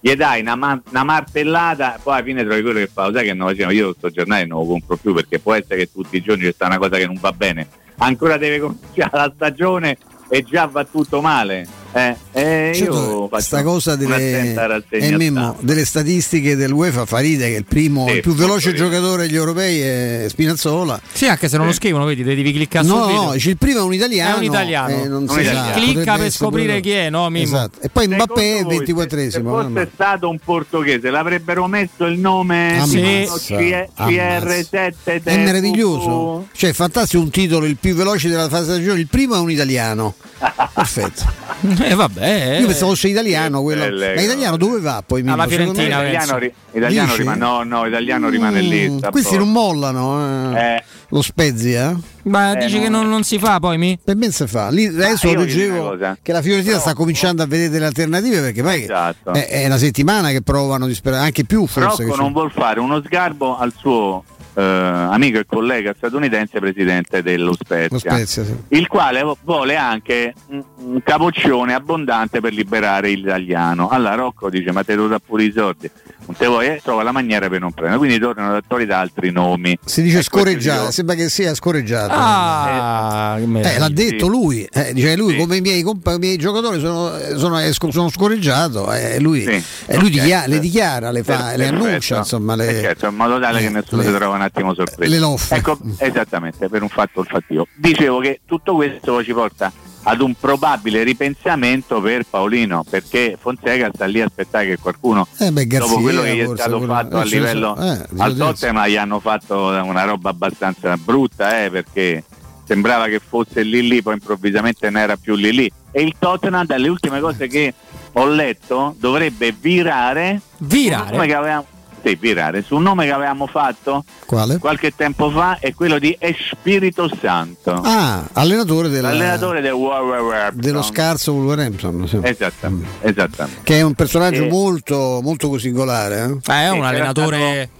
gli dai una, una martellata, poi alla fine trovi quello che fa, sai che non facciamo, io questo giornale non lo compro più perché può essere che tutti i giorni c'è sta una cosa che non va bene. Ancora deve cominciare la stagione e già va tutto male. Eh, eh, Certo, io faccio Sta cosa delle, eh, Mimmo, delle statistiche dell'UEFA fa ride che il primo, Sì, il più veloce molto giocatore degli europei è Spinazzola. Sì, anche se non lo scrivono, vedi, devi cliccare No, subito. no, dice il primo è un italiano. È un italiano. eh, non Un si italiano. sa, Clicca per scoprire chi è, no, Mimmo? Esatto. E poi Mbappé è il Secondo voi, 24esimo. Se fosse stato un portoghese, l'avrebbero messo il nome C- CR7 È meraviglioso, cioè è fantastico un titolo il più veloce della fase stagione. Il primo è un italiano, <laughs> perfetto. <laughs> Eh, vabbè. Io pensavo fosse italiano quello. belle Ma italiano dove va poi? Alla Secondo Fiorentina, Italiano, ri- italiano rimane, no, no, italiano rimane lì. Mm, questi non mollano eh. Eh. lo Spezia. eh? Ma Eh, dici no. che non, non si fa poi mi? Per me si fa. Lì adesso vi dico leggevo che la Fiorentina sta cominciando a vedere delle alternative perché poi Esatto. è, è una settimana che provano disper- anche più forse. Rocco non vuol fare uno sgarbo al suo eh, amico e collega statunitense presidente dello Spezia, Spezia, sì. il quale vuole anche un, un capoccione abbondante per liberare l'italiano. Allora Rocco dice ma te lo dà pure i soldi, non te vuoi, eh, trova la maniera per non prendere, quindi tornano ad attualità altri nomi. si dice E questo scorreggiata, dico- sembra che sia scorreggiata. Ah, Eh, meraviglia. l'ha detto sì. lui, eh, dice lui Sì. come i miei, compa- i miei giocatori sono, sono, eh, sono scorreggiato e lui, Sì. eh, lui Ok. dichia- le dichiara, le, fa, Per- le annuncia, insomma, Eh, le, certo, in modo tale che eh, nessuno le- si trova un attimo sorpreso. le loffe. Ecco, esattamente, per un fatto il fattivo. Dicevo che tutto questo ci porta ad un probabile ripensamento per Paolino, perché Fonseca sta lì a aspettare che qualcuno, Eh beh, Garzia, dopo quello che gli è forse, stato quello- fatto eh, a livello eh, al. Tottenham, gli hanno fatto una roba abbastanza brutta, eh, perché sembrava che fosse lì lì, poi improvvisamente non era più lì lì. E il Tottenham, dalle ultime cose che ho letto, dovrebbe virare Virare? nome che avevamo, sì, virare su un nome che avevamo fatto Quale? qualche tempo fa è quello di Espirito Santo, Ah, allenatore della- l'allenatore del Wolverhampton. dello scarso Wolverhampton, sì. Esattamente, esattamente. che è un personaggio Eh. molto, molto singolare. eh? Eh, è un allenatore.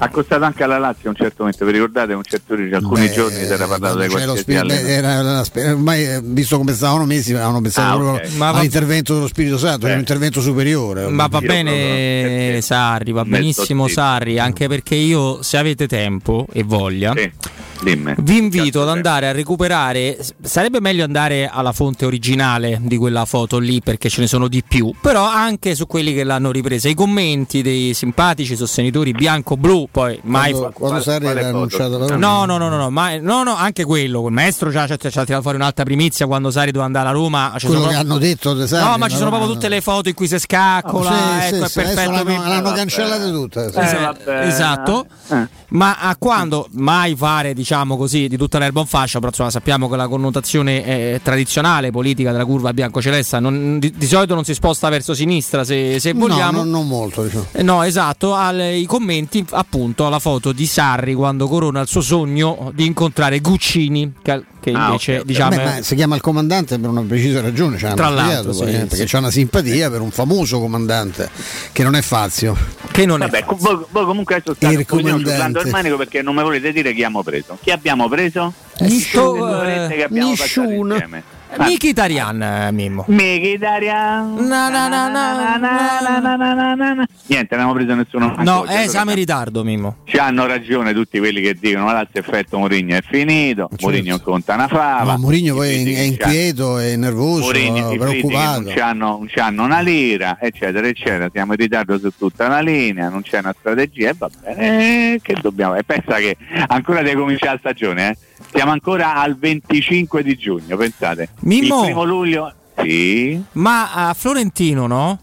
Ha costato anche alla Lazio a un certo momento, vi ricordate? Un certo alcuni Beh, giorni si era parlato di spirito- allenatore. era la spe- ormai eh, visto come stavano messi avevano pensato Ah, proprio ok. Ma va- all'intervento dello Spirito Santo Eh. è un intervento superiore Ma va bene proprio- perché- Sarri, va benissimo. Sarri, anche perché io se avete tempo e voglia, Sì. Dimmi. Vi invito ad andare a recuperare. Sarebbe meglio andare alla fonte originale di quella foto lì perché ce ne sono di più. Però anche su quelli che l'hanno ripresa. I commenti dei simpatici sostenitori bianco-blu. Poi mai Quando, fa- quando Sarri era annunciato la No, no, no, no, no, ma- no, no, anche quello. Il maestro ci ha, tirato fuori un'altra primizia quando Sari doveva andare a Roma. Ci Quello sono che hanno detto De Sarri, No, ma ci sono no, proprio tutte le foto in cui si scaccola. Sì, sì, ecco, sì, è adesso perfetto. l'hanno, l'hanno cancellate tutte. sì. Eh, Sì. vabbè. Ma a quando mai fare, diciamo così, di tutta l'erba un fascio, però insomma, sappiamo che la connotazione eh, tradizionale politica della curva bianco-celesta non- di, di solito non si sposta verso sinistra se, se No, vogliamo. non, non molto. Diciamo. Eh, No, esatto, al- i commenti appunto alla foto di Sarri quando corona il suo sogno di incontrare Guccini, che, che Ah, invece ok, ok. diciamo Beh, ma si chiama il comandante per una precisa ragione, c'ha Tra l'altro, sì, eh, perché sì. c'è una simpatia per un famoso comandante che non è Fazio. Che non Vabbè, co- voi, voi comunque adesso state sullando il manico perché non mi volete dire chi abbiamo preso. Chi abbiamo preso? Sto, Le due eh, Mkhitaryan, eh, Mimmo. Mkhitaryan. Na na na na na na na Niente, non abbiamo preso nessuno. No, eh, siamo in ritardo, Mimmo. Ci hanno ragione tutti quelli che dicono ma l'altro effetto Mourinho è finito, certo. Mourinho conta una fava. Ma Mourinho poi è inquieto, è nervoso, Mourinho, è preoccupato. Non ci, hanno, non ci hanno una lira, eccetera, eccetera. Siamo in ritardo su tutta la linea, non c'è una strategia e va bene, eh, che dobbiamo... E pensa che ancora deve cominciare la stagione, eh? Siamo ancora al 25 di giugno, pensate. Mimmo. Il primo luglio. Sì. Ma a Florentino, no?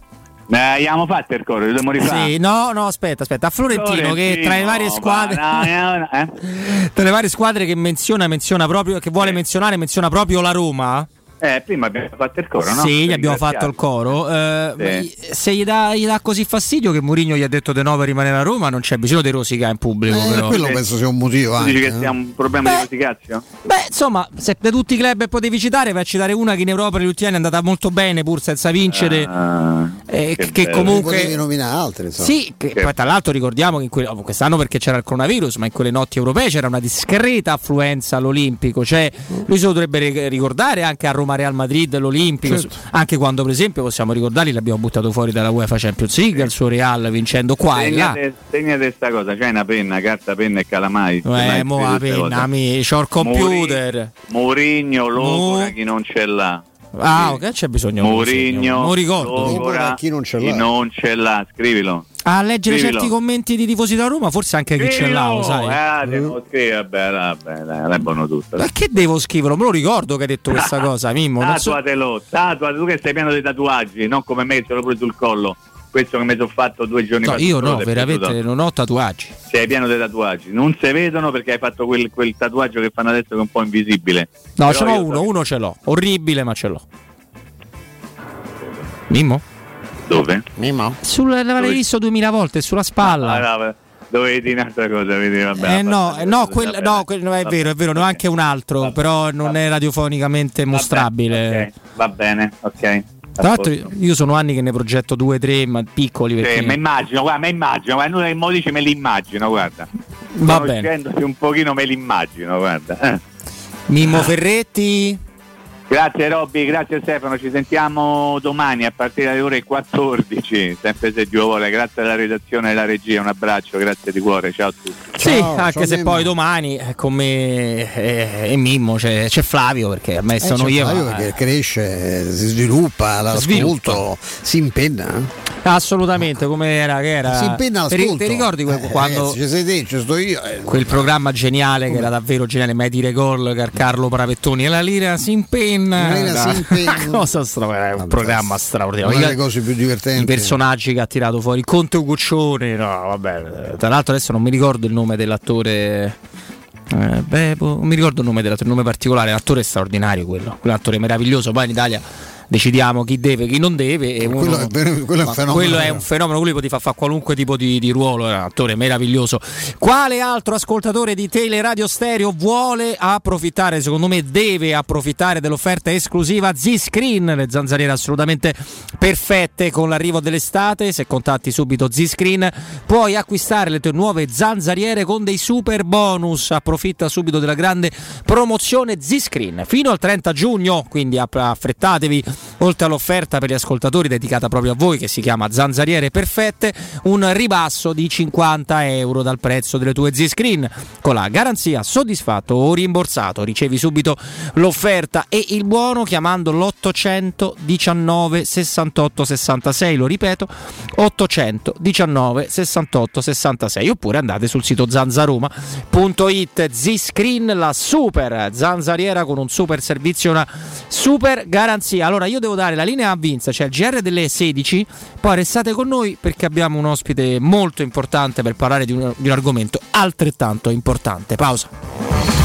Eh, abbiamo fatto il coro, dobbiamo rifare. Sì, no, no, aspetta, aspetta. A Florentino, che tra le varie squadre. no, no, eh? <laughs> Tra le varie squadre che menziona, menziona proprio, che vuole menzionare, menziona proprio la Roma. Eh, prima abbiamo fatto il coro, no? Sì, gli Per abbiamo fatto il coro. Eh, Sì. Se gli dà, gli dà così fastidio che Mourinho gli ha detto di no per rimanere a Roma, non c'è bisogno di rosica in pubblico. Eh, però. quello penso sia un motivo dici che eh. sia un problema di rosicazio? Beh, insomma, se da tutti i club che potevi citare, vai a citare una che in Europa negli ultimi anni è andata molto bene, pur senza vincere. Ah, eh, che che, comunque. Potevi nominare altri, insomma. Sì, che poi tra l'altro ricordiamo che oh, quest'anno perché c'era il coronavirus, ma in quelle notti europee c'era una discreta affluenza all'Olimpico. Cioè, lui se lo dovrebbe ri- ricordare anche a Roma Real Madrid, l'Olimpico. Certo. Anche quando, per esempio, possiamo ricordarli, l'abbiamo buttato fuori dalla UEFA Champions League, il suo Real vincendo qua e là. Segnate, segnate sta cosa, c'hai una penna, carta, penna e calamai. Eh, mo la penna, mi, c'ho il computer. Mourinho logora Mo- chi non ce l'ha. Ah, ok, c'è bisogno. Mourinho Non ricordo. logora chi non ce chi l'ha. non ce l'ha. Scrivilo. A leggere Scrivilo. certi commenti di tifosi da Roma, forse anche chi ce l'ha, sai. Ah, devo scrivere, vabbè, vabbè, è buono tutto. Ma che devo scriverlo? Me lo ricordo che hai detto questa <laughs> cosa, Mimmo. Non so- Tatuatelo, tatuate, tu che stai pieno dei tatuaggi, non come me, ce l'ho pure sul collo. Questo che mi sono fatto due giorni No, fa. io no, veramente non ho tatuaggi. Sei pieno dei tatuaggi. Non si vedono perché hai fatto quel, quel tatuaggio che fanno adesso che è un po' invisibile. No, Però ce io uno, so- uno ce l'ho. Orribile, ma ce l'ho. Mimmo? Dove? Mimmo? Sul, l'avrei visto duemila volte, sulla spalla. Ah, no, dovevi dire un'altra cosa, vedi, vabbè. eh no, vabbè, no, vabbè, quel- vabbè, no, quel- no, è vabbè, vero, è vero, ne ho anche un altro, però non è radiofonicamente mostrabile. ok, va bene, ok. Tra l'altro io sono anni che ne progetto due, tre, ma piccoli perché... Sì, mi immagino, guarda, mi immagino, nulla che mo dici me li immagino, guarda. Va bene. Un pochino me li immagino, guarda. eh. Mimmo Ferretti, Grazie Robby, grazie Stefano, ci sentiamo domani a partire dalle ore 14, sempre se Dio vuole, grazie alla redazione e alla regia, un abbraccio, grazie di cuore, ciao a tutti. sì, anche se poi domani eh, con me eh, e Mimmo c'è, c'è Flavio perché a me Eh, sono c'è io. Flavio ma- perché cresce, si sviluppa, l'ascolto, Sviluppa. si impenna. eh. Assolutamente, come era che era. Si impenna Ti, l'ascolto. ti ricordi que- Eh, quando ragazzi, ci sei te, ci sto io. eh, quel programma geniale che era davvero geniale, mai dire gol Car- Carlo Pravettoni e la lira si impenna. <laughs> Cosa stra- è un programma straordinario. una delle cose più divertenti. I personaggi che ha tirato fuori Conte Uguccione, no, vabbè. Tra l'altro adesso non mi ricordo il nome dell'attore. Eh, Bebo, non mi ricordo il nome dell'attore, il nome particolare, l'attore è straordinario quello, quell'attore meraviglioso, poi in Italia decidiamo chi deve, chi non deve. E uno- Quello è quello è un fenomeno quello è un fenomeno, quello ti fa fare qualunque tipo di, di ruolo, è un attore meraviglioso. Quale altro ascoltatore di Teleradio Stereo vuole approfittare, secondo me deve approfittare dell'offerta esclusiva Z-Screen, le zanzariere assolutamente perfette con l'arrivo dell'estate, se contatti subito Z-Screen puoi acquistare le tue nuove zanzariere con dei super bonus, approfitta subito della grande promozione Z-Screen fino al 30 giugno, quindi affrettatevi Yeah. Oltre all'offerta per gli ascoltatori dedicata proprio a voi che si chiama Zanzariere Perfette, un ribasso di 50 euro dal prezzo delle tue Z-Screen con la garanzia soddisfatto o rimborsato. Ricevi subito l'offerta e il buono chiamando l'819 68 66, lo ripeto, 819 68 66 oppure andate sul sito zanzaroma.it Z-Screen la super zanzariera con un super servizio, una super garanzia. Allora io devo dare la linea a Vinza, cioè il GR delle 16, poi restate con noi perché abbiamo un ospite molto importante per parlare di un, di un argomento altrettanto importante. Pausa.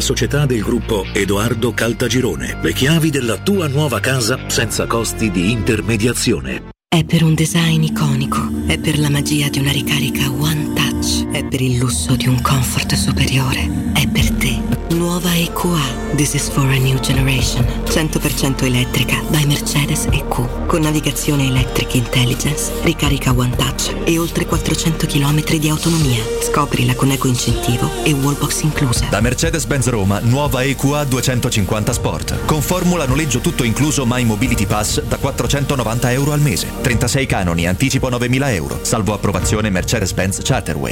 società del gruppo Edoardo Caltagirone. Le chiavi della tua nuova casa senza costi di intermediazione. È per un design iconico, è per la magia di una ricarica One Touch, è per il lusso di un comfort superiore, è per te. Nuova EQA. This is for a new generation. 100% elettrica by Mercedes EQ. Con navigazione electric intelligence, ricarica One Touch e oltre 400 km di autonomia. Scoprila con eco incentivo e wallbox inclusa. Da Mercedes-Benz Roma, nuova EQA 250 Sport. Con formula noleggio tutto incluso My Mobility Pass da 490 euro al mese. 36 canoni, anticipo 9.000 euro. Salvo approvazione Mercedes-Benz Charterway.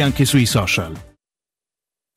anche sui social.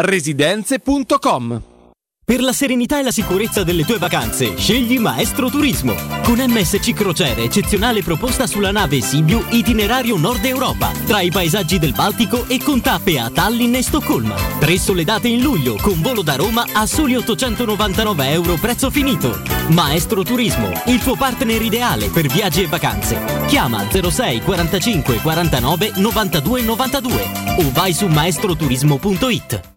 residenze.com Per la serenità e la sicurezza delle tue vacanze, scegli Maestro Turismo. Con MSC Crociere, eccezionale proposta sulla nave Sibiu Itinerario Nord Europa, tra i paesaggi del Baltico e con tappe a Tallinn e Stoccolma. Tre sole date in luglio, con volo da Roma a soli 899 euro prezzo finito. Maestro Turismo, il tuo partner ideale per viaggi e vacanze. Chiama 06 45 49 92 92 o vai su maestroturismo.it.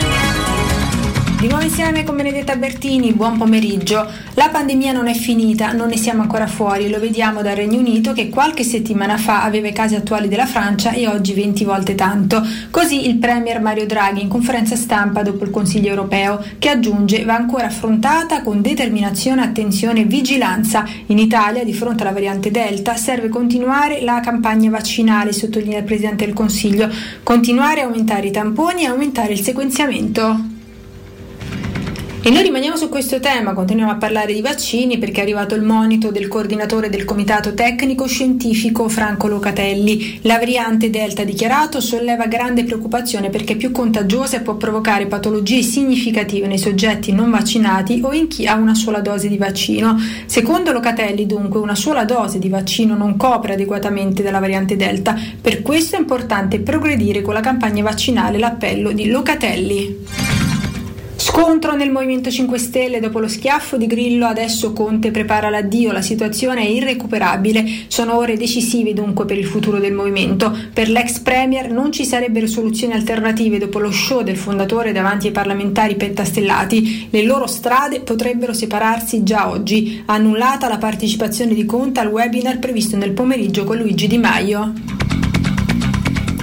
Di nuovo insieme con Benedetta Bertini, buon pomeriggio. La pandemia non è finita, non ne siamo ancora fuori, lo vediamo dal Regno Unito che qualche settimana fa aveva i casi attuali della Francia e oggi 20 volte tanto. Così il Premier Mario Draghi in conferenza stampa dopo il Consiglio europeo che aggiunge va ancora affrontata con determinazione, attenzione e vigilanza. In Italia, di fronte alla variante Delta, serve continuare la campagna vaccinale, sottolinea il Presidente del Consiglio, continuare a aumentare i tamponi e aumentare il sequenziamento. E noi rimaniamo su questo tema, continuiamo a parlare di vaccini perché è arrivato il monito del coordinatore del Comitato Tecnico Scientifico Franco Locatelli. La variante Delta dichiarato solleva grande preoccupazione perché è più contagiosa e può provocare patologie significative nei soggetti non vaccinati o in chi ha una sola dose di vaccino. Secondo Locatelli, dunque, una sola dose di vaccino non copre adeguatamente dalla variante Delta. Per questo è importante progredire con la campagna vaccinale, l'appello di Locatelli. Scontro nel Movimento 5 Stelle dopo lo schiaffo di Grillo, adesso Conte prepara l'addio, la situazione è irrecuperabile, sono ore decisive dunque per il futuro del movimento. Per l'ex Premier non ci sarebbero soluzioni alternative dopo lo show del fondatore davanti ai parlamentari pentastellati, le loro strade potrebbero separarsi già oggi, annullata la partecipazione di Conte al webinar previsto nel pomeriggio con Luigi Di Maio.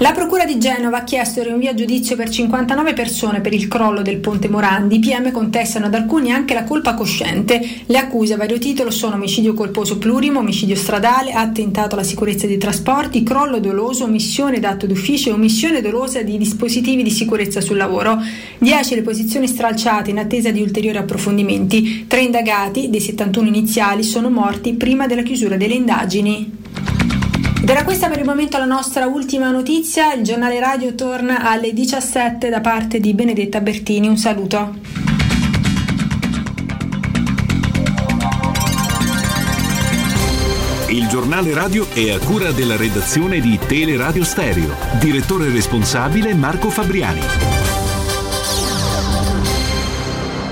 La Procura di Genova ha chiesto il rinvio a giudizio per 59 persone per il crollo del ponte Morandi. I PM contestano ad alcuni anche la colpa cosciente. Le accuse a vario titolo sono omicidio colposo plurimo, omicidio stradale, attentato alla sicurezza dei trasporti, crollo doloso, omissione d'atto d'ufficio e omissione dolosa di dispositivi di sicurezza sul lavoro. 10 le posizioni stralciate in attesa di ulteriori approfondimenti. Tre indagati, dei 71 iniziali, sono morti prima della chiusura delle indagini. Ed era questa per il momento la nostra ultima notizia. Il giornale radio torna alle 17 da parte di Benedetta Bertini. Un saluto. Il giornale radio è a cura della redazione di Teleradio Stereo. Direttore responsabile Marco Fabriani.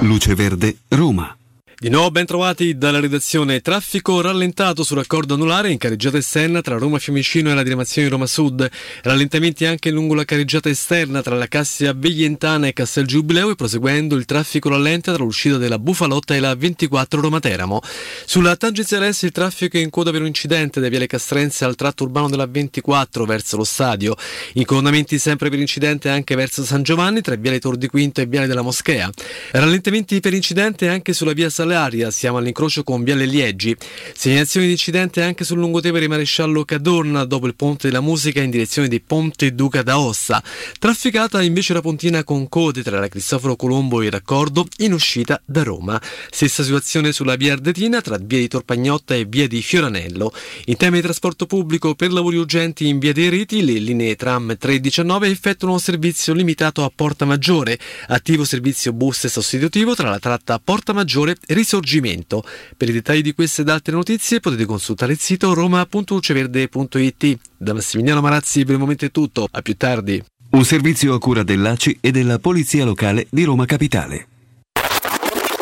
Luce Verde, Roma. Di nuovo ben trovati dalla redazione. Traffico rallentato sul raccordo anulare in carreggiata esterna tra Roma Fiumicino e la diramazione Roma Sud. Rallentamenti anche lungo la carreggiata esterna tra la Cassia Veglientana e Castel Giubileo e proseguendo il traffico rallenta tra l'uscita della Bufalotta e la 24 Roma Teramo. Sulla tangenziale est il traffico è in coda per un incidente da Viale Castrense al tratto urbano della 24 verso lo stadio. Incoronamenti sempre per incidente anche verso San Giovanni tra Viale Tor di Quinto e Viale della Moschea. Rallentamenti per incidente anche sulla via Salaria, siamo all'incrocio con Viale Liegi. Segnalazioni di incidente anche sul lungotevere Maresciallo Cadorna dopo il Ponte della Musica in direzione di Ponte Duca d'Aosta. Trafficata invece la pontina con code tra la Cristoforo Colombo e il raccordo in uscita da Roma. Stessa situazione sulla via Ardetina tra via di Torpagnotta e via di Fioranello. In tema di trasporto pubblico per lavori urgenti in via dei Reti le linee tram 319 effettuano servizio limitato a Porta Maggiore. Attivo servizio bus sostitutivo tra la tratta Porta Maggiore e Risorgimento. Per i dettagli di queste ed altre notizie potete consultare il sito roma.luceverde.it. Da Massimiliano Marazzi per il momento è tutto, a più tardi. Un servizio a cura dell'ACI e della Polizia Locale di Roma Capitale.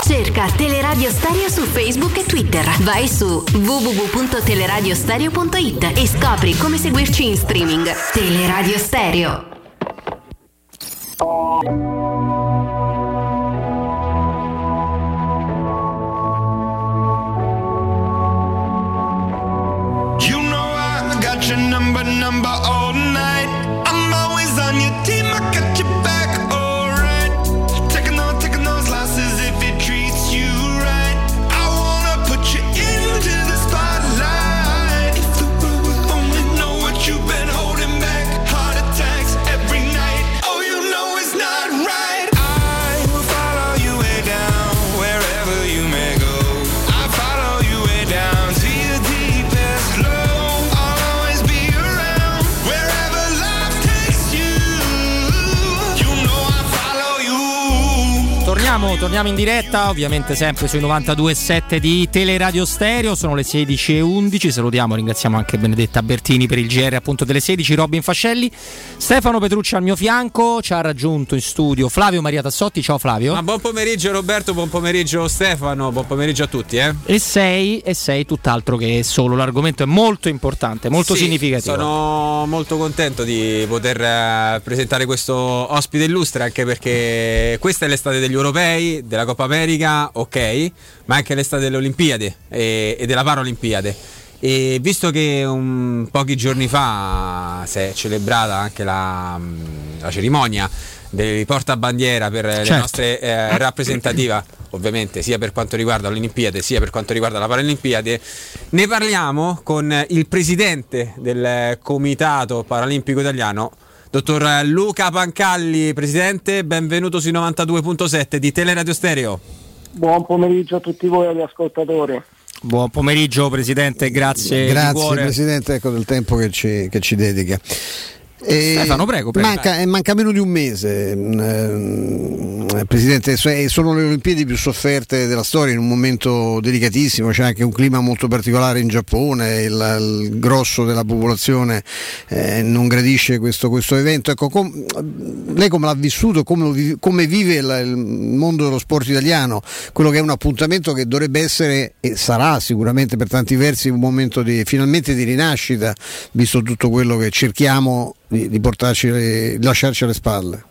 Cerca Teleradio Stereo su Facebook e Twitter. Vai su www.teleradiostereo.it e scopri come seguirci in streaming. Teleradio Stereo. Your number, number all Torniamo, torniamo in diretta, ovviamente sempre sui 92.7 di Teleradio Stereo, sono le 16.11, salutiamo, ringraziamo anche Benedetta Bertini per il GR appunto delle 16, Robin Fascelli, Stefano Petrucci al mio fianco, ci ha raggiunto in studio Flavio Maria Tassotti, ciao Flavio. Ma buon pomeriggio Roberto, buon pomeriggio Stefano, buon pomeriggio a tutti. Eh. E sei, e sei tutt'altro che solo, l'argomento è molto importante, molto Sì, significativo. Sono molto contento di poter eh, presentare questo ospite illustre anche perché questa è l'estate degli europei, della Coppa America, ok, ma anche l'estate delle Olimpiadi e, e della Paralimpiade. E visto che un- pochi giorni fa si è celebrata anche la, la cerimonia del portabandiera per le Certo. nostre eh, rappresentativa, ovviamente sia per quanto riguarda le Olimpiadi sia per quanto riguarda la Paralimpiade, ne parliamo con il presidente del Comitato Paralimpico Italiano, dottor Luca Pancalli. Presidente, benvenuto sui 92.7 di Teleradio Stereo. Buon pomeriggio a tutti voi agli ascoltatori. Buon pomeriggio Presidente, grazie. di Grazie cuore. Presidente ecco, del tempo che ci, che ci dedica. E Stefano, prego, prego. Manca, eh, manca meno di un mese, mm, eh, Presidente, so- eh, sono le Olimpiadi più sofferte della storia in un momento delicatissimo, c'è anche un clima molto particolare in Giappone, il, il grosso della popolazione eh, non gradisce questo, questo evento. Ecco, com- lei come l'ha vissuto, come, lo vi- come vive il, il mondo dello sport italiano, quello che è un appuntamento che dovrebbe essere e sarà sicuramente per tanti versi un momento di, finalmente di rinascita, visto tutto quello che cerchiamo di, di portarci, di lasciarci alle spalle.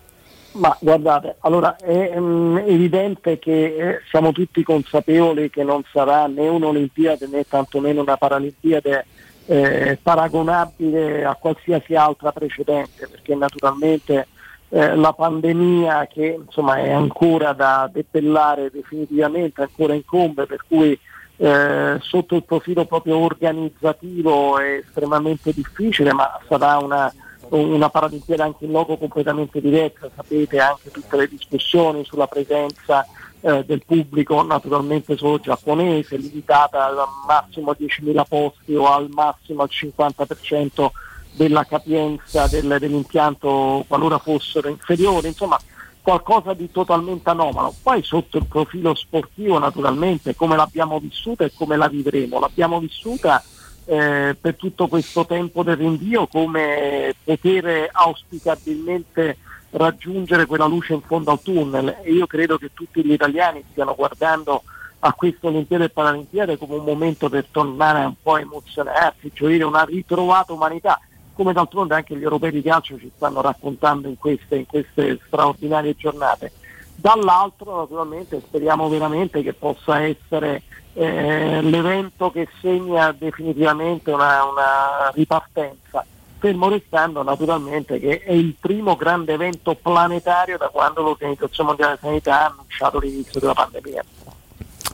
Ma guardate, allora è mm, evidente che eh, siamo tutti consapevoli che non sarà né un'Olimpiade né tantomeno una Paralimpiade eh, paragonabile a qualsiasi altra precedente, perché naturalmente eh, la pandemia che insomma è ancora da depellare definitivamente, ancora incombe, per cui eh, sotto il profilo proprio organizzativo è estremamente difficile, ma sarà una, una Paralimpiade anche in loco completamente diversa, sapete anche tutte le discussioni sulla presenza eh, del pubblico, naturalmente solo giapponese, limitata al massimo a 10.000 posti o al massimo al 50% della capienza del- dell'impianto qualora fossero inferiori, insomma qualcosa di totalmente anomalo. Poi sotto il profilo sportivo naturalmente come l'abbiamo vissuta e come la vivremo. L'abbiamo vissuta eh, per tutto questo tempo del rinvio come poter auspicabilmente raggiungere quella luce in fondo al tunnel e io credo che tutti gli italiani stiano guardando a queste Olimpiadi e Paralimpiadi come un momento per tornare un po' a emozionarsi, gioire una ritrovata umanità, come d'altronde anche gli europei di calcio ci stanno raccontando in queste, in queste straordinarie giornate. Dall'altro naturalmente speriamo veramente che possa essere eh, l'evento che segna definitivamente una, una ripartenza, fermo restando naturalmente che è il primo grande evento planetario da quando l'Organizzazione Mondiale della Sanità ha annunciato l'inizio della pandemia.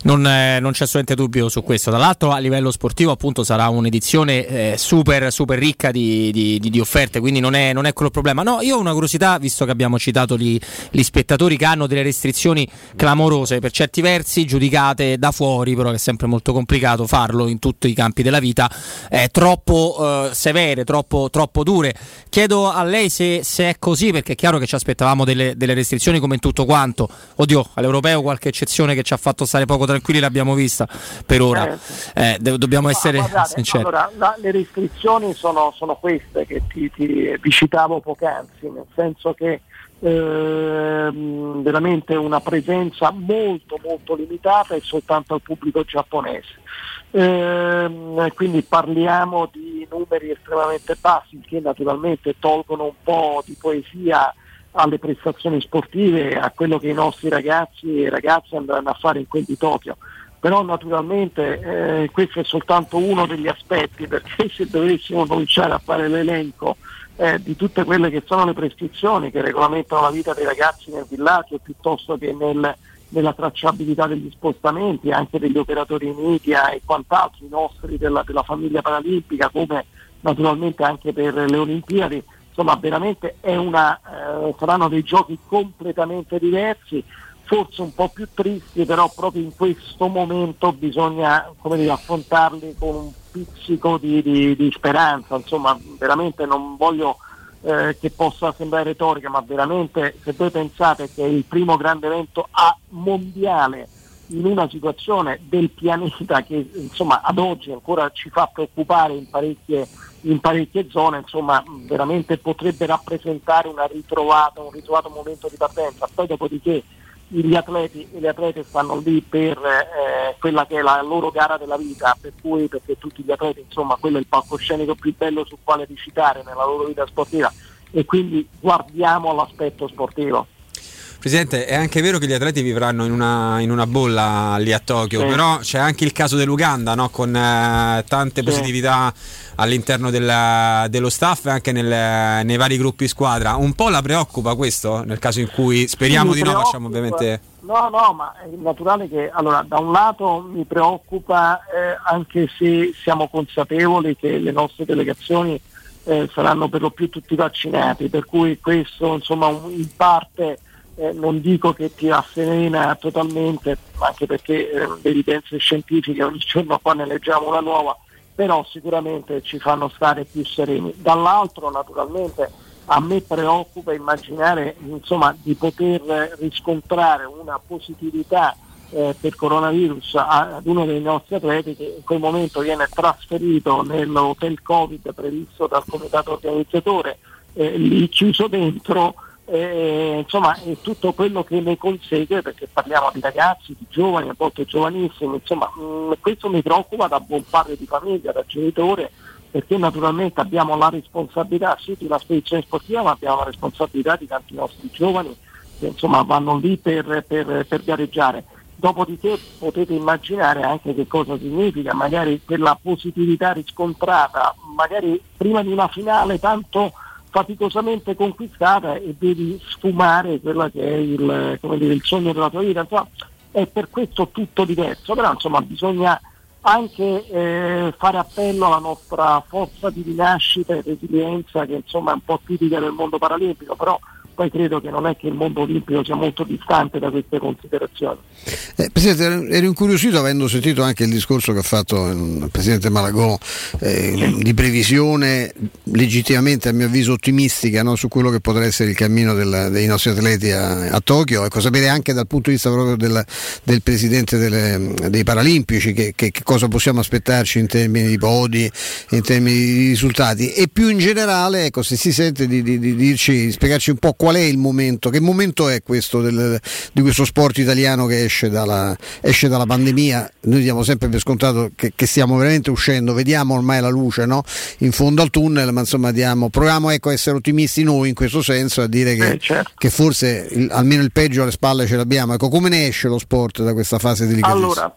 Non, eh, non c'è assolutamente dubbio su questo. Dall'altro, a livello sportivo, appunto, sarà un'edizione eh, super, super ricca di, di- di- offerte, quindi non è, non è quello il problema. No, io ho una curiosità, visto che abbiamo citato gli, gli spettatori che hanno delle restrizioni clamorose, per certi versi giudicate da fuori, però che è sempre molto complicato farlo in tutti i campi della vita, eh, troppo severe, troppo, troppo dure. Chiedo a lei se, se è così, perché è chiaro che ci aspettavamo delle, delle restrizioni come in tutto quanto. Oddio, all'europeo qualche eccezione che ci ha fatto stare poco tranquilli l'abbiamo vista per ora. Eh, de- dobbiamo essere Guardate, sinceri. allora, la- le restrizioni sono, sono queste che ti, ti- vi citavo poc'anzi, nel senso che ehm, veramente una presenza molto molto limitata e soltanto al pubblico giapponese. Ehm, quindi parliamo di numeri estremamente bassi che naturalmente tolgono un po' di poesia alle prestazioni sportive, a quello che i nostri ragazzi e ragazze andranno a fare in quel di Tokyo. però naturalmente eh, questo è soltanto uno degli aspetti perché se dovessimo cominciare a fare l'elenco eh, di tutte quelle che sono le prescrizioni che regolamentano la vita dei ragazzi nel villaggio piuttosto che nel, nella tracciabilità degli spostamenti, anche degli operatori media e quant'altro, i nostri della, della famiglia paralimpica, come naturalmente anche per le Olimpiadi, insomma veramente una, eh, saranno dei giochi completamente diversi forse un po' più tristi, però proprio in questo momento bisogna dire, affrontarli con un pizzico di, di, di speranza, insomma veramente non voglio eh, che possa sembrare retorica, ma veramente se voi pensate che è il primo grande evento a mondiale in una situazione del pianeta che insomma ad oggi ancora ci fa preoccupare in parecchie, in parecchie zone, insomma veramente potrebbe rappresentare ritrovata, un ritrovato momento di partenza. Poi dopodiché gli atleti e le atlete stanno lì per eh, quella che è la loro gara della vita, per cui perché tutti gli atleti insomma quello è il palcoscenico più bello sul quale recitare nella loro vita sportiva e quindi guardiamo all'aspetto sportivo. Presidente, è anche vero che gli atleti vivranno in una, in una bolla lì a Tokyo, sì. però c'è anche il caso dell'Uganda no? con eh, tante sì. positività all'interno del, dello staff e anche nel, nei vari gruppi squadra. Un po' la preoccupa questo nel caso in cui speriamo sì, di no, facciamo ovviamente... No, no, ma è naturale che allora da un lato mi preoccupa eh, anche se siamo consapevoli che le nostre delegazioni eh, saranno per lo più tutti vaccinati, per cui questo insomma in parte eh, non dico che ti asserena totalmente, anche perché eh, le evidenze scientifiche ogni giorno qua ne leggiamo una nuova, però sicuramente ci fanno stare più sereni. Dall'altro naturalmente a me preoccupa immaginare insomma, di poter riscontrare una positività eh, per coronavirus ad uno dei nostri atleti che in quel momento viene trasferito nell'hotel Covid previsto dal comitato organizzatore, eh, lì chiuso dentro eh, insomma è tutto quello che ne consegue perché parliamo di ragazzi, di giovani, a volte giovanissimi, insomma mh, mm, questo mi preoccupa da buon padre di famiglia, da genitore, perché naturalmente abbiamo la responsabilità sì di una spedizione sportiva, ma abbiamo la responsabilità di tanti nostri giovani che insomma vanno lì per, per, per gareggiare. Dopodiché potete immaginare anche che cosa significa, magari quella positività riscontrata, magari prima di una finale tanto faticosamente conquistata e devi sfumare quello che è il, dire, il sogno della tua vita. Insomma, è per questo tutto diverso, però insomma bisogna anche eh, fare appello alla nostra forza di rinascita e resilienza che insomma è un po' tipica del mondo paralimpico, però poi credo che non è che il mondo olimpico sia molto distante da queste considerazioni. Eh, Presidente, ero incuriosito avendo sentito anche il discorso che ha fatto il Presidente Malagò eh, di previsione legittimamente a mio avviso ottimistica no, su quello che potrà essere il cammino del, dei nostri atleti a, a, Tokyo. Ecco, sapere anche dal punto di vista proprio del, del Presidente delle, dei Paralimpici che, che, che, cosa possiamo aspettarci in termini di podi, in termini di risultati e più in generale ecco, se si sente di, di, di dirci, spiegarci un po' qual è il momento, che momento è questo del, di questo sport italiano che esce dalla, esce dalla, pandemia? Noi diamo sempre per scontato che, che, stiamo veramente uscendo, vediamo ormai la luce no? in fondo al tunnel, ma insomma diamo, proviamo ecco, a essere ottimisti noi in questo senso, a dire che, eh, certo. che forse il, almeno il peggio alle spalle ce l'abbiamo. Ecco, come ne esce lo sport da questa fase delicatissima? Allora,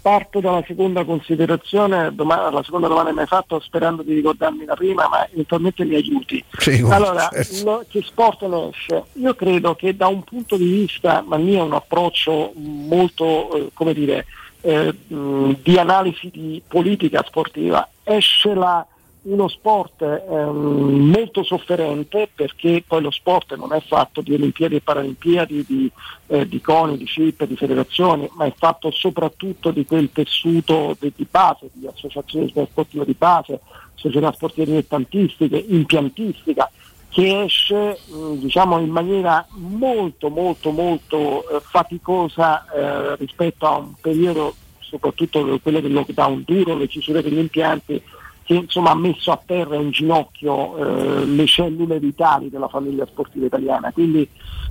parto dalla seconda considerazione, domanda, la seconda domanda che mi hai fatto sperando di ricordarmi la prima, ma eventualmente mi aiuti. Sì, allora, certo. lo, che sport ne esce? Io credo che da un punto di vista, ma il mio è un approccio molto, eh, come dire, eh, di analisi di politica sportiva, esce la uno sport ehm, molto sofferente perché poi lo sport non è fatto di Olimpiadi e Paralimpiadi, di, eh, di CONI, di CIP, di federazioni, ma è fatto soprattutto di quel tessuto di, di base, di associazioni sportive di base, società sportive dilettantistiche, impiantistica, che esce mh, diciamo, in maniera molto molto molto eh, faticosa eh, rispetto a un periodo, soprattutto quello del lockdown duro, le chiusure degli impianti che insomma, ha messo a terra in ginocchio eh, le cellule vitali della famiglia sportiva italiana. Quindi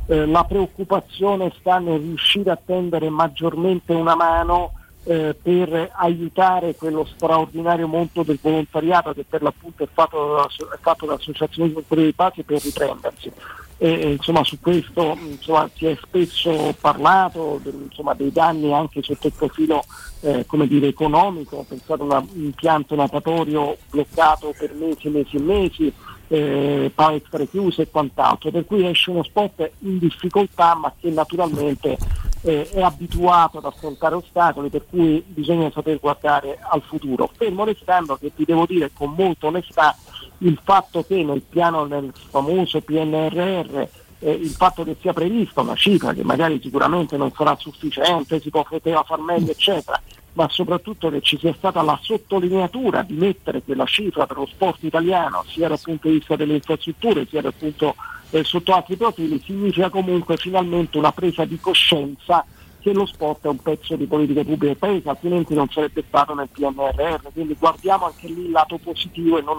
eh, la preoccupazione sta nel riuscire a tendere maggiormente una mano eh, per aiutare quello straordinario mondo del volontariato che per l'appunto è fatto, è fatto da associazioni culturali di base per riprendersi. E, insomma, su questo insomma, si è spesso parlato insomma, dei danni anche sotto il profilo eh, dire, economico, pensate a un impianto natatorio bloccato per mesi e mesi e mesi, eh, palestre chiuse e quant'altro, per cui esce uno sport in difficoltà ma che naturalmente eh, è abituato ad affrontare ostacoli, per cui bisogna saper guardare al futuro. Fermo restando che ti devo dire con molta onestà il fatto che nel piano, nel famoso PNRR, eh, il fatto che sia prevista una cifra che magari sicuramente non sarà sufficiente, si poteva far meglio, eccetera, ma soprattutto che ci sia stata la sottolineatura di mettere quella cifra per lo sport italiano, sia dal punto di vista delle infrastrutture, sia dal punto eh, sotto altri profili, significa comunque finalmente una presa di coscienza che lo sport è un pezzo di politica pubblica del paese, altrimenti non sarebbe stato nel PNRR. Quindi guardiamo anche lì il lato positivo e non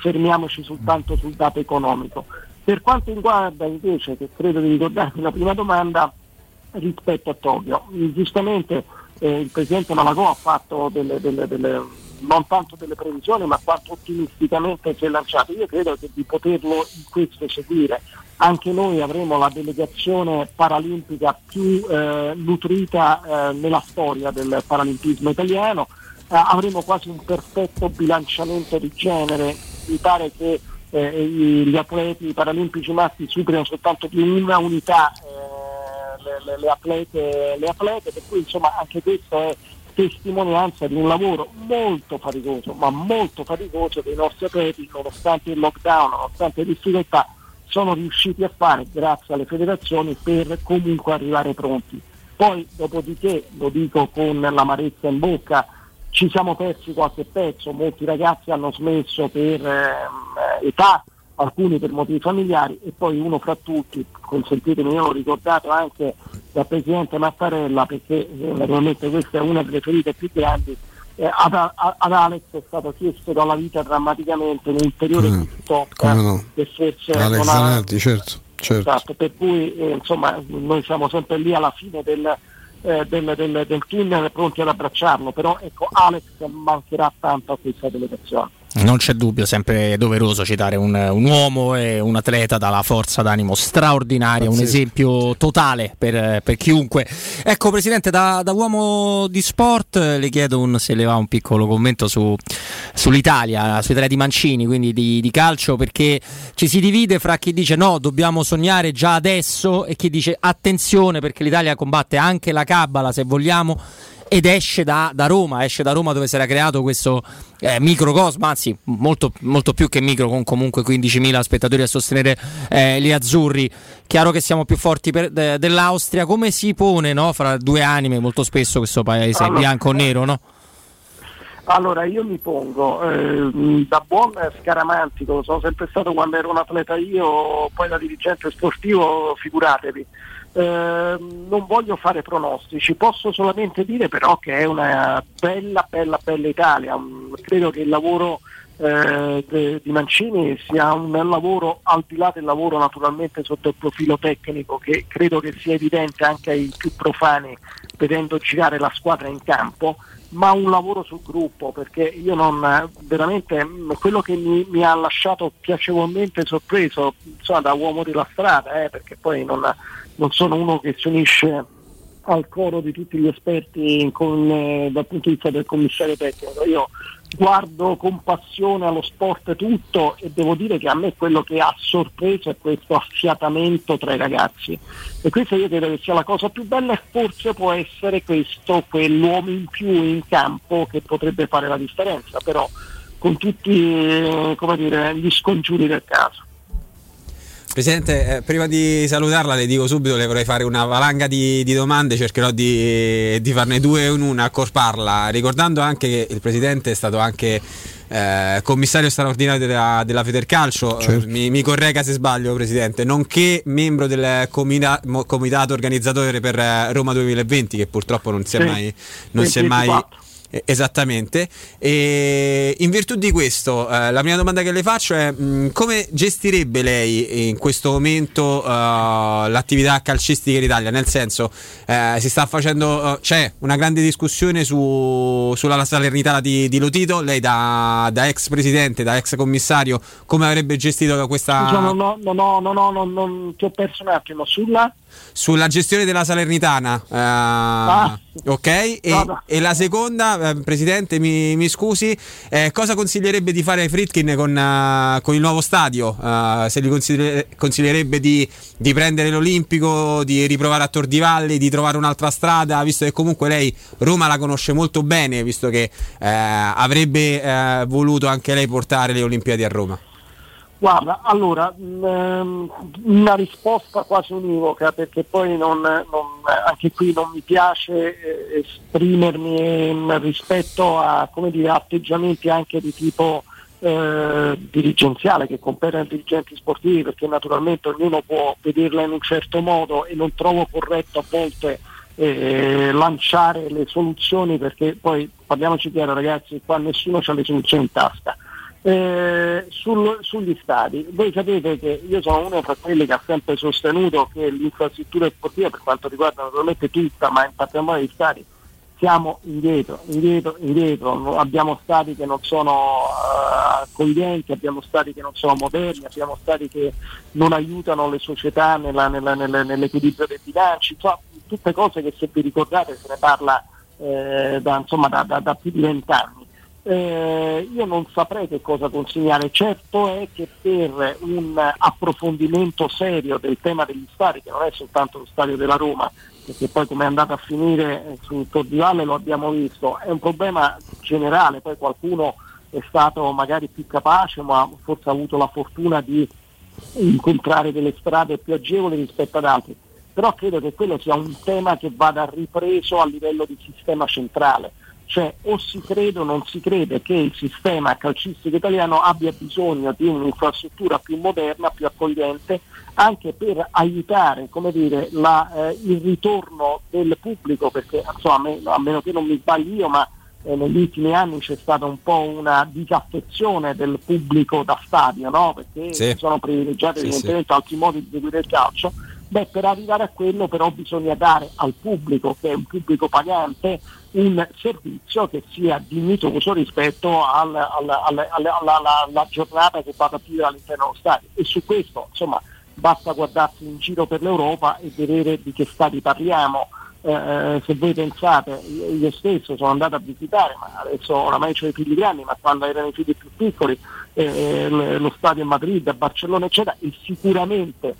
fermiamoci soltanto sul dato economico. Per quanto riguarda invece, che credo di ricordarmi la prima domanda, rispetto a Tokyo, giustamente eh, il Presidente Malagò ha fatto delle, delle- delle- non tanto delle previsioni ma quanto ottimisticamente si è lanciato. Io credo che di poterlo in questo seguire. Anche noi avremo la delegazione paralimpica più eh, nutrita eh, nella storia del paralimpismo italiano, Eh, avremo quasi un perfetto bilanciamento di genere, mi pare che eh, gli atleti paralimpici maschi superino soltanto di una unità eh, le, le- le atlete, le atlete, per cui insomma anche questo è testimonianza di un lavoro molto faticoso, ma molto faticoso dei nostri atleti, nonostante il lockdown, nonostante le difficoltà, sono riusciti a fare grazie alle federazioni per comunque arrivare pronti. Poi dopodiché, lo dico con l'amarezza in bocca, ci siamo persi qualche pezzo, molti ragazzi hanno smesso per ehm, età, alcuni per motivi familiari e poi uno fra tutti, consentitemi, io l'ho ricordato anche dal Presidente Mattarella perché eh, naturalmente questa è una delle ferite più grandi, eh, ad, a- ad Alex è stato chiesto dalla vita drammaticamente un ulteriore Mm, stop no. che forse Alex Zanardi, certo, certo. Esatto, per cui eh, insomma noi siamo sempre lì alla fine del, eh, del, del- del tunnel pronti ad abbracciarlo, però ecco Alex mancherà tanto a questa delegazione. Non c'è dubbio, sempre doveroso citare un, un uomo e un atleta dalla forza d'animo straordinaria, un Pazzesco. esempio totale per, per chiunque. Ecco Presidente, da, da uomo di sport eh, le chiedo un, se le va un piccolo commento su, sull'Italia, sull'Italia di Mancini, quindi di, di calcio, perché ci si divide fra chi dice no, dobbiamo sognare già adesso e chi dice attenzione perché l'Italia combatte anche la cabala se vogliamo ed esce da, da Roma, esce da Roma dove si era creato questo eh, microcosmo, anzi molto, molto più che micro, con comunque 15.000 spettatori a sostenere eh, gli azzurri. Chiaro che siamo più forti per- de- dell'Austria, come si pone no, fra due anime? Molto spesso questo paese Allora- bianco o nero, no? Allora io mi pongo eh, da buon scaramantico, sono sempre stato quando ero un atleta io, poi da dirigente sportivo, figuratevi. Eh, non voglio fare pronostici, posso solamente dire però che è una bella, bella, bella Italia. Mm, Credo che il lavoro eh, de- di Mancini sia un lavoro, al di là del lavoro naturalmente sotto il profilo tecnico, che credo che sia evidente anche ai più profani vedendo girare la squadra in campo, ma un lavoro sul gruppo, perché io non veramente mh, quello che mi, mi ha lasciato piacevolmente sorpreso, insomma, da uomo della strada, eh, perché poi non, non sono uno che si unisce al coro di tutti gli esperti con, eh, dal punto di vista del commissario tecnico. Io guardo con passione allo sport tutto e devo dire che a me quello che ha sorpreso è questo affiatamento tra i ragazzi e questa io credo che sia la cosa più bella e forse può essere questo quell'uomo in più in campo che potrebbe fare la differenza, però con tutti eh, dire, gli scongiuri del caso. Presidente, eh, prima di salutarla le dico subito, le vorrei fare una valanga di, di domande, cercherò di, di farne due in una, accorparla, ricordando anche che il Presidente è stato anche eh, commissario straordinario della, della Federcalcio, eh, Certo. mi, mi corregga se sbaglio Presidente, nonché membro del comita- comitato organizzatore per eh, Roma 2020 che purtroppo non si è Sì, mai... Non si è mai 24. Eh, Esattamente, e in virtù di questo eh, la prima domanda che le faccio è mh, come gestirebbe lei in questo momento eh, l'attività calcistica in Italia? Nel senso, eh, si sta facendo, eh, c'è una grande discussione su- sulla Salernitana di, di Lotito, lei da, da ex presidente, da ex commissario, come avrebbe gestito questa... Scusa, non ho, non ho, non ho, non, non- ti ho perso un attimo sulla. Sulla gestione della Salernitana, eh, ok? E, Vado. e la seconda, eh, Presidente, mi, mi scusi, eh, cosa consiglierebbe di fare ai Fritkin con, eh, con il nuovo stadio? Eh, se gli consigli- consiglierebbe di, di prendere l'Olimpico, di riprovare a Tor di Valli, di trovare un'altra strada, visto che comunque lei Roma la conosce molto bene, visto che eh, avrebbe eh, voluto anche lei portare le Olimpiadi a Roma. Guarda, allora, mh, ehm, una risposta quasi univoca perché poi non, non- anche qui non mi piace eh, esprimermi rispetto a dire, atteggiamenti anche di tipo eh, dirigenziale che competono ai dirigenti sportivi perché naturalmente ognuno può vederla in un certo modo e non trovo corretto a volte eh, lanciare le soluzioni perché poi parliamoci chiaro ragazzi, qua nessuno ha le soluzioni in tasca. Eh, sul- sugli stadi, voi sapete che io sono uno tra quelli che ha sempre sostenuto che l'infrastruttura sportiva per quanto riguarda naturalmente tutta, ma in particolare gli stadi, siamo indietro, indietro, indietro, abbiamo stadi che non sono eh, accoglienti, abbiamo stadi che non sono moderni, abbiamo stadi che non aiutano le società nella- nella- nella- nell'equilibrio dei bilanci, insomma, tutte cose che se vi ricordate se ne parla eh, da, insomma, da- da- da più di vent'anni. Eh, io non saprei che cosa consigliare, certo è che per un approfondimento serio del tema degli stadi, che non è soltanto lo stadio della Roma, perché poi come è andato a finire eh, su Tor di lo abbiamo visto, è un problema generale, poi qualcuno è stato magari più capace, ma forse ha avuto la fortuna di incontrare delle strade più agevoli rispetto ad altri. Però credo che quello sia un tema che vada ripreso a livello di sistema centrale, cioè o si crede o non si crede che il sistema calcistico italiano abbia bisogno di un'infrastruttura più moderna, più accogliente, anche per aiutare come dire, la, eh, il ritorno del pubblico, perché insomma, a, me- a meno che non mi sbagli io, ma eh, negli ultimi anni c'è stata un po' una disaffezione del pubblico da stadio, no? perché Sì. sono privilegiati Sì, evidentemente altri modi di seguire il calcio. Beh, per arrivare a quello però bisogna dare al pubblico, che è un pubblico pagante, un servizio che sia dignitoso rispetto al- al- al- alla, giornata che vada a vivere all'interno dello stadio. E su questo, insomma, basta guardarsi in giro per l'Europa e vedere di che stadi parliamo. Eh, se voi pensate, io, stesso sono andato a visitare, ma adesso oramai ho i figli grandi, ma quando erano i figli più piccoli, eh, l- lo stadio a Madrid, a Barcellona, eccetera, e sicuramente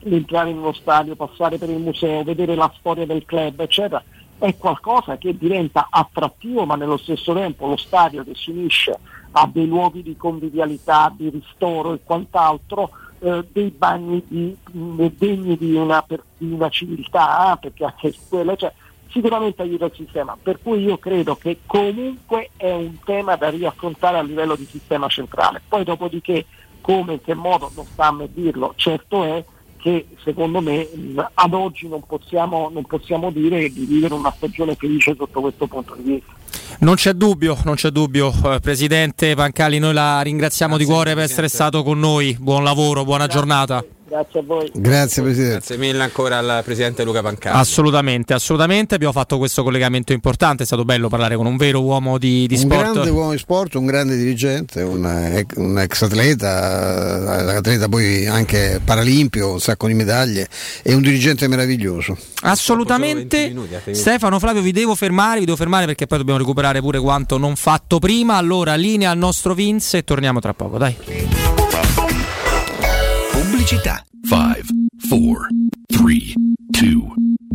l'entrare in uno stadio, passare per il museo, vedere la storia del club, eccetera, è qualcosa che diventa attrattivo, ma nello stesso tempo lo stadio che si unisce a dei luoghi di convivialità, di ristoro e quant'altro, eh, dei bagni di- degni di una, di una civiltà, eh, perché anche <laughs> quello, cioè, sicuramente aiuta il sistema, per cui io credo che comunque è un tema da riaffrontare a livello di sistema centrale. Poi dopodiché come in che modo non sta a me dirlo, certo è che secondo me mh, ad oggi non possiamo, non possiamo dire di vivere una stagione felice sotto questo punto di vista. Non c'è dubbio, non c'è dubbio, eh, Presidente Pancali, noi la ringraziamo di cuore per essere stato con noi. Buon lavoro, buona giornata. Grazie a voi. Grazie Presidente. Grazie mille ancora al Presidente Luca Pancani. Assolutamente, assolutamente. Abbiamo fatto questo collegamento importante. È stato bello parlare con un vero uomo di, di un sport. grande uomo di sport, un grande dirigente, un, ex- un ex atleta, eh, atleta poi anche paralimpico, un sacco di medaglie e un dirigente meraviglioso. Assolutamente. Stefano Flavio, vi devo fermare, vi devo fermare perché poi dobbiamo recuperare pure quanto non fatto prima. Allora, linea al nostro Vince e torniamo tra poco, dai. Pubblicità. 5, 4, 3, 2,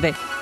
9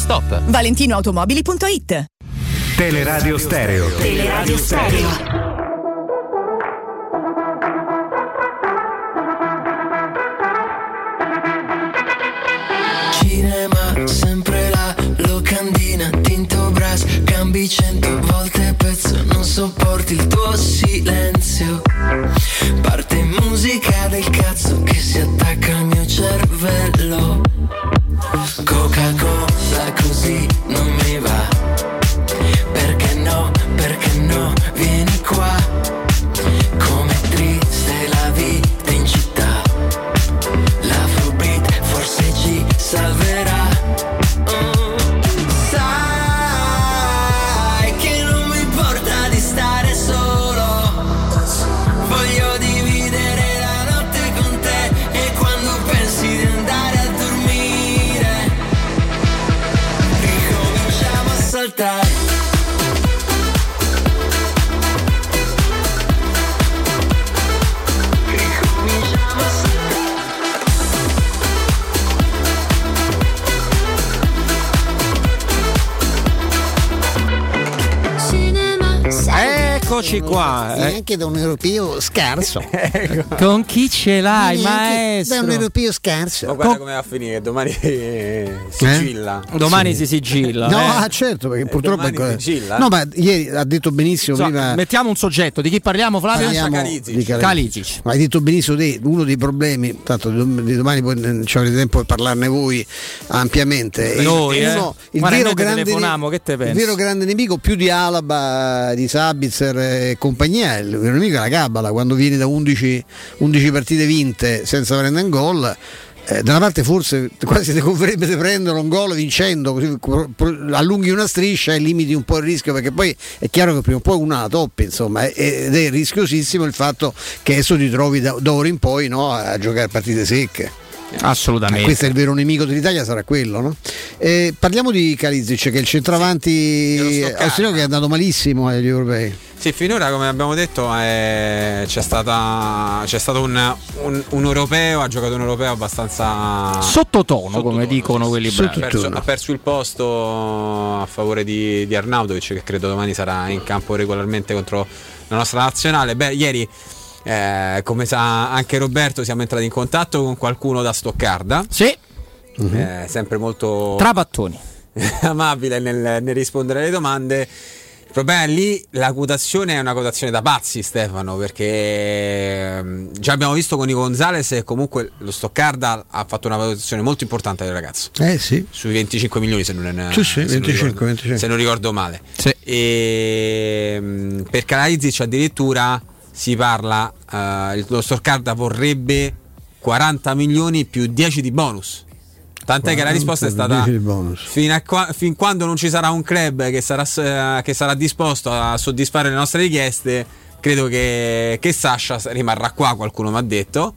stop. ValentinoAutomobili.it Teleradio Stereo. Teleradio Stereo. Cinema, sempre la locandina, tinto brass, cambi cento volte pezzo, non sopporti il tuo silenzio. Parte musica del cazzo che si attacca al mio cervello. Coca-Cola no, Eccoci qua. eh. Neanche da un europeo scarso. <laughs> Con chi ce l'hai, maestro? Da un europeo scarso. Ma guarda come va a finire, domani eh, sigilla. Domani si sigilla. <laughs> No, eh. ah, certo, perché purtroppo ancora- sigilla? No, ma ieri ha detto benissimo So, prima. mettiamo un soggetto, di chi parliamo Flavio? Parliamo di Kalinic. Ma hai detto benissimo te, uno dei problemi, tanto di dom- di domani poi eh, ci avrete tempo per parlarne voi ampiamente. Noi, eh. uno- il, vero grande, telefoniamo, che te il vero grande nemico più di Alaba, di Sabitzer e compagnia, il vero nemico è la Cabala, quando vieni da 11, 11 partite vinte senza prendere un gol. eh, da una parte forse quasi ti converrebbe di prendere un gol vincendo, così allunghi una striscia e limiti un po' il rischio, perché poi è chiaro che prima o poi una la toppi, insomma, ed è rischiosissimo il fatto che adesso ti trovi da, d'ora in poi no, a giocare partite secche. Assolutamente. Eh, questo è il vero nemico dell'Italia, sarà quello. No? Eh, parliamo di Kalizic, che è il centravanti austriaco che è andato malissimo agli europei. Sì, finora come abbiamo detto eh, c'è, stata, c'è stato un, un- un europeo, ha giocato un europeo abbastanza Sottotono, come dicono quelli ha bravi. perso, ha perso il posto a favore di, di Arnautovic che credo domani sarà in campo regolarmente contro la nostra nazionale. Beh, ieri eh, come sa anche Roberto siamo entrati in contatto con qualcuno da Stoccarda. Sì. Eh, sempre molto Trapattoni. <laughs> amabile nel, nel rispondere alle domande. Il problema è lì la quotazione è una quotazione da pazzi Stefano perché ehm, già abbiamo visto con i Gonzales e comunque lo Stoccarda ha fatto una valutazione molto importante del ragazzo Eh sì. sui 25 milioni se non, Sì, sì, se non 25, ricordo, 25. se non ricordo male e, mm, per Kalaizic addirittura si parla eh, il- lo Stoccarda vorrebbe 40 milioni più 10 di bonus Tant'è che la risposta è stata 10 di bonus. fino a qua- fin quando non ci sarà un club che sarà, s- che sarà disposto a soddisfare le nostre richieste, credo che, che Sasha rimarrà qua, qualcuno mi ha detto.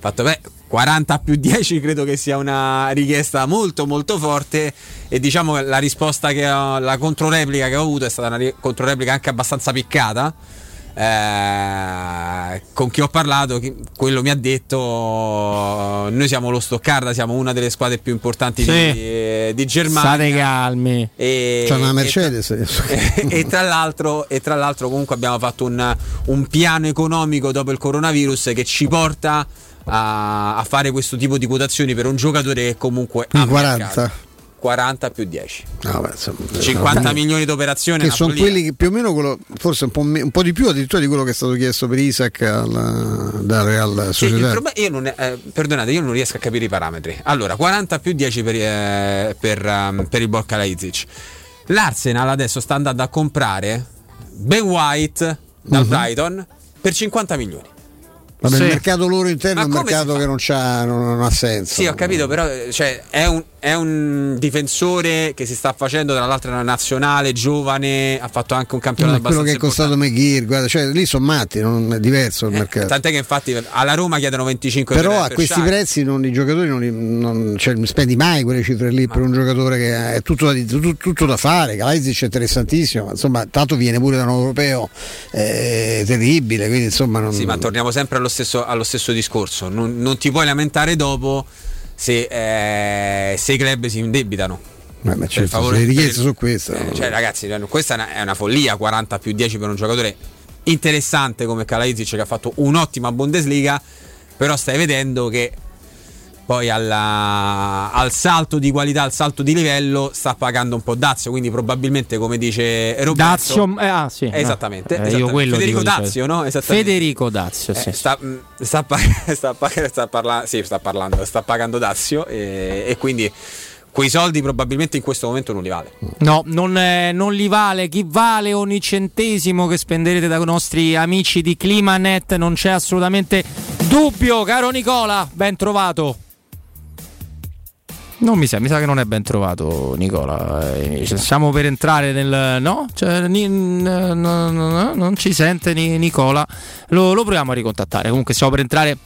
Fatto beh, 40 più 10 credo che sia una richiesta molto molto forte e diciamo che la risposta che ho, la controreplica che ho avuto è stata una controreplica anche abbastanza piccata. Eh, con chi ho parlato, quello mi ha detto: Noi siamo lo Stoccarda, siamo una delle squadre più importanti Sì. di, di Germania. State calmi. E, C'è una e- Mercedes adesso. <laughs> e, tra l'altro, e tra l'altro comunque abbiamo fatto un, un piano economico dopo il coronavirus che ci porta a, a fare questo tipo di quotazioni per un giocatore che comunque ha Quindi 40. mercato. 40 più 10 No, beh, insomma, 50 no. milioni di operazioni che sono quelli che più o meno quello, forse un po', me- un po' di più addirittura di quello che è stato chiesto per Isaac alla, da Real Sì, Società. problema- io non, eh, perdonate, io non riesco a capire i parametri. Allora, 40 più 10 per, eh, per, um, per il Borca Leipzig. L'Arsenal adesso sta andando a comprare Ben White dal Mhm. Brighton per 50 milioni. Vabbè, Sì. il mercato loro interno Ma è un mercato che non, c'ha, non, non ha senso. Sì, ho capito, però eh, cioè, è, un, è un difensore che si sta facendo, tra l'altro una nazionale, giovane, ha fatto anche un campionato è quello che è costato McGear, guarda, cioè, lì sono matti, non è diverso il mercato. Tant'è che infatti alla Roma chiedono 25 Però per- a per questi Shaq. prezzi non, i giocatori non, li- non cioè, spendi mai quelle cifre lì per un giocatore che è tutto, da- tutto, tutto da fare. Kalaizic è interessantissimo, ma insomma, tanto viene pure da un europeo eh, terribile, quindi insomma non, Sì, ma torniamo sempre allo stesso, allo stesso discorso. Non, non ti puoi lamentare dopo se, eh, se i club si indebitano. Eh, ma certo, favore, le richieste sono queste. Eh, cioè, ragazzi, questa è una, è una follia. 40 più 10 per un giocatore interessante come Kalaizic che ha fatto un'ottima Bundesliga. Però stai vedendo che poi alla- al salto di qualità, al salto di livello, sta pagando un po' Dazio. Quindi, probabilmente, come dice Roberto, Dazio, eh, ah, sì, no. Esattamente, Eh, esattamente. Federico Dazio, no? Esattamente. Federico Dazio, sì. Eh, sta, mh, sta, <laughs> sta sta parla- sì, sta parlando, sta pagando Dazio e, e quindi quei soldi probabilmente in questo momento non li vale. No, non, eh, non li vale. Chi vale ogni centesimo che spenderete dai nostri amici di Climanet non c'è assolutamente dubbio, caro Nicola. Ben trovato. Non mi sa, mi sa che non è ben trovato Nicola. Eh, cioè, stiamo per entrare nel. No? Cioè, ni- no, no, no, non ci sente ni- Nicola. Lo, lo proviamo a ricontattare. Comunque stiamo per entrare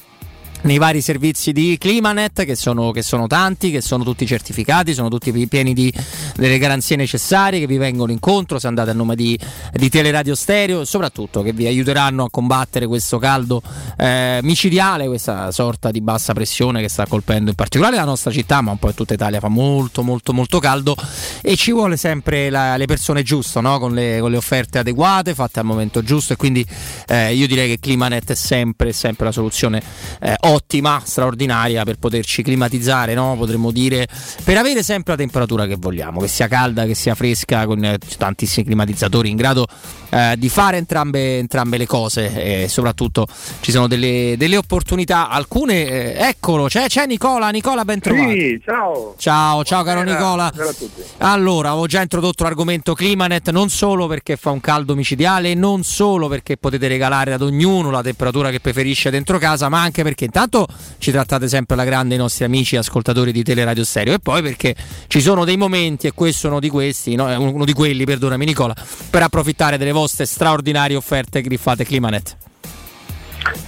nei vari servizi di Climanet che sono, che sono, tanti, che sono tutti certificati, sono tutti pieni di, delle garanzie necessarie che vi vengono incontro se andate a nome di, di Teleradio Stereo e soprattutto che vi aiuteranno a combattere questo caldo eh, micidiale, questa sorta di bassa pressione che sta colpendo in particolare la nostra città ma un po' in tutta Italia fa molto molto molto caldo e ci vuole sempre la, le persone giuste no? con, le, con, le, offerte adeguate fatte al momento giusto e quindi eh, io direi che Climanet è sempre, sempre la soluzione eh, ottima, straordinaria per poterci climatizzare, no? potremmo dire, per avere sempre la temperatura che vogliamo, che sia calda, che sia fresca, con eh, tantissimi climatizzatori in grado eh, di fare entrambe, entrambe, le cose e soprattutto ci sono delle, delle opportunità, alcune, eh, eccolo, c'è, c'è, Nicola, Nicola ben trovato. Sì, ciao. Ciao, ciao caro Nicola. Allora, avevo già introdotto l'argomento Climanet non solo perché fa un caldo micidiale, non solo perché potete regalare ad ognuno la temperatura che preferisce dentro casa, ma anche perché intanto ci trattate sempre alla grande i nostri amici ascoltatori di Teleradio Stereo e poi perché ci sono dei momenti, e questo è uno di questi, no? uno di quelli, perdonami Nicola, per approfittare delle vostre straordinarie offerte griffate Climanet.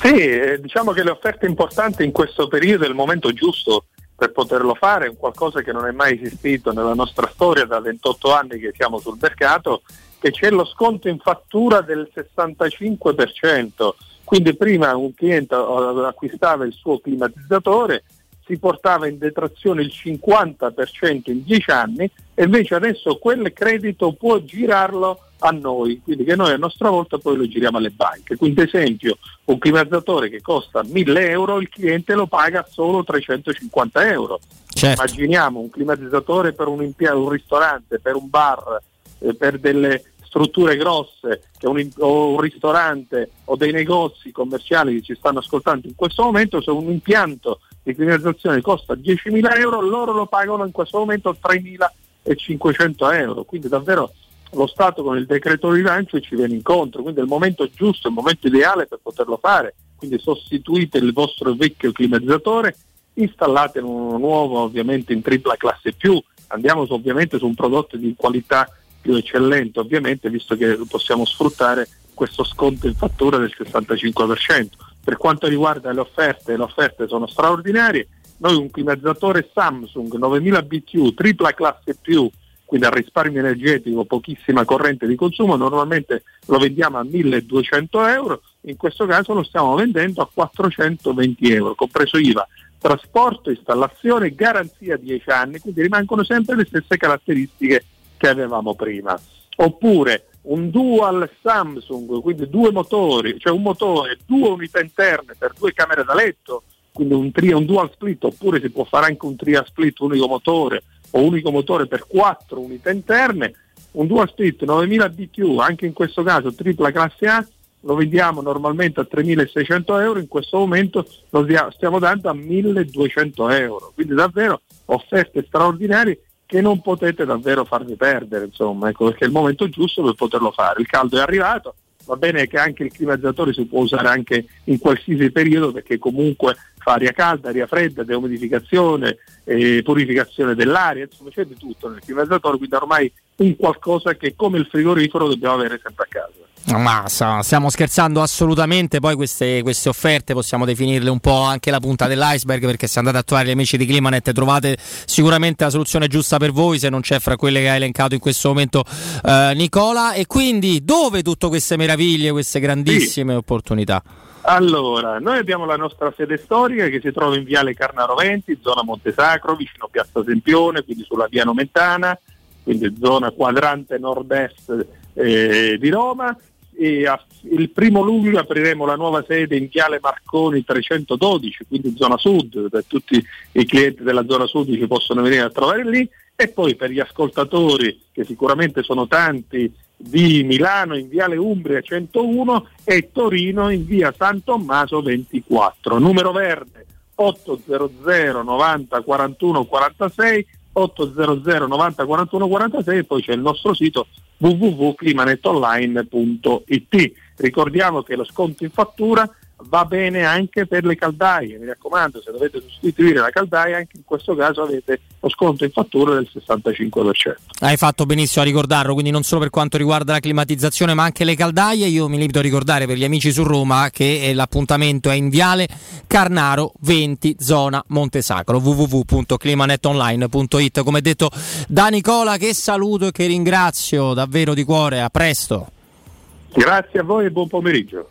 Sì, eh, diciamo che le offerte importanti in questo periodo è il momento giusto per poterlo fare, è qualcosa che non è mai esistito nella nostra storia da 28 anni che siamo sul mercato, che c'è lo sconto in fattura del 65%, quindi prima un cliente acquistava il suo climatizzatore, si portava in detrazione il 50% in 10 anni e invece adesso quel credito può girarlo a noi, quindi che noi a nostra volta poi lo giriamo alle banche. Quindi ad esempio un climatizzatore che costa 1000 euro, il cliente lo paga solo 350 euro. Certo. Immaginiamo un climatizzatore per un, impianto, un ristorante, per un bar, eh, per delle strutture grosse, un, o un ristorante o dei negozi commerciali che ci stanno ascoltando in questo momento, se un impianto di climatizzazione costa 10.000 euro, loro lo pagano in questo momento 3.500 euro. Quindi davvero lo Stato con il decreto rilancio ci viene incontro, quindi è il momento giusto, il momento ideale per poterlo fare. Quindi sostituite il vostro vecchio climatizzatore, installate uno nuovo ovviamente in tripla classe più, andiamo ovviamente su un prodotto di qualità più eccellente, ovviamente visto che possiamo sfruttare questo sconto in fattura del 65%. Per quanto riguarda le offerte, le offerte sono straordinarie. Noi un climatizzatore Samsung 9000 BTU, tripla classe più, quindi a risparmio energetico, pochissima corrente di consumo, normalmente lo vendiamo a 1200 euro, in questo caso lo stiamo vendendo a 420 euro, compreso IVA, trasporto, installazione, garanzia 10 anni, quindi rimangono sempre le stesse caratteristiche che avevamo prima. Oppure un dual Samsung, quindi due motori, cioè un motore, due unità interne per due camere da letto, quindi un, tria, un dual split, oppure si può fare anche un tria split unico motore o unico motore per quattro unità interne, un dual split 9000 BQ, anche in questo caso tripla classe A, lo vendiamo normalmente a 3.600 euro, in questo momento lo stiamo dando a 1.200 euro, quindi davvero offerte straordinarie che non potete davvero farvi perdere, insomma, ecco, perché è il momento giusto per poterlo fare. Il caldo è arrivato, va bene che anche il climatizzatore si può usare anche in qualsiasi periodo perché comunque fa aria calda, aria fredda, deumidificazione, eh, purificazione dell'aria, insomma c'è di tutto nel climatizzatore, quindi ormai un qualcosa che come il frigorifero dobbiamo avere sempre a casa. Ma stiamo scherzando assolutamente, poi queste, queste, offerte possiamo definirle un po' anche la punta dell'iceberg perché se andate a trovare gli amici di Climanet trovate sicuramente la soluzione giusta per voi se non c'è fra quelle che ha elencato in questo momento eh, Nicola e quindi dove tutte queste meraviglie, queste grandissime sì. opportunità? Allora, noi abbiamo la nostra sede storica che si trova in Viale Carnaro 20, zona Montesacro, vicino Piazza Sempione, quindi sulla Via Nomentana, quindi zona quadrante nord-est eh, di Roma e a, il primo luglio apriremo la nuova sede in Viale Marconi 312, quindi zona sud, per tutti i clienti della zona sud ci possono venire a trovare lì e poi per gli ascoltatori, che sicuramente sono tanti, di Milano in Viale Umbria 101 e Torino in Via San Tommaso 24. Numero verde 800 90 41 46 800 90 41 46 e poi c'è il nostro sito www.climanetonline.it. Ricordiamo che lo sconto in fattura va bene anche per le caldaie, mi raccomando, se dovete sostituire la caldaia anche in questo caso avete lo sconto in fattura del 65%. Hai fatto benissimo a ricordarlo, quindi non solo per quanto riguarda la climatizzazione ma anche le caldaie. Io mi limito a ricordare per gli amici su Roma che eh, l'appuntamento è in Viale Carnaro 20, zona Montesacro, www.climanetonline.it. Come detto da Nicola che saluto e che ringrazio davvero di cuore, a presto. Grazie a voi e buon pomeriggio.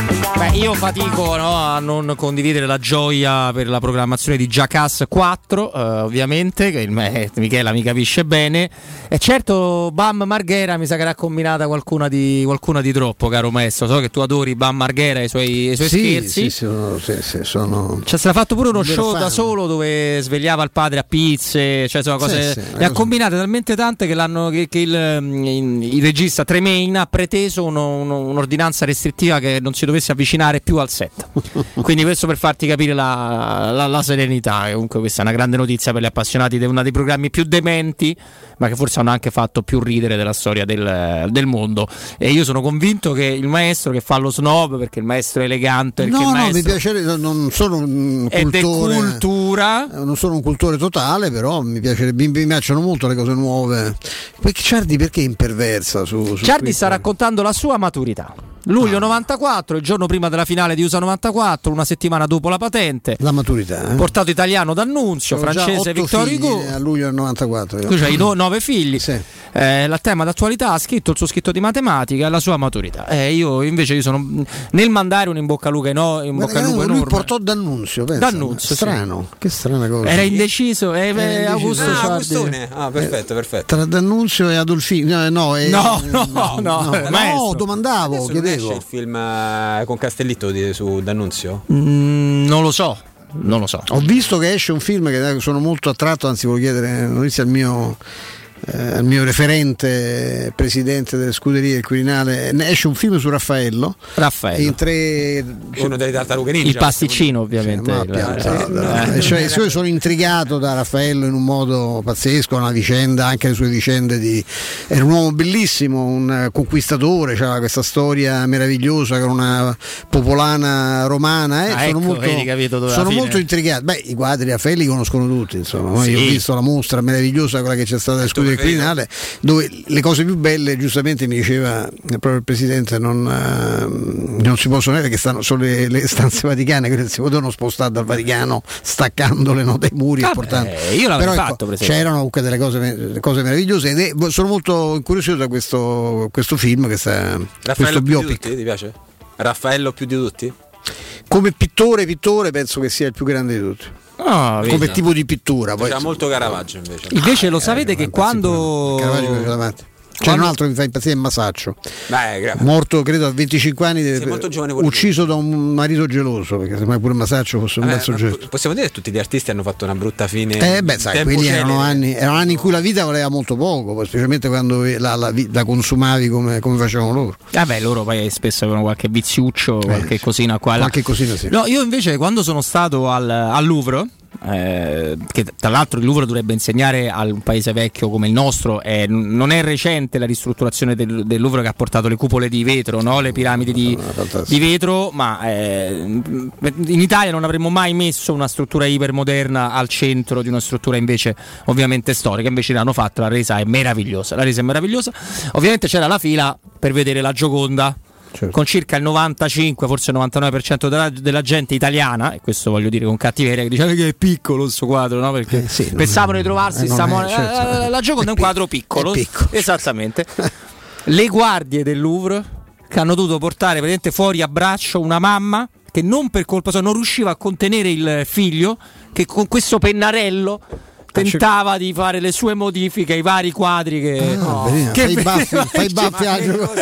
Beh, io fatico no, a non condividere la gioia per la programmazione di Jackass 4, eh, ovviamente, che il me, Michela mi capisce bene. E certo, Bam Marghera mi sa che l'ha combinata qualcuna di, qualcuna di troppo, caro maestro. So che tu adori Bam Marghera e i suoi, i suoi Sì, scherzi. sì, sono, sì, sì, sono- Cioè, se l'ha fatto pure uno show fan. da solo dove svegliava il padre a pizze, cioè insomma, cose, Sì, sì, ne ha combinate talmente tante che, l'hanno, che, che il, mm, il regista Tremaine ha preteso uno- uno- un'ordinanza restrittiva che non si dovesse avvicinare più al set. <laughs> Quindi questo per farti capire la, la- la serenità. E Comunque questa è una grande notizia per gli appassionati di uno dei programmi più dementi, ma che forse hanno anche fatto più ridere della storia del, del mondo. E io sono convinto che il maestro che fa lo snob, perché il maestro è elegante, No, no, maestro mi piacerebbe, non sono un cultore. cultura. eh, Non sono un cultore totale, però mi, piacerebbe, mi, piacciono molto le cose nuove. Perché Ciardi perché è imperversa su, su Ciardi sta raccontando la sua maturità. Luglio 94, il giorno prima della finale di USA 94, una settimana dopo la patente. La maturità. eh? Portato italiano d'Annunzio, francese figli Hugo. a luglio del 94. io. Tu hai no- nove figli. Eh, la tema d'attualità ha scritto il suo scritto di matematica e la sua maturità. Eh, io invece io sono nel mandare un in bocca al lupo, no, in bocca al lupo lui enorme. portò D'Annunzio, pensa. D'Annunzio, sì. strano, che strana cosa. Era indeciso, eh, beh, indeciso. Augusto Ah, Ciardi. Augustone. Ah, perfetto, perfetto. Tra D'Annunzio e Adolfini, no, no, eh, No, no, no, no, no, maestro. domandavo, Adesso chiedevo. esce il film eh, con Castellitto di- su D'Annunzio? Mm, non lo so, non lo so. Ho visto che esce un film che sono molto attratto, anzi voglio chiedere notizie al mio, eh, al mio referente presidente delle scuderie del Quirinale. Ne Esce un film su Raffaello. Raffaello. In tre... Uno delle tartarughe ninja. Il pasticcino, ovviamente. Eh. eh, cioè, io sono intrigato da Raffaello in un modo pazzesco, una vicenda, anche le sue vicende di... Era un uomo bellissimo, un eh, conquistatore, c'era questa storia meravigliosa con una popolana romana. eh, Ah, sono ecco, molto, capito sono molto intrigato. Beh, i quadri di Raffaelli li conoscono tutti, insomma. Sì. Io ho visto la mostra meravigliosa, quella che c'è stata alle scuole del Quirinale, dove le cose più belle, giustamente mi diceva proprio il Presidente, non, eh, non si possono vedere che stanno solo le, le stanze vaticane, quelle si potevano spostare dal Vaticano staccandole no, dai muri. e Vabbè, portando- io Però, ecco, fatto, esempio. c'erano comunque delle cose, cose meravigliose ed è- sono molto incuriosito da questo, questo film, questa, questo Raffaello di biopic. ti piace? Raffaello più di tutti? Come pittore, pittore penso che sia il più grande di tutti. Ah, Come vedi. tipo di pittura. Poi, C'era molto Caravaggio invece. Invece lo sapete che quando. Caravaggio. C'è un altro che mi fa impazzire, è Masaccio. Beh, Morto credo a 25 anni, Sei molto giovane pure ucciso da un marito geloso, perché semmai pure Masaccio fosse un bel soggetto. po- possiamo dire che tutti gli artisti hanno fatto una brutta fine. Eh beh, sai, quelli erano anni, erano anni in cui la vita valeva molto poco, specialmente quando la, la la consumavi come, come facevano loro. Vabbè, loro poi spesso avevano qualche viziuccio, qualche cosina qua. Qualche cosina sì. No, io invece quando sono stato al, al Louvre, eh, che tra l'altro il Louvre dovrebbe insegnare a un paese vecchio come il nostro, eh, non è recente la ristrutturazione del, del Louvre che ha portato le cupole di vetro, no? le piramidi di, di vetro, ma eh, in Italia non avremmo mai messo una struttura ipermoderna al centro di una struttura invece ovviamente storica, invece l'hanno fatta, la resa è meravigliosa, la resa è meravigliosa. Ovviamente c'era la fila per vedere la Gioconda Certo. con circa il 95, forse il 99% della, della gente italiana, e questo voglio dire con cattiveria, che diceva che è piccolo questo quadro, no? perché non pensavano è- di trovarsi eh, Samo- è, certo. eh, la, la Gioconda è un quadro piccolo, piccolo. <laughs> esattamente. Le guardie del Louvre che hanno dovuto portare praticamente fuori a braccio una mamma che non per colpa sua non riusciva a contenere il figlio che con questo pennarello tentava di fare le sue modifiche ai vari quadri che, Ah, benissimo. che fai i baffi, <laughs> fai i baffi a gioco-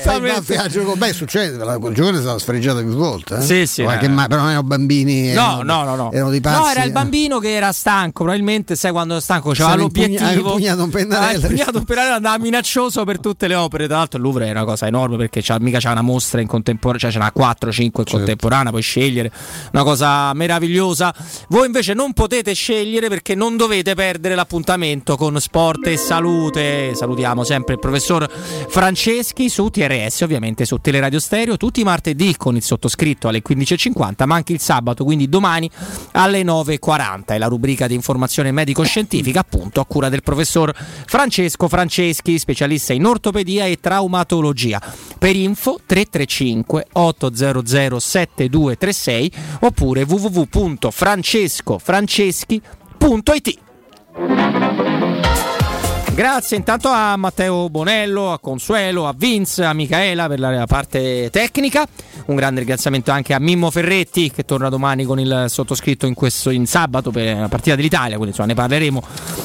fai i baffi a gioco- Beh, succede, col giocone è stata sfregiata più volte. Eh? Sì, sì, eh. ma- però non erano bambini. No, erano, no, no, no. Erano dei pazzi. No, era il eh. bambino che era stanco. Probabilmente, sai, quando è stanco Stava impugna- l'obiettivo. ha impugnato un pennarello. Ha impugnato un pennarello, andava minaccioso per tutte le opere. Tra l'altro, il Louvre è una cosa enorme perché c'ha, mica c'ha una mostra in contemporanea, cioè ce n'ha 4-5 in Certo. contemporanea. Puoi scegliere una cosa meravigliosa. Voi invece non potete scegliere perché non dovete perdere l'appuntamento con Sport e Salute. Salutiamo sempre il professor Franceschi su TRS, ovviamente su Teleradio Stereo, tutti i martedì con il sottoscritto alle 15.50, ma anche il sabato, quindi domani alle 9.40. È la rubrica di informazione medico-scientifica, appunto, a cura del professor Francesco Franceschi, specialista in ortopedia e traumatologia. Per info 335 800 7236 oppure www.francescofranceschi.it. Grazie intanto a Matteo Bonello, a Consuelo, a Vince, a Michaela per la parte tecnica. Un grande ringraziamento anche a Mimmo Ferretti che torna domani con il sottoscritto in, questo, in sabato per la partita dell'Italia, quindi insomma ne parleremo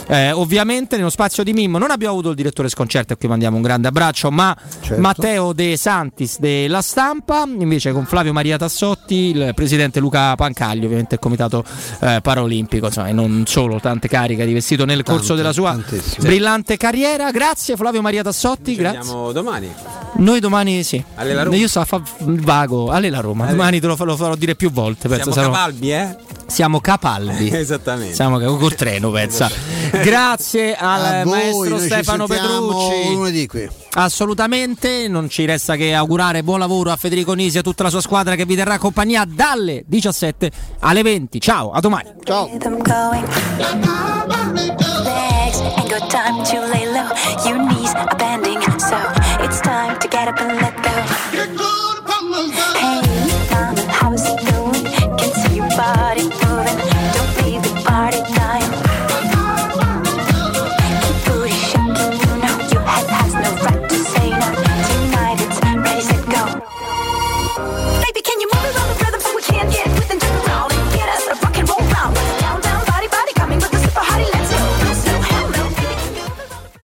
eh, ovviamente nello spazio di Mimmo. Non abbiamo avuto il direttore sconcerto a cui mandiamo un grande abbraccio, ma Certo. Matteo De Santis della Stampa, invece con Flavio Maria Tassotti, il presidente Luca Pancaglio, ovviamente il comitato eh, paraolimpico, insomma, e non solo tante cariche di vestito nel corso della sua brillante carriera. Grazie Flavio Maria Tassotti, Ci grazie. vediamo domani. Noi domani sì. Io so, fa, vago, alle la Roma. Alle- Domani te lo, fa- lo farò dire più volte. penso, Siamo sarò- capalbi, eh? Siamo capaldi. <laughs> Esattamente. Siamo col treno, pensa. <laughs> Grazie al A voi, maestro Stefano Petrucci. lunedì qui. Assolutamente, non ci resta che augurare buon lavoro a Federico Nisi e a tutta la sua squadra che vi terrà compagnia dalle 17 alle 20. Ciao, a domani. Ciao. time to lay low. Your knees are bending, so it's time to get up and let go.